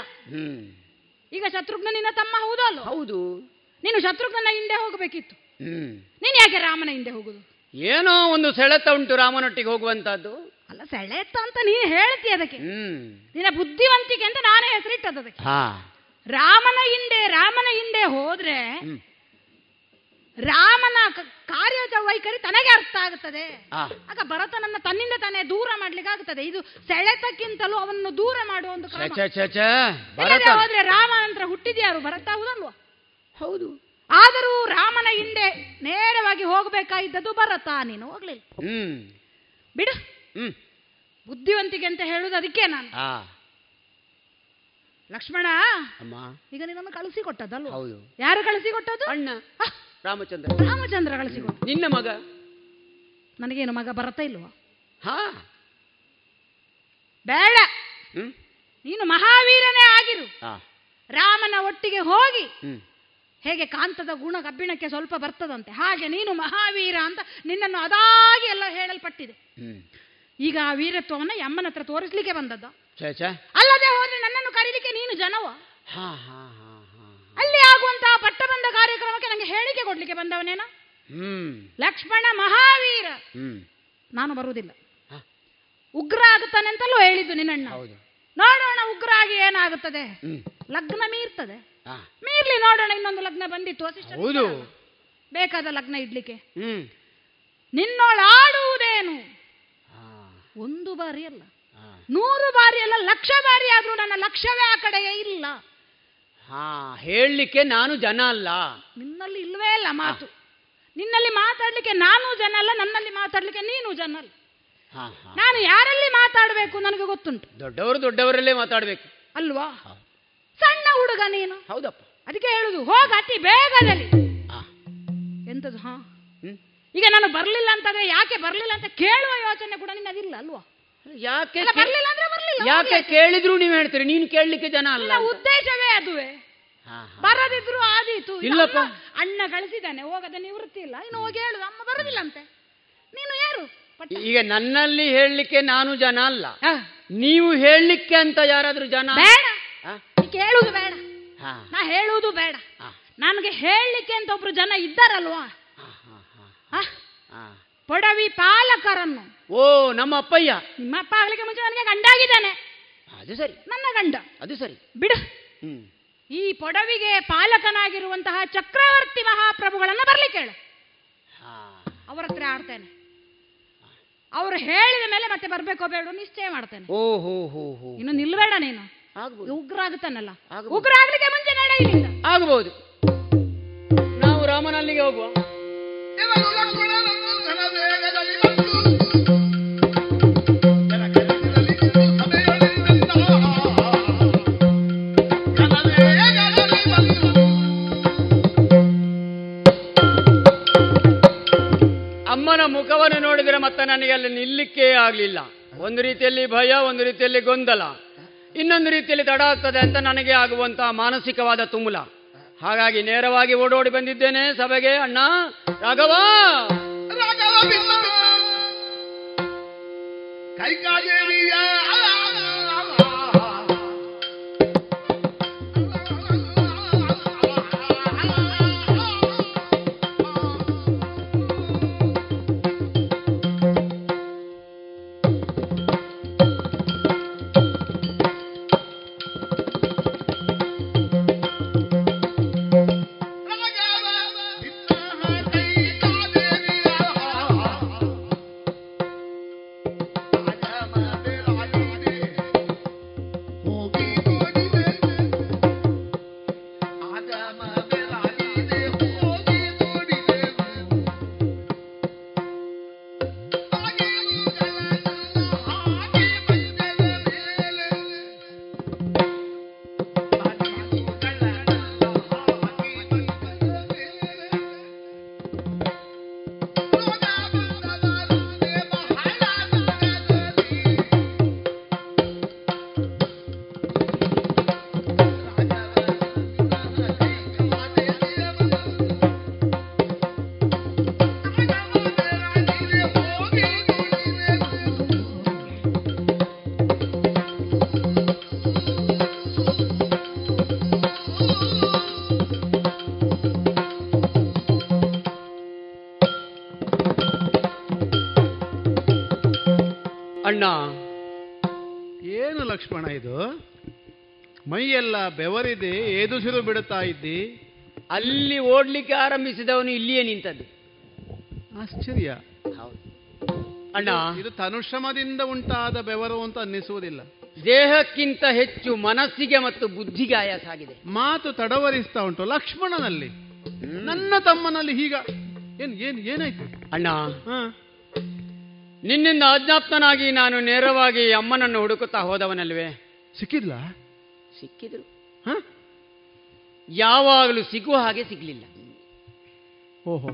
ಈಗ ಶತ್ರುಘ್ನ ನಿನ್ನ ತಮ್ಮ ಹೌದಲ್ಲ ಹೌದು. ನೀನು ಶತ್ರುಘ್ನ ಹಿಂದೆ ಹೋಗಬೇಕಿತ್ತು. ನೀನು ಯಾಕೆ ರಾಮನ ಹಿಂದೆ ಹೋಗುದು? ಏನೋ ಒಂದು ಸೆಳೆತ ಉಂಟು ರಾಮನೊಟ್ಟಿಗೆ ಹೋಗುವಂತದ್ದು ಅಲ್ಲ ಸೆಳೆತ ಅಂತ ನೀನು ಹೇಳ್ತಿ ಅದಕ್ಕೆ. ನಿನ್ನ ಬುದ್ಧಿವಂತಿಕೆ ಅಂತ ನಾನೇ ಹೆಸರಿಟ್ಟದ್ದು ಅದಕ್ಕೆ. ರಾಮನ ಹಿಂದೆ ರಾಮನ ಹಿಂದೆ ಹೋದ್ರೆ. ರಾಮನ ಕಾರ್ಯ ಕಾರ್ಯದ ವೈಖರಿ ತನಗೆ ಅರ್ಥ ಆಗುತ್ತದೆ. ಆಗ ಭರತನನ್ನ ತನ್ನಿಂದ ತಾನೇ ದೂರ ಮಾಡ್ಲಿಕ್ಕೆ ಆಗುತ್ತದೆ ಇದು ಸೆಳೆತಕ್ಕಿಂತಲೂ ಅವನನ್ನು ದೂರ ಮಾಡುವ ಒಂದು ಹೋದ್ರೆ ರಾಮ ನಂತರ ಹುಟ್ಟಿದ್ಯಾರು ಭರತ ಹೌದಲ್ವಾ? ಹೌದು. ಆದರೂ ರಾಮನ ಹಿಂದೆ ನೇರವಾಗಿ ಹೋಗಬೇಕಾಗಿದ್ದದ್ದು ಭರತ. ನೀನು ಹೋಗ್ಲಿಲ್ಲ. ಹ್ಮ್. ಬಿಡು. ಹ್ಮ್. ಬುದ್ಧಿವಂತಿಕೆ ಅಂತ ಹೇಳುದು ಅದಕ್ಕೆ ನಾನು. ಲಕ್ಷ್ಮಣ ಅಮ್ಮ. ಈಗ ನಿನ್ನನ್ನು ಕಳಿಸಿಕೊಟ್ಟದಲ್ವ ಹೌದು. ಯಾರು ಕಳಿಸಿಕೊಟ್ಟದ್ದು ಅಣ್ಣ. ಹ, ರಾಮಚಂದ್ರ. ರಾಮಚಂದ್ರ ಸಿಗೋ ನಿನ್ನ ಮಗ. ನನಗೇನು ಮಗ ಬರತ್ತಾ ಇಲ್ವಾ? ಹಾ. ಬೇಡ. ನೀನು ಮಹಾವೀರನೇ ಆಗಿರು. ರಾಮನ ಒಟ್ಟಿಗೆ ಹೋಗಿ ಹೇಗೆ ಕಾಂತದ ಗುಣ ಕಬ್ಬಿಣಕ್ಕೆ ಸ್ವಲ್ಪ ಬರ್ತದಂತೆ. ಹಾಗೆ ನೀನು ಮಹಾವೀರ ಅಂತ ನಿನ್ನನ್ನು ಅದಾಗಿ ಎಲ್ಲ ಹೇಳಲ್ಪಟ್ಟಿದೆ. ಈಗ ಆ ವೀರತ್ವವನ್ನು ಅಮ್ಮನ ಹತ್ರ ತೋರಿಸ್ಲಿಕ್ಕೆ ಬಂದದ್ದು? ಅಲ್ಲದೆ ಹೋದ್ರೆ ನನ್ನನ್ನು ಕರೀಲಿಕ್ಕೆ ನೀನು ಜನವ? ಹಾ ಹಾ. ಅಲ್ಲಿ ಆಗುವಂತಹ ಪಟ್ಟಬಂಧ ಕಾರ್ಯಕ್ರಮಕ್ಕೆ ನನಗೆ ಹೇಳಿಕೆ ಕೊಡ್ಲಿಕ್ಕೆ ಬಂದವನೇನ? ಹ್ಮ್. ಲಕ್ಷ್ಮಣ ಮಹಾವೀರ. ಹ್ಮ್. ನಾನು ಬರುವುದಿಲ್ಲ. ಉಗ್ರ ಆಗುತ್ತಾನೆ ಅಂತಲೂ ಹೇಳಿದ್ದು ನಿನ್ನಣ್ಣ. ನೋಡೋಣ ಉಗ್ರ ಆಗಿ ಏನಾಗುತ್ತದೆ? ಲಗ್ನ ಮೀರ್ತದೆ. ಮೀರ್ಲಿ ನೋಡೋಣ ಇನ್ನೊಂದು ಲಗ್ನ ಬಂದಿತ್ತು. ಹೌದು. ಬೇಕಾದ ಲಗ್ನ ಇಡ್ಲಿಕ್ಕೆ. ಹ್ಮ್. ನಿನ್ನೋಳಾಡುವುದೇನು? ಒಂದು ಬಾರಿ ಅಲ್ಲ ನೂರು ಬಾರಿ ಅಲ್ಲ ಲಕ್ಷ ಬಾರಿ ಆದ್ರೂ ನನ್ನ ಲಕ್ಷ್ಯವೇ ಆ ಕಡೆಗೆ ಇಲ್ಲ. ಹಾ ಹೇಳಲಿಕ್ಕೆ ನಾನು ಜನ ಅಲ್ಲ ನಿನ್ನಲ್ಲಿ ಇಲ್ವೇ ಇಲ್ಲ ಮಾತು. ನಿನ್ನಲ್ಲಿ ಮಾತಾಡ್ಲಿಕ್ಕೆ ನಾನು ಜನ ಅಲ್ಲ ನನ್ನಲ್ಲಿ ಮಾತಾಡ್ಲಿಕ್ಕೆ ನೀನು ಜನ ಅಲ್ಲ ನಾನು ಯಾರಲ್ಲಿ ಮಾತಾಡಬೇಕು ನನಗೆ ಗೊತ್ತುಂಟು? ದೊಡ್ಡವರು ದೊಡ್ಡವರಲ್ಲೇ ಮಾತಾಡಬೇಕು. ಅಲ್ವಾ? ಸಣ್ಣ ಹುಡುಗ ನೀನು? ಹೌದಪ್ಪ. ಅದಕ್ಕೆ ಹೇಳುದು ಹೋಗ ಅತಿ ಬೇಗದಲ್ಲಿ. ಎಂತದು ಹಾ? ಈಗ ನಾನು ಬರ್ಲಿಲ್ಲ ಅಂತಂದ್ರೆ ಯಾಕೆ ಬರ್ಲಿಲ್ಲ ಅಂತ ಕೇಳುವ ಯೋಚನೆ ಕೂಡ ನಿನ್ನದಿಲ್ಲ ಅಲ್ವಾ? ಯಾಕೆ ಅಲ್ಲ, ಬರ್ಲಿಲ್ಲ ಅಂದ್ರೆ ಬರ್ಲಿಲ್ಲ ಯಾಕೆ ಕೇಳಿದ್ರು ನೀವು ಹೇಳ್ತೀರಿ? ನೀನು ಕೇಳಲಿಕ್ಕೆ ಜನ ಅಲ್ಲ ಉದ್ದೇಶವೇ ಅದುವೇ. ಬರದಿದ್ರು ಆದೀತು. ಇಲ್ಲಪ್ಪ. ಅಣ್ಣ ಕಳಿಸಿದ್ದಾನೆ ಹೋಗದ ನಿವೃತ್ತಿ ಇಲ್ಲ. ಇನ್ನು ಹೋಗಿ ಹೇಳುದು ಅಮ್ಮ ಬರುದಿಲ್ಲ ಅಂತೆ ನೀನು ಯಾರು? ಈಗ ನನ್ನಲ್ಲಿ ಹೇಳಲಿಕ್ಕೆ ನಾನು ಜನ ಅಲ್ಲ. ನೀವು ಹೇಳಲಿಕ್ಕೆ ಅಂತ ಯಾರಾದ್ರೂ ಜನ? ಬೇಡ. ಕೇಳುದು ಬೇಡ. ನಾ ಹೇಳುವುದು ಬೇಡ. ನನಗೆ ಹೇಳಲಿಕ್ಕೆ ಅಂತ ಒಬ್ರು ಜನ ಇದ್ದಾರಲ್ವಾ. ಪೊಡವಿ ಪಾಲಕರನ್ನು. ಓ ನಮ್ಮ ಅಪ್ಪಯ್ಯ. ನಿಮ್ಮ ಅಪ್ಪ ಆಗ್ಲಿಕ್ಕೆ ಮುಂಚೆ ನನಗೆ ಗಂಡ ಆಗಿದ್ದಾನೆ ಅದು ಸರಿ. ನನ್ನ ಗಂಡ. ಅದು ಸರಿ. ಬಿಡು. ಈ ಪೊಡವಿಗೆ ಪಾಲಕನಾಗಿರುವಂತಹ ಚಕ್ರವರ್ತಿ ಮಹಾಪ್ರಭುಗಳನ್ನ ಬರ್ಲಿಕ್ಕೆ ಹೇಳು. ಅವರ ಹತ್ರ ಆಡ್ತೇನೆ. ಅವರು ಹೇಳಿದ ಮೇಲೆ ಮತ್ತೆ ಬರ್ಬೇಕೋ ಬೇಡ ನಿಶ್ಚಯ ಮಾಡ್ತೇನೆ. ಹೋ ಹೋ ಇನ್ನು ನಿಲ್ಬೇಡ ನೀನು. ಆಗ್ಬೋದು. ಉಗ್ರ ಆಗುತ್ತಾನಲ್ಲ. ಉಗ್ರ ಆಗ್ಲಿಕ್ಕೆ ಮುಂಚೆ ನಡ ಇಲ್ಲಿಂದ. ಆಗಬಹುದು ನಾವು ರಾಮನಲ್ಲಿಗೆ ಹೋಗುವ. ಮುಖವನ್ನು ನೋಡಿದರೆ ಮತ್ತೆ ನನಗೆ ಅಲ್ಲಿ ನಿಲ್ಲಿಕ್ಕೇ ಆಗಲಿಲ್ಲ. ಒಂದು ರೀತಿಯಲ್ಲಿ ಭಯ, ಒಂದು ರೀತಿಯಲ್ಲಿ ಗೊಂದಲ. ಇನ್ನೊಂದು ರೀತಿಯಲ್ಲಿ ತಡ ಆಗ್ತದೆ ಅಂತ ನನಗೆ ಆಗುವಂತಹ ಮಾನಸಿಕವಾದ ತುಮುಲ. ಹಾಗಾಗಿ ನೇರವಾಗಿ ಓಡೋಡಿ ಬಂದಿದ್ದೇನೆ ಸಭೆಗೆ, ಅಣ್ಣ. ರಾಘವ! ಅಣ್ಣ ಲಕ್ಷ್ಮಣ ಇದು ಮೈಯೆಲ್ಲ ಬೆವರಿದೆ ಏದುಸಿರು ಬಿಡುತ್ತಾ ಇದ್ದಿ? ಅಲ್ಲಿ ಓಡ್ಲಿಕ್ಕೆ ಆರಂಭಿಸಿದವನು ಇಲ್ಲಿಯೇ ನಿಂತದ್ದು. ಆಶ್ಚರ್ಯ. ಅಣ್ಣ. ಇದು ತನುಶ್ರಮದಿಂದ ಉಂಟಾದ ಬೆವರು ಅಂತ ಅನ್ನಿಸುವುದಿಲ್ಲ. ದೇಹಕ್ಕಿಂತ ಹೆಚ್ಚು ಮನಸ್ಸಿಗೆ ಮತ್ತು ಬುದ್ಧಿಗೆ ಆಯಾಸ ಆಗಿದೆ. ಮಾತು ತಡವರಿಸ್ತಾ ಉಂಟು ಲಕ್ಷ್ಮಣನಲ್ಲಿ. ನನ್ನ ತಮ್ಮನಲ್ಲಿ ಹೀಗ ಏನ್ ಏನ್ ಏನಾಯ್ತು? ಅಣ್ಣ. ನಿನ್ನಿಂದ ಅಜ್ಞಾಪ್ತನಾಗಿ ನಾನು ನೇರವಾಗಿ ಅಮ್ಮನನ್ನು ಹುಡುಕುತ್ತಾ ಹೋದವನಲ್ವೇ? ಸಿಕ್ಕಿದ್ಲ? ಸಿಕ್ಕಿದ್ರು. ಯಾವಾಗಲೂ ಸಿಗುವ ಹಾಗೆ ಸಿಗ್ಲಿಲ್ಲ. ಓಹೋ.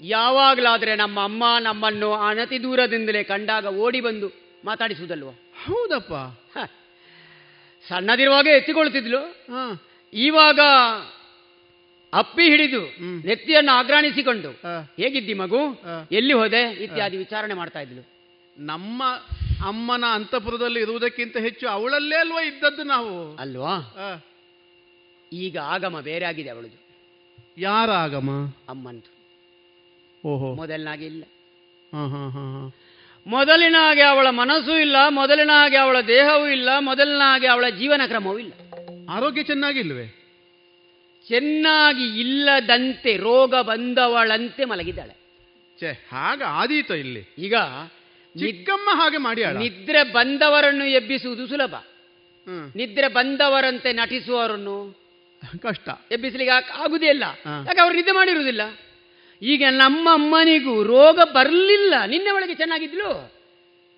ಯಾವಾಗಲಾದ್ರೆ ನಮ್ಮ ಅಮ್ಮ ನಮ್ಮನ್ನು ಅನತಿ ದೂರದಿಂದಲೇ ಕಂಡಾಗ ಓಡಿ ಬಂದು ಮಾತಾಡಿಸುವುದಲ್ವ? ಹೌದಪ್ಪ. ಸಣ್ಣದಿರುವಾಗ ಎತ್ತಿಕೊಳ್ತಿದ್ಲು ಇವಾಗ ಅಪ್ಪಿ ಹಿಡಿದು ನೆತ್ತಿಯನ್ನು ಆಗ್ರಾಣಿಸಿಕೊಂಡು ಹೇಗಿದ್ದಿ ಮಗು? ಎಲ್ಲಿ ಹೋದೆ? ಇತ್ಯಾದಿ ವಿಚಾರಣೆ ಮಾಡ್ತಾ ಇದ್ಲು. ನಮ್ಮ ಅಮ್ಮನ ಅಂತಪುರದಲ್ಲಿ ಇರುವುದಕ್ಕಿಂತ ಹೆಚ್ಚು ಅವಳಲ್ಲೇ ಅಲ್ವಾ ಇದ್ದದ್ದು ನಾವು? ಅಲ್ವಾ? ಈಗ ಆಗಮ ಬೇರೆ ಆಗಿದೆ ಅವಳದು. ಯಾರ ಆಗಮ? ಅಮ್ಮಂದು. ಓಹೋ. ಮೊದಲಿನಾಗೆ ಇಲ್ಲ. ಹಾ ಹಾ ಹಾ ಹಾ. ಮೊದಲಿನ ಹಾಗೆ ಅವಳ ಮನಸ್ಸು ಇಲ್ಲ ಮೊದಲಿನ ಹಾಗೆ ಅವಳ ದೇಹವೂ ಇಲ್ಲ ಮೊದಲಿನ ಹಾಗೆ ಅವಳ ಜೀವನ ಕ್ರಮವೂ ಇಲ್ಲ. ಆರೋಗ್ಯ ಚೆನ್ನಾಗಿಲ್ವೇ? ಚೆನ್ನಾಗಿ ಇಲ್ಲದಂತೆ ರೋಗ ಬಂದವಳಂತೆ ಮಲಗಿದ್ದಾಳೆ. ಛೇ ಹಾಗ ಆದೀತ ಇಲ್ಲಿ. ಈಗ ಚಿಕ್ಕಮ್ಮ ಹಾಗೆ ಮಾಡಿ ನಿದ್ರೆ ಬಂದವರನ್ನು ಎಬ್ಬಿಸುವುದು ಸುಲಭ. ನಿದ್ರೆ ಬಂದವರಂತೆ ನಟಿಸುವವರನ್ನು ಕಷ್ಟ. ಎಬ್ಬಿಸಲಿಕ್ಕೆ ಆಗುದೇ ಇಲ್ಲ. ಯಾಕೆ ಅವ್ರು ನಿದ್ದೆ ಮಾಡಿರುವುದಿಲ್ಲ? ಈಗ ನಮ್ಮ ಅಮ್ಮನಿಗೂ ರೋಗ ಬರಲಿಲ್ಲ. ನಿನ್ನೆ ಒಳಗೆ ಚೆನ್ನಾಗಿದ್ಲು?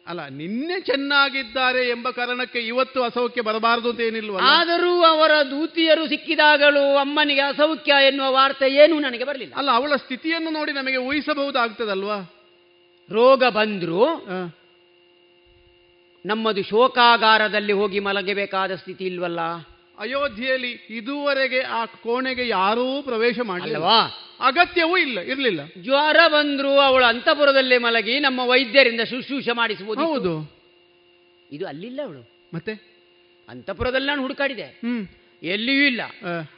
ಅಲ್ಲ ನಿನ್ನೆ ಚೆನ್ನಾಗಿದ್ದಾರೆ ಎಂಬ ಕಾರಣಕ್ಕೆ ಇವತ್ತು ಅಸೌಖ್ಯ ಬರಬಾರದು ಅಂತ ಏನಿಲ್ವ ಆದರೂ ಅವರ ದೂತಿಯರು ಸಿಕ್ಕಿದಾಗಲೂ ಅಮ್ಮನಿಗೆ ಅಸೌಖ್ಯ ಎನ್ನುವ ವಾರ್ತೆ ಏನೂ ನನಗೆ ಬರಲಿಲ್ಲ. ಅಲ್ಲ ಅವಳ ಸ್ಥಿತಿಯನ್ನು ನೋಡಿ ನಮಗೆ ಊಹಿಸಬಹುದಾಗ್ತದಲ್ವಾ? ರೋಗ ಬಂದ್ರು ನಮ್ಮದು ಶೋಕಾಗಾರದಲ್ಲಿ ಹೋಗಿ ಮಲಗಬೇಕಾದ ಸ್ಥಿತಿ ಇಲ್ವಲ್ಲ? ಅಯೋಧ್ಯೆಯಲ್ಲಿ ಇದುವರೆಗೆ ಆ ಕೋಣೆಗೆ ಯಾರೂ ಪ್ರವೇಶ ಮಾಡಿಲ್ಲವಾ ಅಗತ್ಯವೂ ಇಲ್ಲ ಇರಲಿಲ್ಲ. ಜ್ವರ ಬಂದ್ರು ಅವಳು ಅಂತಪುರದಲ್ಲೇ ಮಲಗಿ ನಮ್ಮ ವೈದ್ಯರಿಂದ ಶುಶ್ರೂಷ ಮಾಡಿಸಬಹುದು ಹೌದು. ಇದು ಅಲ್ಲಿಲ್ಲ ಅವಳು. ಮತ್ತೆ? ಅಂತಪುರದಲ್ಲಿ ನಾನು ಹುಡುಕಾಡಿದೆ. ಎಲ್ಲಿಯೂ ಇಲ್ಲ.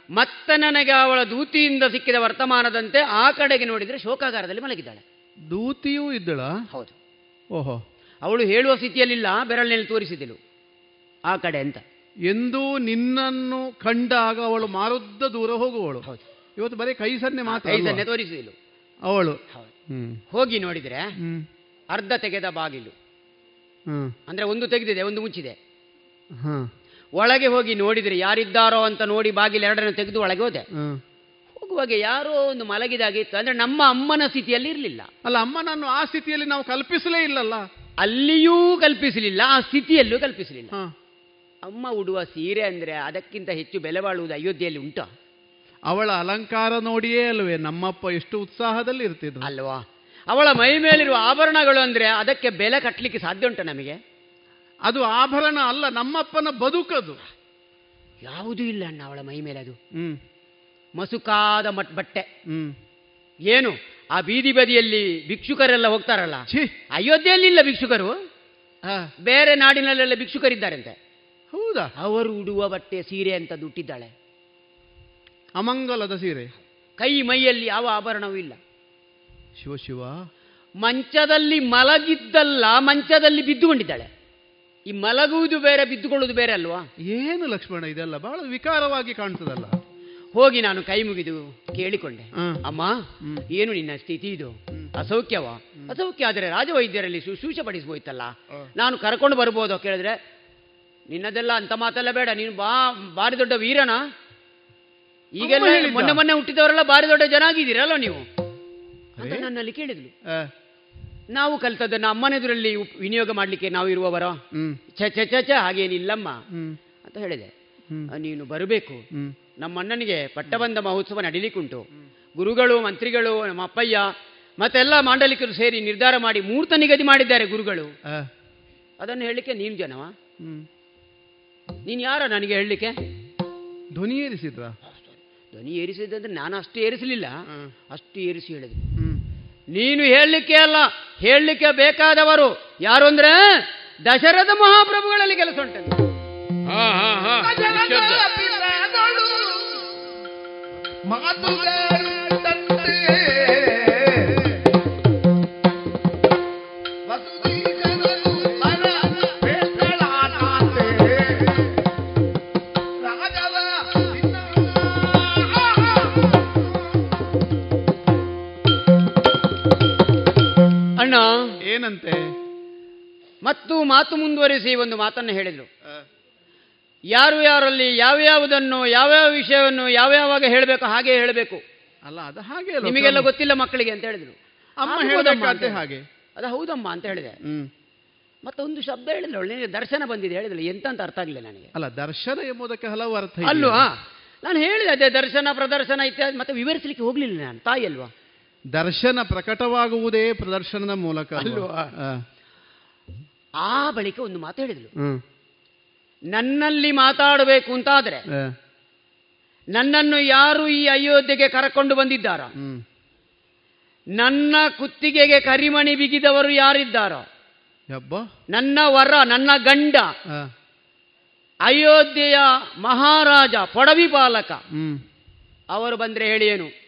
ಮತ್ತೆ ನನಗೆ ಅವಳ ದೂತಿಯಿಂದ ಸಿಕ್ಕಿದ ವರ್ತಮಾನದಂತೆ ಆ ಕಡೆಗೆ ನೋಡಿದ್ರೆ ಶೋಕಾಗಾರದಲ್ಲಿ ಮಲಗಿದ್ದಾಳೆ. ದೂತಿಯೂ ಇದ್ದಳ? ಹೌದು. ಓಹೋ. ಅವಳು ಹೇಳುವ ಸ್ಥಿತಿಯಲ್ಲಿಲ್ಲ ಬೆರಳಿನಲ್ಲಿ ತೋರಿಸಿದಳು. ಆ ಕಡೆ ಅಂತ. ಎಂದು ನಿನ್ನನ್ನು ಕಂಡಾಗ ಅವಳು ಮಾರುದ್ದ ದೂರ ಹೋಗುವವಳು ಇವತ್ತು ಬರೀ ಕೈ ಸನ್ನೆ ಮಾತ್ರ ಕೈ? ಸನ್ನೆ ಅವಳು. ಹೋಗಿ ನೋಡಿದ್ರೆ ಅರ್ಧ ತೆಗೆದ ಬಾಗಿಲು. ಅಂದ್ರೆ ಒಂದು ತೆಗೆದಿದೆ ಒಂದು ಮುಚ್ಚಿದೆ. ಒಳಗೆ ಹೋಗಿ ನೋಡಿದ್ರೆ ಯಾರಿದ್ದಾರೋ ಅಂತ ನೋಡಿ ಬಾಗಿಲು ಎರಡನ್ನು ತೆಗೆದು ಒಳಗೆ ಹೋದೆ. ಹೋಗುವಾಗ ಯಾರೋ ಒಂದು ಮಲಗಿದಾಗಿತ್ತು ಅಂದ್ರೆ ನಮ್ಮ ಅಮ್ಮನ ಸ್ಥಿತಿಯಲ್ಲಿ ಇರಲಿಲ್ಲ. ಅಲ್ಲ ಅಮ್ಮನನ್ನು ಆ ಸ್ಥಿತಿಯಲ್ಲಿ ನಾವು ಕಲ್ಪಿಸಲೇ ಇಲ್ಲಲ್ಲ? ಅಲ್ಲಿಯೂ ಕಲ್ಪಿಸಲಿಲ್ಲ ಆ ಸ್ಥಿತಿಯಲ್ಲೂ ಕಲ್ಪಿಸಲಿಲ್ಲ. ಅಮ್ಮ ಉಡುವ ಸೀರೆ ಅಂದ್ರೆ ಅದಕ್ಕಿಂತ ಹೆಚ್ಚು ಬೆಲೆ ಬಾಳುವುದು ಅಯೋಧ್ಯೆಯಲ್ಲಿ ಉಂಟಾ? ಅವಳ ಅಲಂಕಾರ ನೋಡಿಯೇ ಅಲ್ವೇ? ನಮ್ಮಪ್ಪ ಎಷ್ಟು ಉತ್ಸಾಹದಲ್ಲಿ ಇರ್ತಿದ್ರು ಅಲ್ವಾ? ಅವಳ ಮೈ ಮೇಲಿರುವ ಆಭರಣಗಳು ಅಂದ್ರೆ ಅದಕ್ಕೆ ಬೆಲೆ ಕಟ್ಟಲಿಕ್ಕೆ ಸಾಧ್ಯ ಉಂಟು ನಮಗೆ? ಅದು ಆಭರಣ ಅಲ್ಲ ನಮ್ಮಪ್ಪನ ಬದುಕದು. ಯಾವುದೂ ಇಲ್ಲ ಅಣ್ಣ ಅವಳ ಮೈ ಮೇಲೆ ಅದು ಹ್ಮ್. ಮಸುಕಾದ ಮಟ್ ಬಟ್ಟೆ. ಹ್ಮ್. ಏನು? ಆ ಬೀದಿ ಬದಿಯಲ್ಲಿ ಭಿಕ್ಷುಕರೆಲ್ಲ ಹೋಗ್ತಾರಲ್ಲ? ಅಯೋಧ್ಯೆಯಲ್ಲಿ ಇಲ್ಲ ಭಿಕ್ಷುಕರು? ಬೇರೆ ನಾಡಿನಲ್ಲೆಲ್ಲ ಭಿಕ್ಷುಕರಿದ್ದಾರಂತೆ. ಹೌದಾ? ಅವರು ಉಡುವ ಬಟ್ಟೆ ಸೀರೆ ಅಂತ ದುಟ್ಟಿದ್ದಾಳೆ. ಅಮಂಗಲದ ಸೀರೆ. ಕೈ ಮೈಯಲ್ಲಿ ಯಾವ ಆಭರಣವೂ ಇಲ್ಲ. ಶಿವ ಶಿವ. ಮಂಚದಲ್ಲಿ ಮಲಗಿದ್ದಲ್ಲ ಮಂಚದಲ್ಲಿ ಬಿದ್ದುಕೊಂಡಿದ್ದಾಳೆ. ಈ ಮಲಗುವುದು ಬೇರೆ ಬಿದ್ದುಕೊಳ್ಳುವುದು ಬೇರೆ ಅಲ್ವಾ? ಏನು ಲಕ್ಷ್ಮಣ ಇದೆಲ್ಲ ಬಹಳ ವಿಕಾರವಾಗಿ ಕಾಣ್ತದಲ್ಲ. ಹೋಗಿ ನಾನು ಕೈ ಮುಗಿದು ಕೇಳಿಕೊಂಡೆ. ಅಮ್ಮ ಏನು ನಿನ್ನ ಸ್ಥಿತಿ ಇದು? ಅಸೌಖ್ಯವ? ಅಸೌಖ್ಯ ಆದರೆ ರಾಜವೈದ್ಯರಲ್ಲಿ ಶುಶ್ರೂಷ ಪಡಿಸ್ಬೋಯ್ತಲ್ಲ ನಾನು ಕರ್ಕೊಂಡು ಬರ್ಬೋದು ಕೇಳಿದ್ರೆ ನಿನ್ನದೆಲ್ಲ ಅಂತ ಮಾತೆಲ್ಲ ಬೇಡ ನೀನು ಬಾ ಬಾರಿ ದೊಡ್ಡ ವೀರನ? ಈಗೆಲ್ಲ ಮೊನ್ನೆ ಮೊನ್ನೆ ಹುಟ್ಟಿದವರೆಲ್ಲ ಬಾರಿ ದೊಡ್ಡ ಜನ ಆಗಿದ್ದೀರಲ್ಲ ನೀವು? ಅಂತ ನನ್ನಲ್ಲಿ ಕೇಳಿದ್ಲು. ನಾವು ಕಲ್ತದ್ದನ್ನು ಅಮ್ಮನೆದುರಲ್ಲಿ ವಿನಿಯೋಗ ಮಾಡ್ಲಿಕ್ಕೆ ನಾವು ಇರುವವರ? ಚ ಚ ಚ ಛ ಛ ಹಾಗೇನಿಲ್ಲಮ್ಮ. ಅಂತ ಹೇಳಿದೆ. ನೀನು ಬರಬೇಕು. ನಮ್ಮಣ್ಣನಿಗೆ ನಮ್ಮ ಅಣ್ಣನಿಗೆ ಪಟ್ಟಬಂಧ ಮಹೋತ್ಸವ ನಡೀಲಿಕ್ಕುಂಟು. ಗುರುಗಳು ಮಂತ್ರಿಗಳು ನಮ್ಮ ಅಪ್ಪಯ್ಯ ಮತ್ತೆಲ್ಲ ಮಾಂಡಲಿಕರು ಸೇರಿ ನಿರ್ಧಾರ ಮಾಡಿ ಮೂರ್ತ ನಿಗದಿ ಮಾಡಿದ್ದಾರೆ ಗುರುಗಳು. ಅದನ್ನು ಹೇಳಲಿಕ್ಕೆ ನೀನು ಜನವಾ? ಹ್ಮ್. ನೀನು ಯಾರ ನನಗೆ ಹೇಳಲಿಕ್ಕೆ? ಧ್ವನಿ ಏರಿಸಿದ್ರ? ಧ್ವನಿ ಏರಿಸಿದಂದ್ರೆ ನಾನು ಅಷ್ಟು ಏರಿಸಲಿಲ್ಲ. ಅಷ್ಟು ಏರಿಸಿ ಹೇಳಿದೆ. ಹ್ಮ್. ನೀನು ಹೇಳಲಿಕ್ಕೆ ಅಲ್ಲ ಹೇಳಲಿಕ್ಕೆ ಬೇಕಾದವರು ಯಾರು ಅಂದ್ರೆ ದಶರಥ ಮಹಾಪ್ರಭುಗಳಲ್ಲಿ ಕೆಲಸ ಉಂಟು ಹಾ ಏನಂತೆ? ಮತ್ತು ಮಾತು ಮುಂದುವರಿಸಿ ಒಂದು ಮಾತನ್ನು ಹೇಳಿದರು. ಯಾರು ಯಾರಲ್ಲಿ ಯಾವ್ಯಾವುದನ್ನು ಯಾವ್ಯಾವ ವಿಷಯವನ್ನು ಯಾವ್ಯಾವಾಗ ಹೇಳಬೇಕು ಹಾಗೆ ಹೇಳಬೇಕು. ಅಲ್ಲ ಅದು ಹಾಗೆ ನಿಮಗೆಲ್ಲ ಗೊತ್ತಿಲ್ಲ ಮಕ್ಕಳಿಗೆ ಅಂತ ಹೇಳಿದ್ರು. ಅಮ್ಮ ಹಾಗೆ. ಅದು ಹೌದಮ್ಮ ಅಂತ ಹೇಳಿದೆ. ಮತ್ತೆ ಮತ್ತೊಂದು ಶಬ್ದ ಹೇಳಿದ್ರು. ನಿನಗೆ ದರ್ಶನ ಬಂದಿದೆ. ಹೇಳಿದ್ರು. ಎಂತ ಅಂತ ಅರ್ಥ ಆಗಲಿಲ್ಲ ನನಗೆ. ಅಲ್ಲ ದರ್ಶನ ಎಂಬುದಕ್ಕೆ ಹಲವು ಅರ್ಥ. ಅಲ್ವಾ ನಾನು ಹೇಳಿದೆ ಅದೇ ದರ್ಶನ ಪ್ರದರ್ಶನ ಇತ್ಯಾದಿ ಮತ್ತೆ ವಿವರಿಸಲಿಕ್ಕೆ ಹೋಗ್ಲಿಲ್ಲ ನಾನು. ತಾಯಿ ಅಲ್ವಾ? ದರ್ಶನ ಪ್ರಕಟವಾಗುವುದೇ ಪ್ರದರ್ಶನದ ಮೂಲಕ. ಅಲ್ವಾ? ಆ, ಬಳಿಕ ಒಂದು ಮಾತು ಹೇಳಿದ್ಲು ಹ್ಮ್. ನನ್ನಲ್ಲಿ ಮಾತಾಡಬೇಕು ಅಂತಾದ್ರೆ ನನ್ನನ್ನು ಯಾರು ಈ ಅಯೋಧ್ಯೆಗೆ ಕರಕೊಂಡು ಬಂದಿದ್ದಾರ? ನನ್ನ ಕುತ್ತಿಗೆಗೆ ಕರಿಮಣಿ ಬಿಗಿದವರು ಯಾರಿದ್ದಾರೋ? ನನ್ನ ವರ ನನ್ನ ಗಂಡ. ಅಯೋಧ್ಯೆಯ ಮಹಾರಾಜ ಪೊಡವಿ ಪಾಲಕ. ಅವರು ಬಂದ್ರೆ ಹೇಳಿ ಏನು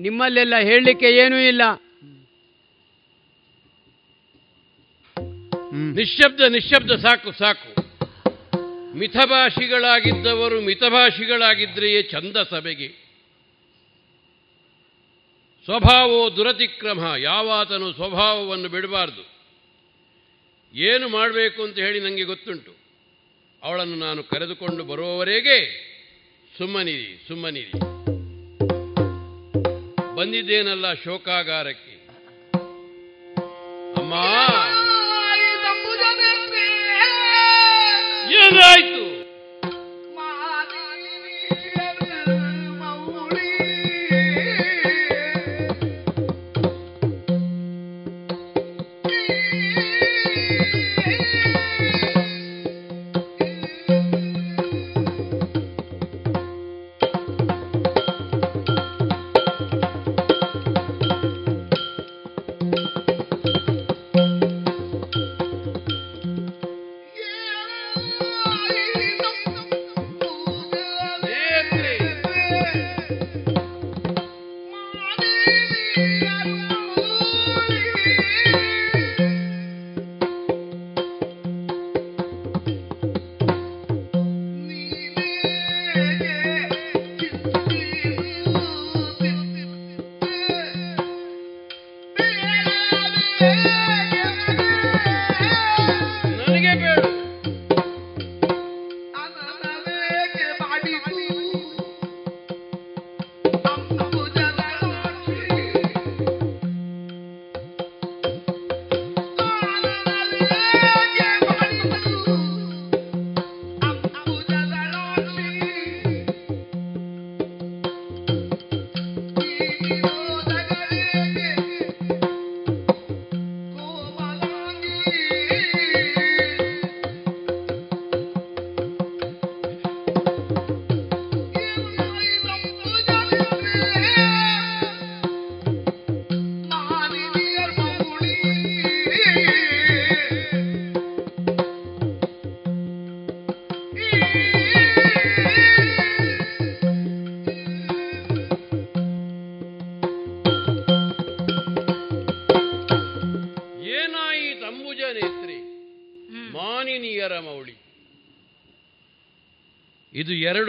ನಿಮ್ಮಲ್ಲೆಲ್ಲ ಹೇಳಲಿಕ್ಕೆ ಏನೂ ಇಲ್ಲ. ನಿಶಬ್ದ ನಿಶಬ್ದ ಸಾಕು ಸಾಕು. ಮಿತಭಾಷಿಗಳಾಗಿದ್ದವರು ಮಿತಭಾಷಿಗಳಾಗಿದ್ರೆಯೇ ಚಂದ ಸಭೆಗೆ. ಸ್ವಭಾವೋ ದುರತಿಕ್ರಮ ಯಾವಾತನು ಸ್ವಭಾವವನ್ನು ಬಿಡಬಾರ್ದು. ಏನು ಮಾಡಬೇಕು ಅಂತ ಹೇಳಿ ನನಗೆ ಗೊತ್ತುಂಟು. ಅವಳನ್ನು ನಾನು ಕರೆದುಕೊಂಡು ಬರುವವರೆಗೆ ಸುಮ್ಮನಿರಿ ಸುಮ್ಮನಿರಿ. ಬಂದಿದ್ದೇನಲ್ಲ ಶೋಕಾಗಾರಕ್ಕೆ? ಅಮ್ಮ. ಏನಾಯ್ತು?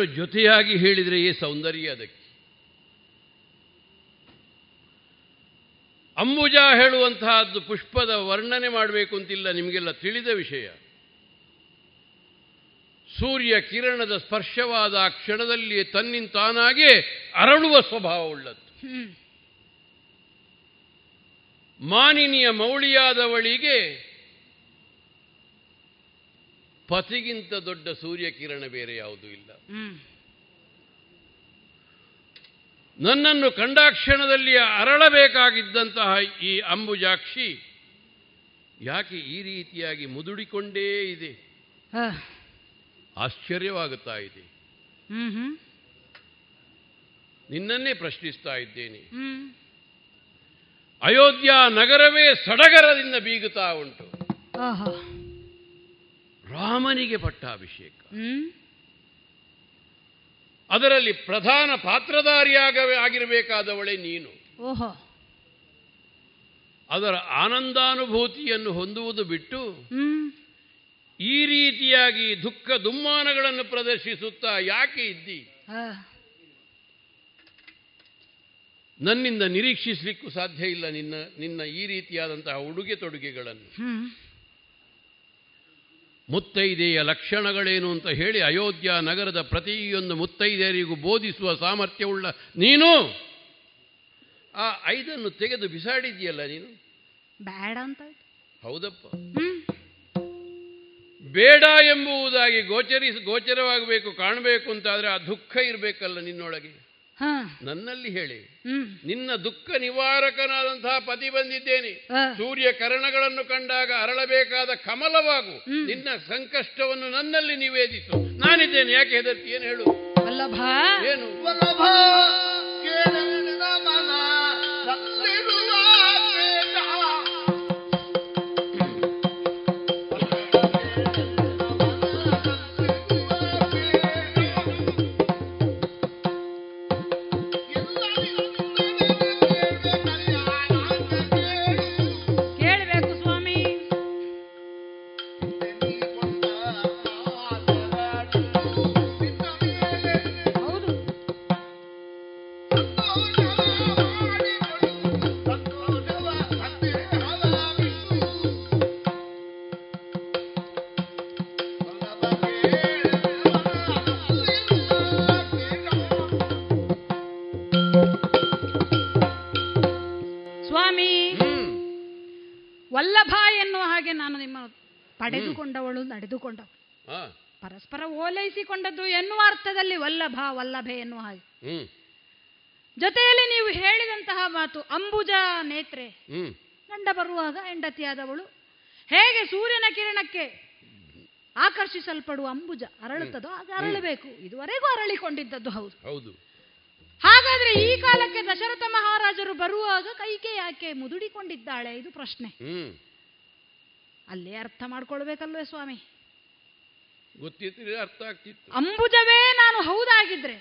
ಎರಡು ಜೊತೆಯಾಗಿ ಹೇಳಿದರೆ ಈ ಸೌಂದರ್ಯ ಅದಕ್ಕೆ? ಅಂಬುಜ ಹೇಳುವಂತಹದ್ದು ಪುಷ್ಪದ ವರ್ಣನೆ ಮಾಡಬೇಕು ಅಂತಿಲ್ಲ ನಿಮಗೆಲ್ಲ ತಿಳಿದ ವಿಷಯ. ಸೂರ್ಯ ಕಿರಣದ ಸ್ಪರ್ಶವಾದ ಆ ಕ್ಷಣದಲ್ಲಿ ತನ್ನಿಂತಾನಾಗೆ ಅರಳುವ ಸ್ವಭಾವವುಳ್ಳದ್ದು ಮಾನಿನಿಯ ಮೌಳಿಯಾದವಳಿಗೆ ಪತಿಗಿಂತ ದೊಡ್ಡ ಸೂರ್ಯ ಕಿರಣ ಬೇರೆ ಯಾವುದೂ ಇಲ್ಲ. ನನ್ನನ್ನು ಕಂಡಾಕ್ಷಣದಲ್ಲಿ ಅರಳಬೇಕಾಗಿದ್ದಂತಹ ಈ ಅಂಬುಜಾಕ್ಷಿ ಯಾಕೆ ಈ ರೀತಿಯಾಗಿ ಮುದುಡಿಕೊಂಡೇ ಇದೆ? ಆಶ್ಚರ್ಯವಾಗುತ್ತಾ ಇದೆ. ನಿನ್ನನ್ನೇ ಪ್ರಶ್ನಿಸ್ತಾ ಇದ್ದೇನೆ. ಅಯೋಧ್ಯ ನಗರವೇ ಸಡಗರದಿಂದ ಬೀಗುತ್ತಾ ಉಂಟು. ರಾಮನಿಗೆ ಪಟ್ಟಾಭಿಷೇಕ. ಅದರಲ್ಲಿ ಪ್ರಧಾನ ಪಾತ್ರಧಾರಿಯಾಗ ಆಗಿರಬೇಕಾದವಳೆ ನೀನು. ಓಹೋ. ಅದರ ಆನಂದಾನುಭೂತಿಯನ್ನು ಹೊಂದುವುದು ಬಿಟ್ಟು ಈ ರೀತಿಯಾಗಿ ದುಃಖ ದುಮ್ಮಾನಗಳನ್ನು ಪ್ರದರ್ಶಿಸುತ್ತಾ ಯಾಕೆ ಇದ್ದಿ? ನನ್ನಿಂದ ನಿರೀಕ್ಷಿಸಲಿಕ್ಕೂ ಸಾಧ್ಯ ಇಲ್ಲ ನಿನ್ನ ನಿನ್ನ ಈ ರೀತಿಯಾದಂತಹ ಉಡುಗೆ ತೊಡುಗೆಗಳನ್ನು. ಮುತ್ತೈದೆಯ ಲಕ್ಷಣಗಳೇನು ಅಂತ ಹೇಳಿ ಅಯೋಧ್ಯ ನಗರದ ಪ್ರತಿಯೊಂದು ಮುತ್ತೈದೆಯರಿಗೂ ಬೋಧಿಸುವ ಸಾಮರ್ಥ್ಯವುಳ್ಳ ನೀನು ಆ ಐದನ್ನು ತೆಗೆದು ಬಿಸಾಡಿದೆಯಲ್ಲ ನೀನು? ಬೇಡ ಅಂತ ಹೌದಪ್ಪ. ಬೇಡ ಎಂಬುವುದಾಗಿ ಗೋಚರಿಸ ಗೋಚರವಾಗಬೇಕು ಕಾಣಬೇಕು ಅಂತಾದರೆ ಆ ದುಃಖ ಇರಬೇಕಲ್ಲ ನಿನ್ನೊಳಗೆ. ನನ್ನಲ್ಲಿ ಹೇಳಿ. ನಿನ್ನ ದುಃಖ ನಿವಾರಕನಾದಂತಹ ಪತಿ ಬಂದಿದ್ದೇನೆ. ಸೂರ್ಯ ಕರಣಗಳನ್ನು ಕಂಡಾಗ ಅರಳಬೇಕಾದ ಕಮಲವಾಗು. ನಿನ್ನ ಸಂಕಷ್ಟವನ್ನು ನನ್ನಲ್ಲಿ ನಿವೇದಿಸು. ನಾನಿದ್ದೇನೆ. ಯಾಕೆ ಹೆದರ್ತಿ ಏನು? ಹೇಳು ಏನು ಹಾಗೆ ನಡೆದುಕೊಂಡವಳು ಆ, ಪರಸ್ಪರ ಓಲೈಸಿಕೊಂಡದ್ದು ಎನ್ನುವ ಅರ್ಥದಲ್ಲಿ ವಲ್ಲಭ ವಲ್ಲಭೆ ಎನ್ನುವ ಹಾಗೆ. ಜೊತೆಯಲ್ಲಿ ನೀವು ಹೇಳಿದಂತಹ ಮಾತು ಅಂಬುಜ ನೇತ್ರೆ. ಗಂಡ ಬರುವಾಗ ಹೆಂಡತಿಯಾದವಳು. ಹೇಗೆ ಸೂರ್ಯನ ಕಿರಣಕ್ಕೆ ಆಕರ್ಷಿಸಲ್ಪಡುವ ಅಂಬುಜ ಅರಳುತ್ತದೋ ಆಗ ಅರಳಬೇಕು. ಇದುವರೆಗೂ ಅರಳಿಕೊಂಡಿದ್ದದ್ದು ಹೌದು. ಹೌದು. ಹಾಗಾದ್ರೆ ಈ ಕಾಲಕ್ಕೆ ದಶರಥ ಮಹಾರಾಜರು ಬರುವಾಗ ಕೈಕೆ ಯಾಕೆ ಮುದುಡಿಕೊಂಡಿದ್ದಾಳೆ? ಇದು ಪ್ರಶ್ನೆ. ಅಲ್ಲೇ ಅರ್ಥ ಮಾಡ್ಕೊಳ್ಬೇಕಲ್ವೇ ಸ್ವಾಮಿ? ಗೊತ್ತಿದ್ರೆ ಅರ್ಥ ಆಗ್ತಿತ್ತು. ಅಂಬುಜವೇ ನಾನು ಹೌದಾಗಿದ್ರೆ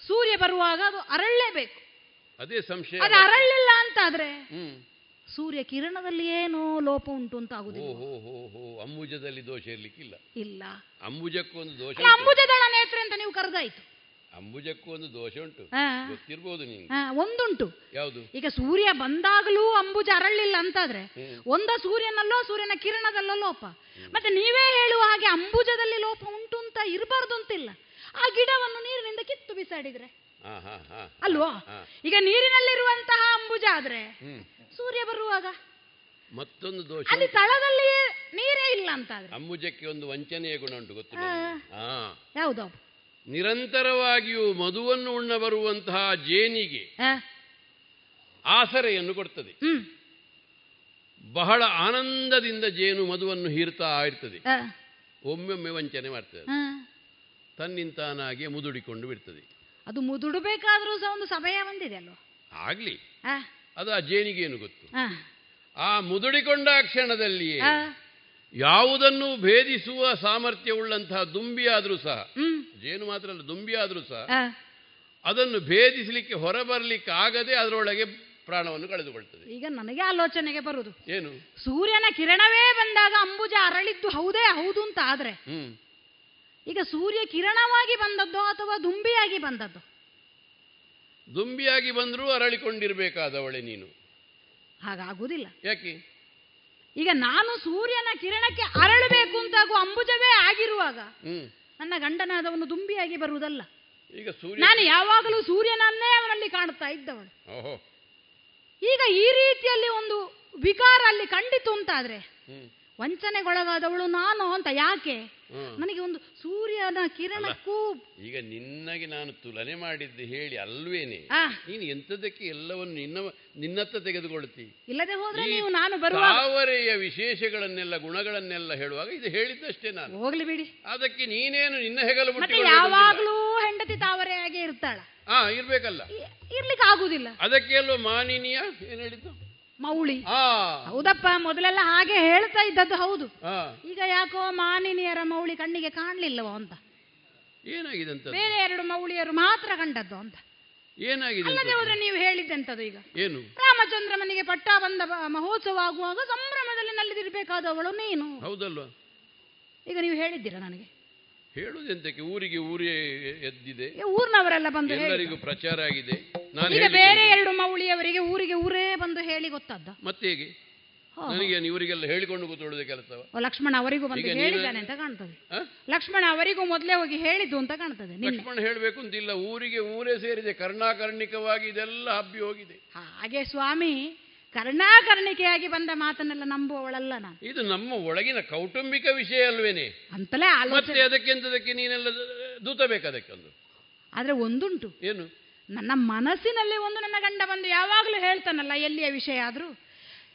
ಸೂರ್ಯ ಬರುವಾಗ ಅದು ಅರಳಲೇಬೇಕು ಅದೇ ಸಂಶಯ. ಅದು ಅರಳಿಲ್ಲ ಅಂತಾದ್ರೆ ಹ್ಮ್. ಸೂರ್ಯ ಕಿರಣದಲ್ಲಿ ಏನೋ ಲೋಪ ಉಂಟು ಅಂತ ಆಗುದು ಆಗುದಿಲ್ಲ ಅಂಬುಜದಲ್ಲಿ ದೋಷ ಇರ್ಲಿಕ್ಕಿಲ್ಲ. ಇಲ್ಲ. ಅಂಬುಜಕ್ಕೊಂದು ದೋಷ. ಅಂಬುಜದಳ ನೇತ್ರೆ ಅಂತ ನೀವು ಕರೆದಾಯ್ತು. ಅಂಬುಜಕ್ಕೂ ಒಂದು ದೋಷ ಉಂಟು. ಗೊತ್ತಿರ್ಬೋದು ಒಂದುಂಟು. ಯಾವುದು? ಈಗ ಸೂರ್ಯ ಬಂದಾಗಲೂ ಅಂಬುಜ ಅರಳಿಲ್ಲ ಅಂತಾದ್ರೆ ಒಂದ ಸೂರ್ಯನಲ್ಲೋ ಸೂರ್ಯನ ಕಿರಣದಲ್ಲೋ ಲೋಪ. ಮತ್ತೆ ನೀವೇ ಹೇಳುವ ಹಾಗೆ ಅಂಬುಜದಲ್ಲಿ ಲೋಪ ಉಂಟು ಅಂತ ಇರಬಾರ್ದು ಅಂತಿಲ್ಲ ಆ ಗಿಡವನ್ನು ನೀರಿನಿಂದ ಕಿತ್ತು ಬಿಸಾಡಿದ್ರೆ. ಅಲ್ವಾ. ಈಗ ನೀರಿನಲ್ಲಿರುವಂತಹ ಅಂಬುಜ ಆದ್ರೆ ಸೂರ್ಯ ಬರುವಾಗ? ಮತ್ತೊಂದು ದೋಷ ಅಲ್ಲಿ. ತಳದಲ್ಲಿ ನೀರೇ ಇಲ್ಲ ಅಂತಾದ್ರೆ. ಅಂಬುಜಕ್ಕೆ ಒಂದು ವಂಚನೆಯ ಗುಣ ಉಂಟು ಗೊತ್ತು ಹಾ. ಹಾ. ಯಾವುದು? ನಿರಂತರವಾಗಿಯೂ ಮಧುವನ್ನು ಉಣ್ಣ ಬರುವಂತಹ ಜೇನಿಗೆ ಆಸರೆಯನ್ನು ಕೊಡ್ತದೆ. ಬಹಳ ಆನಂದದಿಂದ ಜೇನು ಮಧುವನ್ನು ಹೀರ್ತಾ ಇರ್ತದೆ. ಒಮ್ಮೊಮ್ಮೆ ವಂಚನೆ ಮಾಡ್ತದೆ. ತನ್ನಿಂತಾನಾಗೆ ಮುದುಡಿಕೊಂಡು ಬಿಡ್ತದೆ. ಅದು ಮುದುಡಬೇಕಾದ್ರೂ ಸಹ ಒಂದು ಸಮಯ ಬಂದಿದೆ ಅಲ್ವಾ? ಆಗ್ಲಿ. ಅದು ಆ ಜೇನಿಗೆ ಏನು ಗೊತ್ತು? ಆ, ಮುದುಡಿಕೊಂಡ ಕ್ಷಣದಲ್ಲಿಯೇ ಯಾವುದನ್ನು ಭೇದಿಸುವ ಸಾಮರ್ಥ್ಯವುಳ್ಳಂತಹ ದುಂಬಿಯಾದರೂ ಸಹ ಹ್ಮ್, ಜೇನು ಮಾತ್ರ ಅಲ್ಲ ದುಂಬಿಯಾದರೂ ಸಹ ಆ. ಅದನ್ನು ಭೇದಿಸಲಿಕ್ಕೆ ಹೊರಬರಲಿಕ್ಕೆ ಆಗದೆ ಅದರೊಳಗೆ ಪ್ರಾಣವನ್ನು ಕಳೆದುಕೊಳ್ತದೆ. ಈಗ ನನಗೆ ಆಲೋಚನೆಗೆ ಬರುವುದು. ಏನು? ಸೂರ್ಯನ ಕಿರಣವೇ ಬಂದಾಗ ಅಂಬುಜ ಅರಳಿದ್ದು ಹೌದೇ ಹೌದು ಅಂತ ಆದ್ರೆ ಹ್ಮ್. ಈಗ ಸೂರ್ಯ ಕಿರಣವಾಗಿ ಬಂದದ್ದು ಅಥವಾ ದುಂಬಿಯಾಗಿ ಬಂದದ್ದು? ದುಂಬಿಯಾಗಿ ಬಂದರೂ ಅರಳಿಕೊಂಡಿರಬೇಕಾದವಳೆ ನೀನು. ಹಾಗಾಗುವುದಿಲ್ಲ ಯಾಕೆ? ಈಗ ನಾನು ಸೂರ್ಯನ ಕಿರಣಕ್ಕೆ ಅರಳಬೇಕು ಅಂತಾಗುವ ಅಂಬುಜವೇ ಆಗಿರುವಾಗ ನನ್ನ ಗಂಡನಾದವನು ದುಂಬಿಯಾಗಿ ಬರುವುದಲ್ಲ. ಈಗ ನಾನು ಯಾವಾಗಲೂ ಸೂರ್ಯನನ್ನೇ ಅವನಲ್ಲಿ ಕಾಣ್ತಾ ಇದ್ದವನು ಈಗ ಈ ರೀತಿಯಲ್ಲಿ ಒಂದು ವಿಕಾರ ಅಲ್ಲಿ ಕಂಡಿತು ಅಂತಾದ್ರೆ ವಂಚನೆಗೊಳಗಾದವಳು ನಾನು ಅಂತ ಯಾಕೆ? ನನಗೆ ಒಂದು ಸೂರ್ಯನ ಕಿರಣಕ್ಕೂ ಈಗ ನಿನ್ನಗೆ ನಾನು ತುಲನೆ ಮಾಡಿದ್ದು ಹೇಳಿ ಅಲ್ವೇನೆ? ನೀನು ಎಂಥದಕ್ಕೆ ಎಲ್ಲವನ್ನು ನಿನ್ನ ನಿನ್ನತ್ತ ತೆಗೆದುಕೊಳ್ತಿ ಇಲ್ಲದೆ ಹೋದ್ರೆ ನೀವು ನಾನು ತಾವರೆಯ ವಿಶೇಷಗಳನ್ನೆಲ್ಲ ಗುಣಗಳನ್ನೆಲ್ಲ ಹೇಳುವಾಗ ಇದು ಹೇಳಿದ್ದಷ್ಟೇ ನಾನು. ಹೋಗ್ಲಿ ಬಿಡಿ. ಅದಕ್ಕೆ ನೀನೇನು ನಿನ್ನ ಹೆಗಲು. ಯಾವಾಗ್ಲೂ ಹೆಂಡತಿ ತಾವರೆಯಾಗೆ ಇರ್ತಾಳ? ಹಾ ಇರ್ಬೇಕಲ್ಲ. ಇರ್ಲಿಕ್ಕೆ ಆಗುದಿಲ್ಲ. ಅದಕ್ಕೆ ಅಲ್ವ ಮಾನಿನಿಯ ಏನ್ ಹೇಳಿದ್ದು? ಮೌಳಿ. ಹೌದಪ್ಪ ಮೊದಲೆಲ್ಲ ಹಾಗೆ ಹೇಳ್ತಾ ಇದ್ದದ್ದು ಹೌದು. ಈಗ ಯಾಕೋ ಮಾನಿನಿಯರ ಮೌಳಿ ಕಣ್ಣಿಗೆ ಕಾಣ್ಲಿಲ್ಲವೋ ಅಂತ. ಏನಾಗಿದೆ ಅಂತ ಬೇರೆ ಎರಡು ಮೌಳಿಯರು ಮಾತ್ರ ಕಂಡದ್ದು ಅಂತ. ಏನಾಗಿದೆ ಅಲ್ಲದೆ? ಹೋದ್ರೆ ನೀವು ಹೇಳಿದ್ದೆಂತದು ಈಗ? ಏನು? ರಾಮಚಂದ್ರ ಮನೆಗೆ ಪಟ್ಟ ಬಂದ ಮಹೋತ್ಸವ ಆಗುವಾಗ ಸಂಭ್ರಮದಲ್ಲಿ ನಲ್ಲಿದಿರ್ಬೇಕಾದವಳು ನೀನು. ಹೌದಲ್ವಾ? ಈಗ ನೀವು ಹೇಳಿದ್ದೀರಾ ನನಗೆ? ಹೇಳುದೆಂತಕ್ಕೆ ಊರಿಗೆ ಊರೇ ಎದ್ದಿದೆ. ಊರ್ನವರೆಲ್ಲ ಬಂದು ಎಲ್ಲರಿಗೂ ಪ್ರಚಾರ ಆಗಿದೆ. ನಾನು ಬೇರೆ ಎರಡು ಮೌಳಿಯವರಿಗೆ ಊರಿಗೆ ಊರೇ ಬಂದು ಹೇಳಿ ಗೊತ್ತದ್ದ? ಮತ್ತೆ ಹೇಗೆ. ನನಗೆ ಇವರಿಗೆಲ್ಲ ಹೇಳಿಕೊಂಡು ಕೂತ್ಕೊಳ್ಳುವುದೇ ಕೆಲಸ ಲಕ್ಷ್ಮಣ ಅವರಿಗೂ ಬಂದು ಹೇಳಿದ್ದಾನೆ ಅಂತ ಕಾಣ್ತದೆ? ಲಕ್ಷ್ಮಣ ಅವರಿಗೂ ಮೊದಲೇ ಹೋಗಿ ಹೇಳಿದ್ದು ಅಂತ ಕಾಣ್ತದೆ ಲಕ್ಷ್ಮಣ ಹೇಳಬೇಕು ಅಂತಿಲ್ಲ ಊರಿಗೆ ಊರೇ ಸೇರಿದೆ. ಕರ್ಣಾಕರ್ಣಿಕವಾಗಿ ಇದೆಲ್ಲ ಹಬ್ಬಿ ಹೋಗಿದೆ. ಹಾಗೆ ಸ್ವಾಮಿ ಕರ್ಣಾಕರ್ಣಿಕೆಯಾಗಿ ಬಂದ ಮಾತನ್ನೆಲ್ಲ ನಂಬುವವಳಲ್ಲ ನಾನು. ಇದು ನಮ್ಮ ಒಳಗಿನ ಕೌಟುಂಬಿಕ ವಿಷಯ ಅಲ್ವೇನೆ? ಅಂತಲೇ ಮತ್ತೆ ಅದಕ್ಕೆಂತದಕ್ಕೆ ನೀನೆಲ್ಲ ದೂತ ಬೇಕದಕ್ಕೊಂದು ಆದ್ರೆ ಒಂದುಂಟು. ಏನು? ನನ್ನ ಮನಸ್ಸಿನಲ್ಲಿ ಒಂದು ನನ್ನ ಗಂಡ ಬಂದು ಯಾವಾಗಲೂ ಹೇಳ್ತಾನಲ್ಲ ಎಲ್ಲಿಯ ವಿಷಯ ಆದ್ರೂ.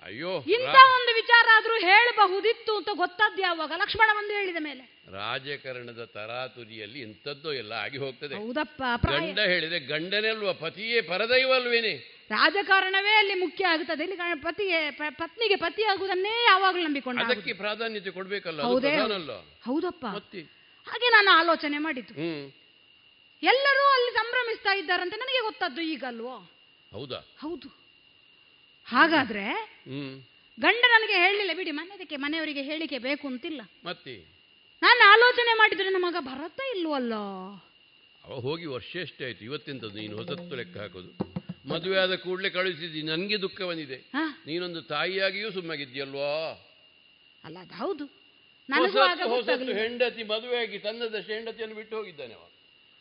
ಅಯ್ಯೋ ಇಂಥ ಒಂದು ವಿಚಾರ ಆದ್ರೂ ಹೇಳಬಹುದಿತ್ತು ಅಂತ ಗೊತ್ತದ್ದು ಯಾವಾಗ ಲಕ್ಷ್ಮಣ ಬಂದು ಹೇಳಿದ ಮೇಲೆ. ರಾಜಕಾರಣದ ತರಾತುರಿಯಲ್ಲಿ ಇಂಥದ್ದು ಎಲ್ಲ ಆಗಿ ಹೋಗ್ತದೆ. ಹೌದಪ್ಪ ಗಂಡ ಹೇಳಿದ್ರೆ ಗಂಡನಲ್ವ ಪತಿಯೇ ಪರದೈವ ಅಲ್ವೇನೆ? ರಾಜಕಾರಣವೇ ಅಲ್ಲಿ ಮುಖ್ಯ ಆಗುತ್ತದೆ. ಇಲ್ಲಿ ಪತಿಗೆ ಪತ್ನಿಗೆ ಪತಿ ಆಗುವುದನ್ನೇ ಯಾವಾಗಲೂ ನಂಬಿಕೊಂಡು ಅದಕ್ಕೆ ಪ್ರಾಧಾನ್ಯತೆ ಕೊಡಬೇಕಲ್ಲ ಹೌದೇ. ಹೌದಪ್ಪ. ಹಾಗೆ ನಾನು ಆಲೋಚನೆ ಮಾಡಿದ್ದು. ಎಲ್ಲರೂ ಅಲ್ಲಿ ಸಂಭ್ರಮಿಸ್ತಾ ಇದ್ದಾರಂತೆ ನನಗೆ ಗೊತ್ತದ್ದು ಈಗ ಅಲ್ವೋ ಹೌದಾ? ಹೌದು. ಹಾಗಾದ್ರೆ ಗಂಡ ನನಗೆ ಹೇಳಲಿಲ್ಲ ಬಿಡಿ ಮನೆಯದಕ್ಕೆ ಮನೆಯವರಿಗೆ ಹೇಳಿಕೆ ಬೇಕು ಅಂತಿಲ್ಲ. ಮತ್ತೆ? ನಾನು ಆಲೋಚನೆ ಮಾಡಿದ್ರೆ ನಮಗ ಮಗ ಬರತ್ತಾ ಇಲ್ವಲ್ಲ? ಹೋಗಿ ವರ್ಷ ಎಷ್ಟೇ ಆಯ್ತು ಇವತ್ತಿಂದ ನೀನು ಹೊಸತ್ತು ಲೆಕ್ಕ ಹಾಕೋದು. ಮದುವೆ ಆದ ಕೂಡಲೇ ಕಳುಹಿಸಿದ್ದಿ ನನಗೆ ದುಃಖ ಬಂದಿದೆ ನೀನೊಂದು ತಾಯಿಯಾಗಿಯೂ ಸುಮ್ಮಗಿದ್ಯಲ್ವಾ ಅಲ್ಲ ಅದು ಹೌದು. ಹೊಸತ್ತು ಹೆಂಡತಿ ಮದುವೆಯಾಗಿ ತನ್ನದಷ್ಟು ಹೆಂಡತಿಯನ್ನು ಬಿಟ್ಟು ಹೋಗಿದ್ದಾನೆ ಅವ.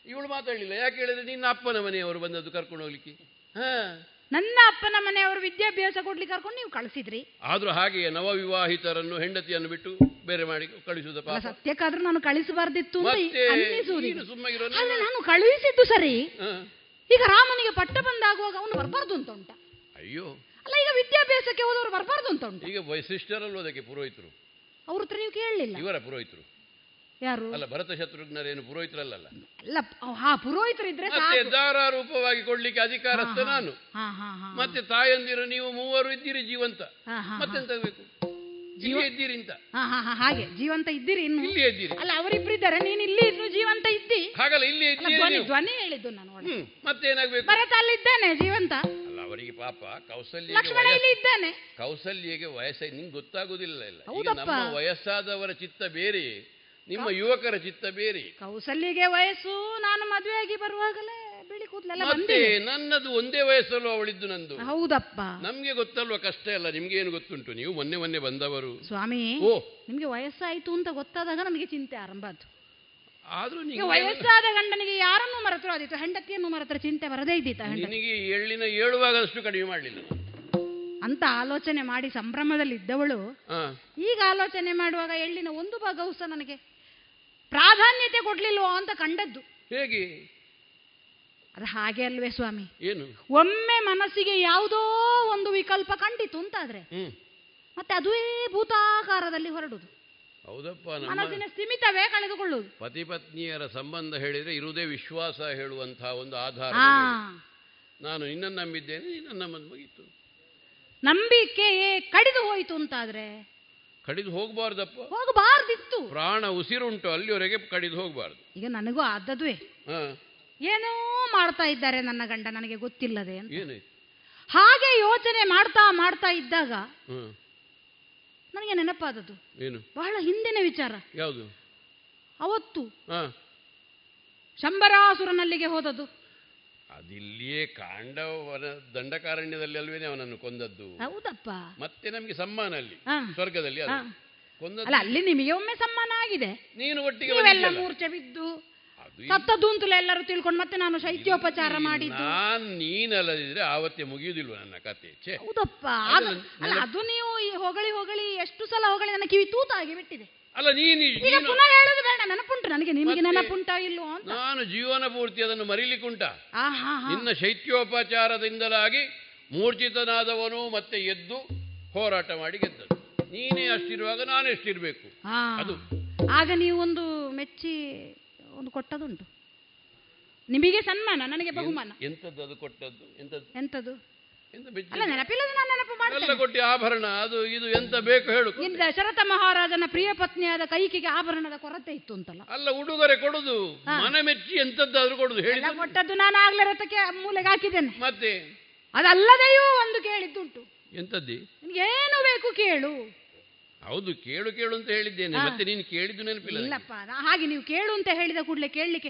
ಇವಳು ಮಾತಾಡಲಿಲ್ಲ. ಯಾಕೆ ಹೇಳಿದ್ರೆ ನಿನ್ನ ಅಪ್ಪನ ಮನೆಯವರು ಬಂದದ್ದು ಕರ್ಕೊಂಡು ಹೋಗ್ಲಿಕ್ಕೆ? ಹಾ. ನನ್ನ ಅಪ್ಪನ ಮನೆಯವರು ವಿದ್ಯಾಭ್ಯಾಸ ಕೊಡ್ಲಿಕ್ಕೆ ಕರ್ಕೊಂಡು ನೀವು ಕಳಿಸಿದ್ರಿ. ಆದ್ರೂ ಹಾಗೆಯೇ ನವವಿವಾಹಿತರನ್ನು ಹೆಂಡತಿಯನ್ನು ಬಿಟ್ಟು ಬೇರೆ ಮಾಡಿ ಕಳಿಸುದ ಸತ್ಯಕ್ಕಾದ್ರೂ ನಾನು ಕಳಿಸಬಾರ್ದಿತ್ತು ನೀನು ಕಳುಹಿಸಿದ್ದು ಸರಿ. ಈಗ ರಾಮನಿಗೆ ಪಟ್ಟ ಬಂದಾಗುವಾಗ ಅವನು ಬರಬಾರ್ದು ಅಂತ ಉಂಟ. ಅಯ್ಯೋ. ಅಲ್ಲ ಈಗ ವಿದ್ಯಾಭ್ಯಾಸಕ್ಕೆ ಹೋದವರು ಬರಬಾರ್ದು ಅಂತ ಉಂಟು. ಈಗ ವೈಶಿಷ್ಟ್ಯರಲ್ಲೂ ಅದಕ್ಕೆ ಪುರೋಹಿತರು. ಅವ್ರ ಹತ್ರ ನೀವು ಕೇಳಲಿಲ್ಲ. ಇವರ ಪುರೋಹಿತರು. ಯಾರು? ಅಲ್ಲ ಭರತ ಶತ್ರುಘ್ನರೇನು ಪುರೋಹಿತರಲ್ಲ ಅಲ್ಲ ಹಾ ಪುರೋಹಿತರಿದ್ರೆ ಮತ್ತೆ ಸಾಕು. ದಾರಾರೂಪವಾಗಿ ಕೊಡ್ಲಿಕ್ಕೆ ಅಧಿಕಾರಸ್ಥ ನಾನು. ಮತ್ತೆ ತಾಯಂದಿರು ನೀವು ಮೂವರು ಇದ್ದೀರಿ ಜೀವಂತ. ಮತ್ತೆಂತ ಬೇಕು? ಇಲ್ಲಿ ಇದ್ದೀರಿ ಅಂತ. ಹಾಗೆ. ಜೀವಂತ ಇದ್ದೀರಿ ಇನ್ನು? ಇಲ್ಲಿ ಇದ್ದೀರಿ ಅಲ್ಲ ಅವರಿಬ್ಬರಿದ್ದಾರೆ ನೀನು ಇಲ್ಲಿ ಇನ್ನು ಜೀವಂತ ಇದ್ದಿ. ಹಾಗಲ್ಲ ಇಲ್ಲಿ ಅಲ್ಲ, ಧ್ವನಿ. ಧ್ವನಿ ಹೇಳಿದ್ದು ನಾನು ಮತ್ತೇನಾಗ್ಬೇಕು? ಭರತ ಅಲ್ಲಿದ್ದಾನೆ ಜೀವಂತ. ಅಲ್ಲ ಅವರಿಗೆ ಪಾಪ ಕೌಸಲ್ಯ ಲಕ್ಷ್ಮಣ ಇಲ್ಲಿ ಇದ್ದಾನೆ. ಕೌಸಲ್ಯಗೆ ವಯಸ್ಸ ನಿಂಗೆ ಗೊತ್ತಾಗುದಿಲ್ಲ ಇಲ್ಲ. ನಮ್ಮ ವಯಸ್ಸಾದವರ ಚಿತ್ತ ಬೇರೆ ನಿಮ್ಮ ಯುವಕರ ಚಿತ್ತ ಬೇರೆ. ಕೌಸಲ್ಯಗೆ ವಯಸ್ಸು ನಾನು ಮದುವೆಯಾಗಿ ಬರುವಾಗಲೇ. ಬಿಳಿ ಕೂದಲೆಲ್ಲ ಮತ್ತೆ ನನ್ನದು ಒಂದೇ ವಯಸ್ಸಲ್ಲೂ ಅವಳಿದ್ದು ನಂದು. ಹೌದಪ್ಪ. ನಮ್ಗೆ ಗೊತ್ತಲ್ವಾ ಕಷ್ಟ ಇಲ್ಲ ನಿಮ್ಗೆ ಏನು ಗೊತ್ತುಂಟು? ನೀವು ಮೊನ್ನೆ ಮೊನ್ನೆ ಬಂದವರು. ಸ್ವಾಮಿ ಓ. ನಿಮ್ಗೆ ವಯಸ್ಸಾಯ್ತು ಅಂತ ಗೊತ್ತಾದಾಗ ನಮಗೆ ಚಿಂತೆ ಆರಂಭ ಆಯ್ತು. ಆದ್ರೂ ವಯಸ್ಸಾದ ಗಂಡನಿಗೆ ಯಾರನ್ನು ಮರೆತರು ಆದಿತ್ತು ಹೆಂಡತಿಯನ್ನು ಮರೆತರೆ ಚಿಂತೆ ಬರದೇ ಇದ್ದಿತ್ತ ನಿನಗೆ ಎಳ್ಳಿನ ಏಳುವಾಗಷ್ಟು ಕಡಿಮೆ ಮಾಡಲಿಲ್ಲ. ಅಂತ ಆಲೋಚನೆ ಮಾಡಿ ಸಂಭ್ರಮದಲ್ಲಿ ಇದ್ದವಳು ಈಗ ಆಲೋಚನೆ ಮಾಡುವಾಗ ಎಳ್ಳಿನ ಒಂದು ಭಾಗವು ಸಹ ನನಗೆ ಪ್ರಾಧಾನ್ಯತೆ ಕೊಡ್ಲಿಲ್ವೋ ಅಂತ ಕಂಡದ್ದು. ಹೇಗೆ? ಅದು ಹಾಗೆ ಅಲ್ವೇ ಸ್ವಾಮಿ. ಏನು? ಒಮ್ಮೆ ಮನಸ್ಸಿಗೆ ಯಾವುದೋ ಒಂದು ವಿಕಲ್ಪ ಕಂಡಿತು ಅಂತಾದ್ರೆ ಮತ್ತೆ ಅದುವೇ ಭೂತಾಕಾರದಲ್ಲಿ ಹೊರಡುದು. ಹೌದಪ್ಪ ಮನಸ್ಸಿನ ಸ್ಥಿಮಿತವೇ ಕಳೆದುಕೊಳ್ಳುವುದು. ಪತಿ ಪತ್ನಿಯರ ಸಂಬಂಧ ಹೇಳಿದ್ರೆ ಇರುವುದೇ ವಿಶ್ವಾಸ ಹೇಳುವಂತಹ ಒಂದು ಆಧಾರ. ನಾನು ನಿನ್ನನ್ನು ನಂಬಿದ್ದೇನೆ ನಿನ್ನನ್ನು ನಂಬದ್ ನಂಬಿಕೆಯೇ ನಂಬಿಕೆ ಕಡಿದು ಹೋಯಿತು ಅಂತಾದ್ರೆ? ಕಡಿದು ಹೋಗಬಾರ್ದಪ್ಪ. ಹೋಗಬಾರ್ದಿತ್ತು. ಪ್ರಾಣ ಉಸಿರುಂಟು ಅಲ್ಲಿವರೆಗೆ ಕಡಿದು ಹೋಗಬಾರ್ದು. ಈಗ ನನಗೂ ಆದದ್ವೇ. ಹಾ. ಏನೋ ಮಾಡ್ತಾ ಇದ್ದಾರೆ ನನ್ನ ಗಂಡ ನನಗೆ ಗೊತ್ತಿಲ್ಲದೆ ಅಂತ. ಹಾಗೆ ಯೋಚನೆ ಮಾಡ್ತಾ ಮಾಡ್ತಾ ಇದ್ದಾಗ ನನಗೆ ನೆನಪಾದದ್ದು. ಏನು? ಬಹಳ ಹಿಂದಿನ ವಿಚಾರ. ಯಾವುದು? ಅವತ್ತು ಶಂಬರಾಸುರನಲ್ಲಿಗೆ ಹೋದದ್ದು. ಅದಿಲ್ಲಿಯೇ ಕಾಂಡವನ ದಂಡಕಾರಣ್ಯದಲ್ಲಿ ಅಲ್ವೇನೆ ಅವನನ್ನು ಕೊಂದದ್ದು? ಹೌದಪ್ಪ. ಮತ್ತೆ ನಮಗೆ ಸಮ್ಮಾನ ಅಲ್ಲಿ ಸ್ವರ್ಗದಲ್ಲಿ ಅಲ್ಲ? ಅಲ್ಲಿ ನಿಮಗೆ ಒಮ್ಮೆ ಸಮ್ಮಾನ ಆಗಿದೆ. ನೀನು ಒಟ್ಟಿಗೆ. ಮೂರ್ಛೆ ಬಿದ್ದು ಅದು ಸತ್ತದ್ದು ಅಂತಲೇ ಎಲ್ಲರೂ ತಿಳ್ಕೊಂಡು ಮತ್ತೆ ನಾನು ಶೈತ್ಯೋಪಚಾರ ಮಾಡಿದ್ದು. ನಾನ್ ನೀನಲ್ಲದಿದ್ರೆ ಆವತ್ತೆ ಮುಗಿಯುವುದಿಲ್ವ ನನ್ನ ಕತೆ ಛೇ. ಹೌದಪ್ಪ. ಆಗ ಅಲ್ಲ ಅದು ನೀವು ಈ ಹೊಗಳಿ ಹೊಗಳಿ ಎಷ್ಟು ಸಲ ಹೊಗಳಿ ನನ್ನ ಕಿವಿ ತೂತಾಗಿ ಬಿಟ್ಟಿದೆ. ಅಲ್ಲ ನೀನು ಈಗ ನೀನು ಪುನಃ ಹೇಳೋದು ಬೇಡ ನೆನಪುಂಟು ನನಗೆ ನಿಮಗೆ ಮತ್ತೆ? ನೆನಪುಂಟಾ ಇಲ್ವೋ ಅಂತ. ನಾನು ಜೀವನ ಪೂರ್ತಿ ಅದನ್ನು ಮರಿಲಿಕ್ಕುಂಟ. ಆ ಹಾ. ಹಾ ನಿನ್ನ ಶೈತ್ಯೋಪಚಾರದಿಂದಲಾಗಿ ಮೂರ್ಛಿತನಾದವನು ಮತ್ತೆ ಎದ್ದು ಹೋರಾಟ ಮಾಡಿ ಗೆದ್ದನು. ನೀನೇ ಅಷ್ಟಿರುವಾಗ ನಾನು ಎಷ್ಟಿರ್ಬೇಕು ಹಾ. ಅದು. ಆಗ ನೀವೊಂದು ಒಂದು ಮೆಚ್ಚಿ ಒಂದು ಕೊಟ್ಟದುಂಟು. ನಿಮಗೆ ಸನ್ಮಾನ ನನಗೆ ಬಹುಮಾನ. ಎಂತದ್ದು ಅದು ಕೊಟ್ಟದ್ದು? ಎಂತದ್ದು? ಎಂತದ್ದು? ಅಲ್ಲ ನೆನಪಿಲ್ಲದ ನಾನು ನೆನಪು ಮಾಡ್ತೇನೆ. ಕೊಟ್ಟಿ ಆಭರಣ ಅದು ಇದು ಎಂತ ಬೇಕು ಹೇಳು ದಶರಥ ಮಹಾರಾಜನ ಪ್ರಿಯ ಪತ್ನಿಯಾದ ಕೈಕಿಗೆ ಆಭರಣದ ಕೊರತೆ ಇತ್ತು ಅಂತಲ್ಲ. ಅಲ್ಲ ಉಡುಗೊರೆ ಕೊಡುದು. ಮನ ಮೆಚ್ಚಿ ಎಂತದ್ದಾದ್ರೂ ಕೊಡುದು. ಹೇಳಿ ಕೊಟ್ಟದ್ದು ನಾನು ಆಗ್ಲೇ ರಥಕ್ಕೆ ಮೂಲೆಗೆ ಹಾಕಿದ್ದೇನೆ. ಮತ್ತೆ? ಅದಲ್ಲದೆಯೂ ಒಂದು ಕೇಳಿದ್ದುಂಟು. ಎಂತದ್ದಿ? ಏನು ಬೇಕು ಕೇಳು. ಹೌದು ಕೇಳು ಕೇಳು ಅಂತ ಹೇಳಿದ್ದೇನೆ. ಮತ್ತೆ ನೀನು ಕೇಳಿದ್ದು ನೆನಪಿಲ್ಲ ಇಲ್ಲಪ್ಪ ಹಾಗೆ ನೀವು ಕೇಳು ಅಂತ ಹೇಳಿದ ಕೂಡಲೇ ಕೇಳಲಿಕ್ಕೆ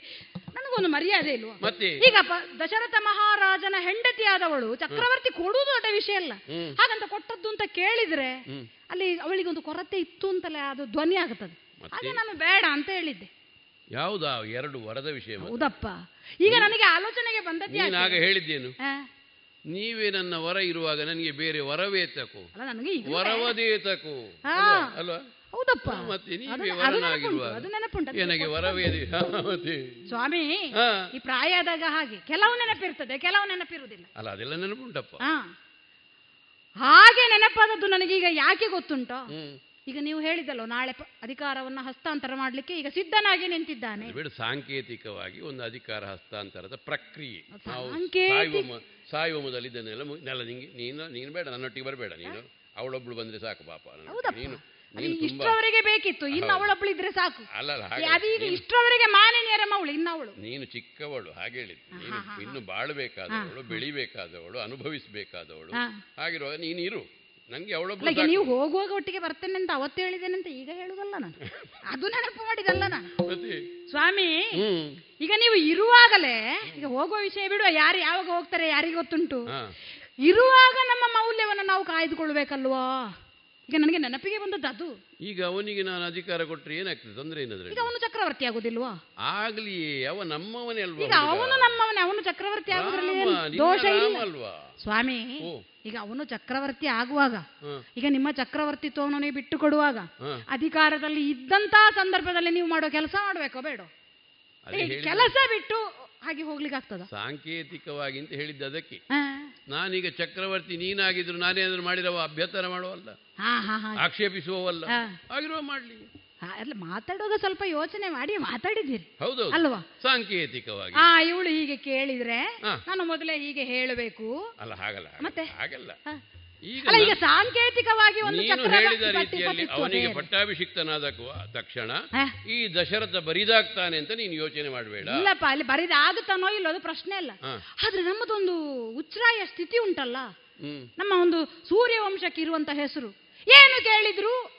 ನನಗೊಂದು ಮರ್ಯಾದೆ ಇಲ್ವಾ? ಮತ್ತೆ? ಈಗ ದಶರಥ ಮಹಾರಾಜನ ಹೆಂಡತಿಯಾದವಳು ಚಕ್ರವರ್ತಿ ಕೊಡುವುದು ದೊಡ್ಡ ವಿಷಯ ಅಲ್ಲ. ಹಾಗಂತ ಕೊಟ್ಟದ್ದು ಅಂತ ಕೇಳಿದ್ರೆ ಅಲ್ಲಿ ಅವಳಿಗೆ ಒಂದು ಕೊರತೆ ಇತ್ತು ಅಂತಲೇ ಅದು ಧ್ವನಿ ಆಗುತ್ತದೆ. ಅದೇ ನಾನು ಬೇಡ ಅಂತ ಹೇಳಿದ್ದೆ. ಯಾವುದಾ? ಎರಡು ವರದ ವಿಷಯ? ಹೌದಪ್ಪ. ಈಗ ನನಗೆ ಆಲೋಚನೆಗೆ ಬಂದದ್ದು ಆಗ ಹೇಳಿದ್ದೇನು? ನೀವೇ ನನ್ನ ವರ ಇರುವಾಗ ನನಗೆ ಬೇರೆ ವರವೇ ತಕು. ವರವದೇ ತಕು. ಅಲ್ವಾ? ಹೌದಪ್ಪ. ನನಗೆ ವರವೇ ಸ್ವಾಮಿ ಈ ಪ್ರಾಯ ಆದಾಗ ಹಾಗೆ ಕೆಲವು ನೆನಪಿರ್ತದೆ ಕೆಲವು ನೆನಪಿರುವುದಿಲ್ಲ. ಅಲ್ಲ ಅದೆಲ್ಲ ನೆನಪುಂಟಪ್ಪ. ಹಾಗೆ ನೆನಪಾದದ್ದು ನನಗೀಗ ಯಾಕೆ ಗೊತ್ತುಂಟೋ? ಈಗ ನೀವು ಹೇಳಿದಲ್ಲೋ ನಾಳೆ ಅಧಿಕಾರವನ್ನು ಹಸ್ತಾಂತರ ಮಾಡಲಿಕ್ಕೆ ಈಗ ಸಿದ್ಧನಾಗಿ ನಿಂತಿದ್ದಾನೆ. ಬಿಡು ಸಾಂಕೇತಿಕವಾಗಿ ಒಂದು ಅಧಿಕಾರ ಹಸ್ತಾಂತರದ ಪ್ರಕ್ರಿಯೆ. ಸಾಯುವ ಮೊದಲು ಇದನ್ನೆಲ್ಲ ನೆಲ ನಿಂಗೆ ನೀನು ನೀನು ಬೇಡ ನನ್ನೊಟ್ಟಿಗೆ ಬರಬೇಡ ನೀನು. ಅವಳೊಬ್ಳು ಬಂದ್ರೆ ಸಾಕು ಪಾಪ ನೀನು ಅದು ಇಷ್ಟರವರೆಗೆ ಬೇಕಿತ್ತು ಇನ್ನು. ಅವಳೊಬ್ಳು ಇದ್ರೆ ಸಾಕು. ಅದೀಗ ಇಷ್ಟರವರೆಗೆ ಮಾನಿನಿಯರ ಮವಳು ಇನ್ನವಳು. ನೀನು ಚಿಕ್ಕವಳು ಹಾಗೆ ಹೇಳಿದ್ದು ನೀನು ಇನ್ನು ಬಾಳ್ಬೇಕಾದವಳು ಬೆಳಿಬೇಕಾದವಳು ಅನುಭವಿಸಬೇಕಾದವಳು. ಹಾಗಿರುವಾಗ ನೀನು ಇರು. ನಂಗೆ ಸಾಕು. ನೀವು ಹೋಗುವಾಗ ಒಟ್ಟಿಗೆ ಬರ್ತೇನೆ ಅಂತ ಅವತ್ತು ಹೇಳಿದ್ದೇನೆ ಅಂತ ಈಗ ಹೇಳುದಲ್ಲ ನಾನು. ಅದು ನೆನಪು ಮಾಡಿದಲ್ಲ ನಾನು. ಸ್ವಾಮಿ ಈಗ ನೀವು ಇರುವಾಗಲೇ ಈಗ ಹೋಗುವ ವಿಷಯ ಬಿಡುವ ಯಾರು ಯಾವಾಗ ಹೋಗ್ತಾರೆ ಯಾರಿಗೆ ಗೊತ್ತುಂಟು? ಇರುವಾಗ ನಮ್ಮ ಮೌಲ್ಯವನ್ನು ನಾವು ಕಾಯ್ದುಕೊಳ್ಬೇಕಲ್ವಾ ಈಗ ನನಗೆ ನೆನಪಿಗೆ ಬಂದದ್ದು ಅದು. ಈಗ ಅವನಿಗೆ ನಾನು ಅಧಿಕಾರ ಕೊಟ್ಟರೆ ಏನಾಗ್ತದೆ? ತೊಂದರೆ ಈಗ ಅವನು ಚಕ್ರವರ್ತಿ ಆಗುದಿಲ್ವಾ? ಆಗ್ಲಿ ಅವ ನಮ್ಮವನೇ ಅಲ್ವಾ ಈಗ ಅವನು ನಮ್ಮವನೇ ಅವನು ಚಕ್ರವರ್ತಿ ಆಗುದ್ರಲ್ಲಿ ದೋಷ ಇಲ್ಲ? ಅಲ್ವಾ? ಸ್ವಾಮಿ ಈಗ ಅವನು ಚಕ್ರವರ್ತಿ ಆಗುವಾಗ ಈಗ ನಿಮ್ಮ ಚಕ್ರವರ್ತಿತ್ವವನ್ನು ನೀವು ಬಿಟ್ಟು ಕೊಡುವಾಗ ಅಧಿಕಾರದಲ್ಲಿ ಇದ್ದಂತಹ ಸಂದರ್ಭದಲ್ಲಿ ನೀವು ಮಾಡೋ ಕೆಲಸ ಮಾಡ್ಬೇಕೋ ಬೇಡ? ಕೆಲಸ ಬಿಟ್ಟು ಹಾಗೆ ಹೋಗ್ಲಿಕ್ಕೆ ಆಗ್ತದ ಸಾಂಕೇತಿಕವಾಗಿ ಅಂತ ಹೇಳಿದ್ದು ಅದಕ್ಕೆ. ನಾನೀಗ ಚಕ್ರವರ್ತಿ ನೀನಾಗಿದ್ರು ನಾನೇನಾದ್ರು ಮಾಡಿರವ ಅಭ್ಯಂತರ ಮಾಡುವಲ್ಲ. ಆಕ್ಷೇಪಿಸುವವಲ್ಲ. ಆಗಿರುವ ಮಾಡ್ಲಿ. ಅಲ್ಲ ಮಾತಾಡುವಾಗ ಸ್ವಲ್ಪ ಯೋಚನೆ ಮಾಡಿ ಮಾತಾಡಿದ್ದೀರಿ. ಹೌದು ಅಲ್ವಾ? ಸಾಂಕೇತಿಕವಾಗಿ. ಆ ಇವಳು ಹೀಗೆ ಕೇಳಿದ್ರೆ ನಾನು ಮೊದಲೇ ಹೀಗೆ ಹೇಳಬೇಕು. ಅಲ್ಲ ಹಾಗಲ್ಲ ಮತ್ತೆ? ಹಾಗಲ್ಲ. ಅಲ್ಲ ಈಗ ಸಾಂಕೇತಿಕವಾಗಿ ಒಂದು ಹೇಳಿದ ರೀತಿಯಲ್ಲಿ ಅವನಿಗೆ ಪಟ್ಟಾಭಿಷಿಕ್ತನಾದ ತಕ್ಷಣ ಈ ದಶರಥ ಬರಿದಾಗ್ತಾನೆ ಅಂತ ನೀನು ಯೋಚನೆ ಮಾಡಬೇಡ. ಇಲ್ಲಪ್ಪ ಅಲ್ಲಿ ಬರಿದಾಗುತ್ತಾನೋ ಇಲ್ಲೋ ಅದು ಪ್ರಶ್ನೆ ಅಲ್ಲ. ಆದ್ರೆ ನಮ್ಮದೊಂದು ಉಚ್ಛ್ರಾಯ ಸ್ಥಿತಿ ಉಂಟಲ್ಲ. ಹ್ಮ್. ನಮ್ಮ ಒಂದು ಸೂರ್ಯವಂಶಕ್ಕೆ ಇರುವಂತ ಹೆಸರು. ಏನು ಕೇಳಿದ್ರು?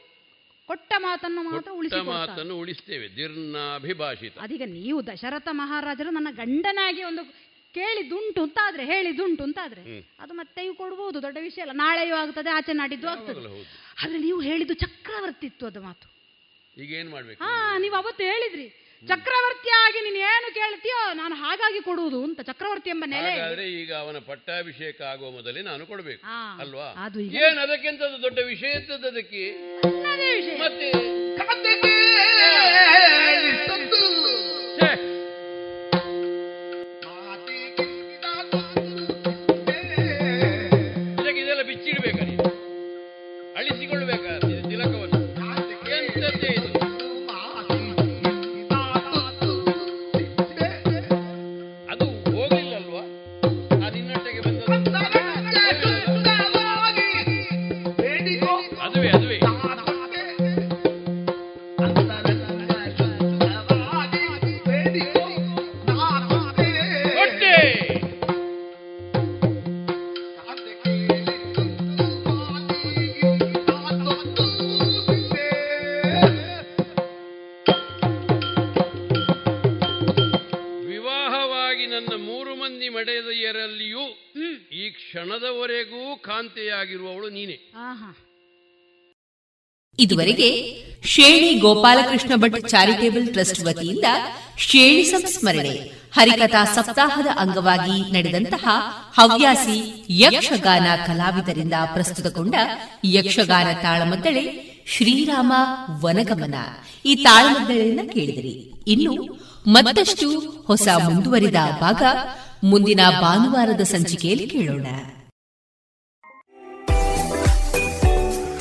ಕೊಟ್ಟ ಮಾತನ್ನು ಮಾತ್ರ ಉಳಿಸಿ ಮಾತನ್ನು ಉಳಿಸ್ತೇವೆ. ದಿರ್ನಾಭಿಭಾಷಿತ. ಅದೀಗ ನೀವು ದಶರಥ ಮಹಾರಾಜರು ನನ್ನ ಗಂಡನಾಗಿ ಒಂದು ಕೇಳಿದ್ದುಂಟು ಅಂತಾದ್ರೆ ಹೇಳಿದುಂಟು ಅಂತ ಆದ್ರೆ ಅದು ಮತ್ತೆಯೂ ಕೊಡ್ಬೋದು ದೊಡ್ಡ ವಿಷಯ ಅಲ್ಲ. ನಾಳೆಯೂ ಆಗ್ತದೆ ಆಚೆ ನಾಡಿದ್ದು ಆಗ್ತದೆ. ಆದ್ರೆ ನೀವು ಹೇಳಿದ್ದು ಅದು ಮಾತು. ಈಗ ಏನ್ ಮಾಡ್ಬೇಕು ಹಾ ನೀವು? ಅವತ್ತು ಹೇಳಿದ್ರಿ. ಚಕ್ರವರ್ತಿಯಾಗಿ ನೀನು ಏನು ಕೇಳ್ತೀಯೋ ನಾನು ಹಾಗಾಗಿ ಕೊಡುವುದು ಅಂತ ಚಕ್ರವರ್ತಿ ಎಂಬ ನೆಲೆ ಆದ್ರೆ ಈಗ ಅವನ ಪಟ್ಟಾಭಿಷೇಕ ಆಗುವ ಮೊದಲೇ ನಾನು ಕೊಡಬೇಕು ಅಲ್ವಾ? ಅದು ಅದಕ್ಕಿಂತ ಏನ್ ಅದಕ್ಕೆಂತದ್ದು ದೊಡ್ಡ ವಿಷಯ ಇದ್ದದ್ದು ಅದಕ್ಕೆ. ಮತ್ತೆ ಕ್ಷಣದವರೆಗೂ ಕಾಂತೆಯಾಗಿರುವವಳು ನೀನೆ ಇದುವರೆಗೆ ಶೇಣಿ ಗೋಪಾಲಕೃಷ್ಣ ಭಟ್ ಚಾರಿಟೇಬಲ್ ಟ್ರಸ್ಟ್ ವತಿಯಿಂದ ಶೇಣಿ ಸಂಸ್ಮರಣೆ ಹರಿಕಥಾ ಸಪ್ತಾಹದ ಅಂಗವಾಗಿ ನಡೆದಂತಹ ಹವ್ಯಾಸಿ ಯಕ್ಷಗಾನ ಕಲಾವಿದರಿಂದ ಪ್ರಸ್ತುತಗೊಂಡ ಯಕ್ಷಗಾನ ತಾಳಮದ್ದಳೆ ಶ್ರೀರಾಮ ವನಗಮನ. ಈ ತಾಳಮದ್ದಳೆಯನ್ನ ಕೇಳಿದಿರಿ. ಇನ್ನು ಮತ್ತಷ್ಟು ಹೊಸ ಮುಂದುವರಿದ ಭಾಗ ಮುಂದಿನ ಭಾನುವಾರದ ಸಂಚಿಕೆಯಲ್ಲಿ ಕೇಳೋಣ.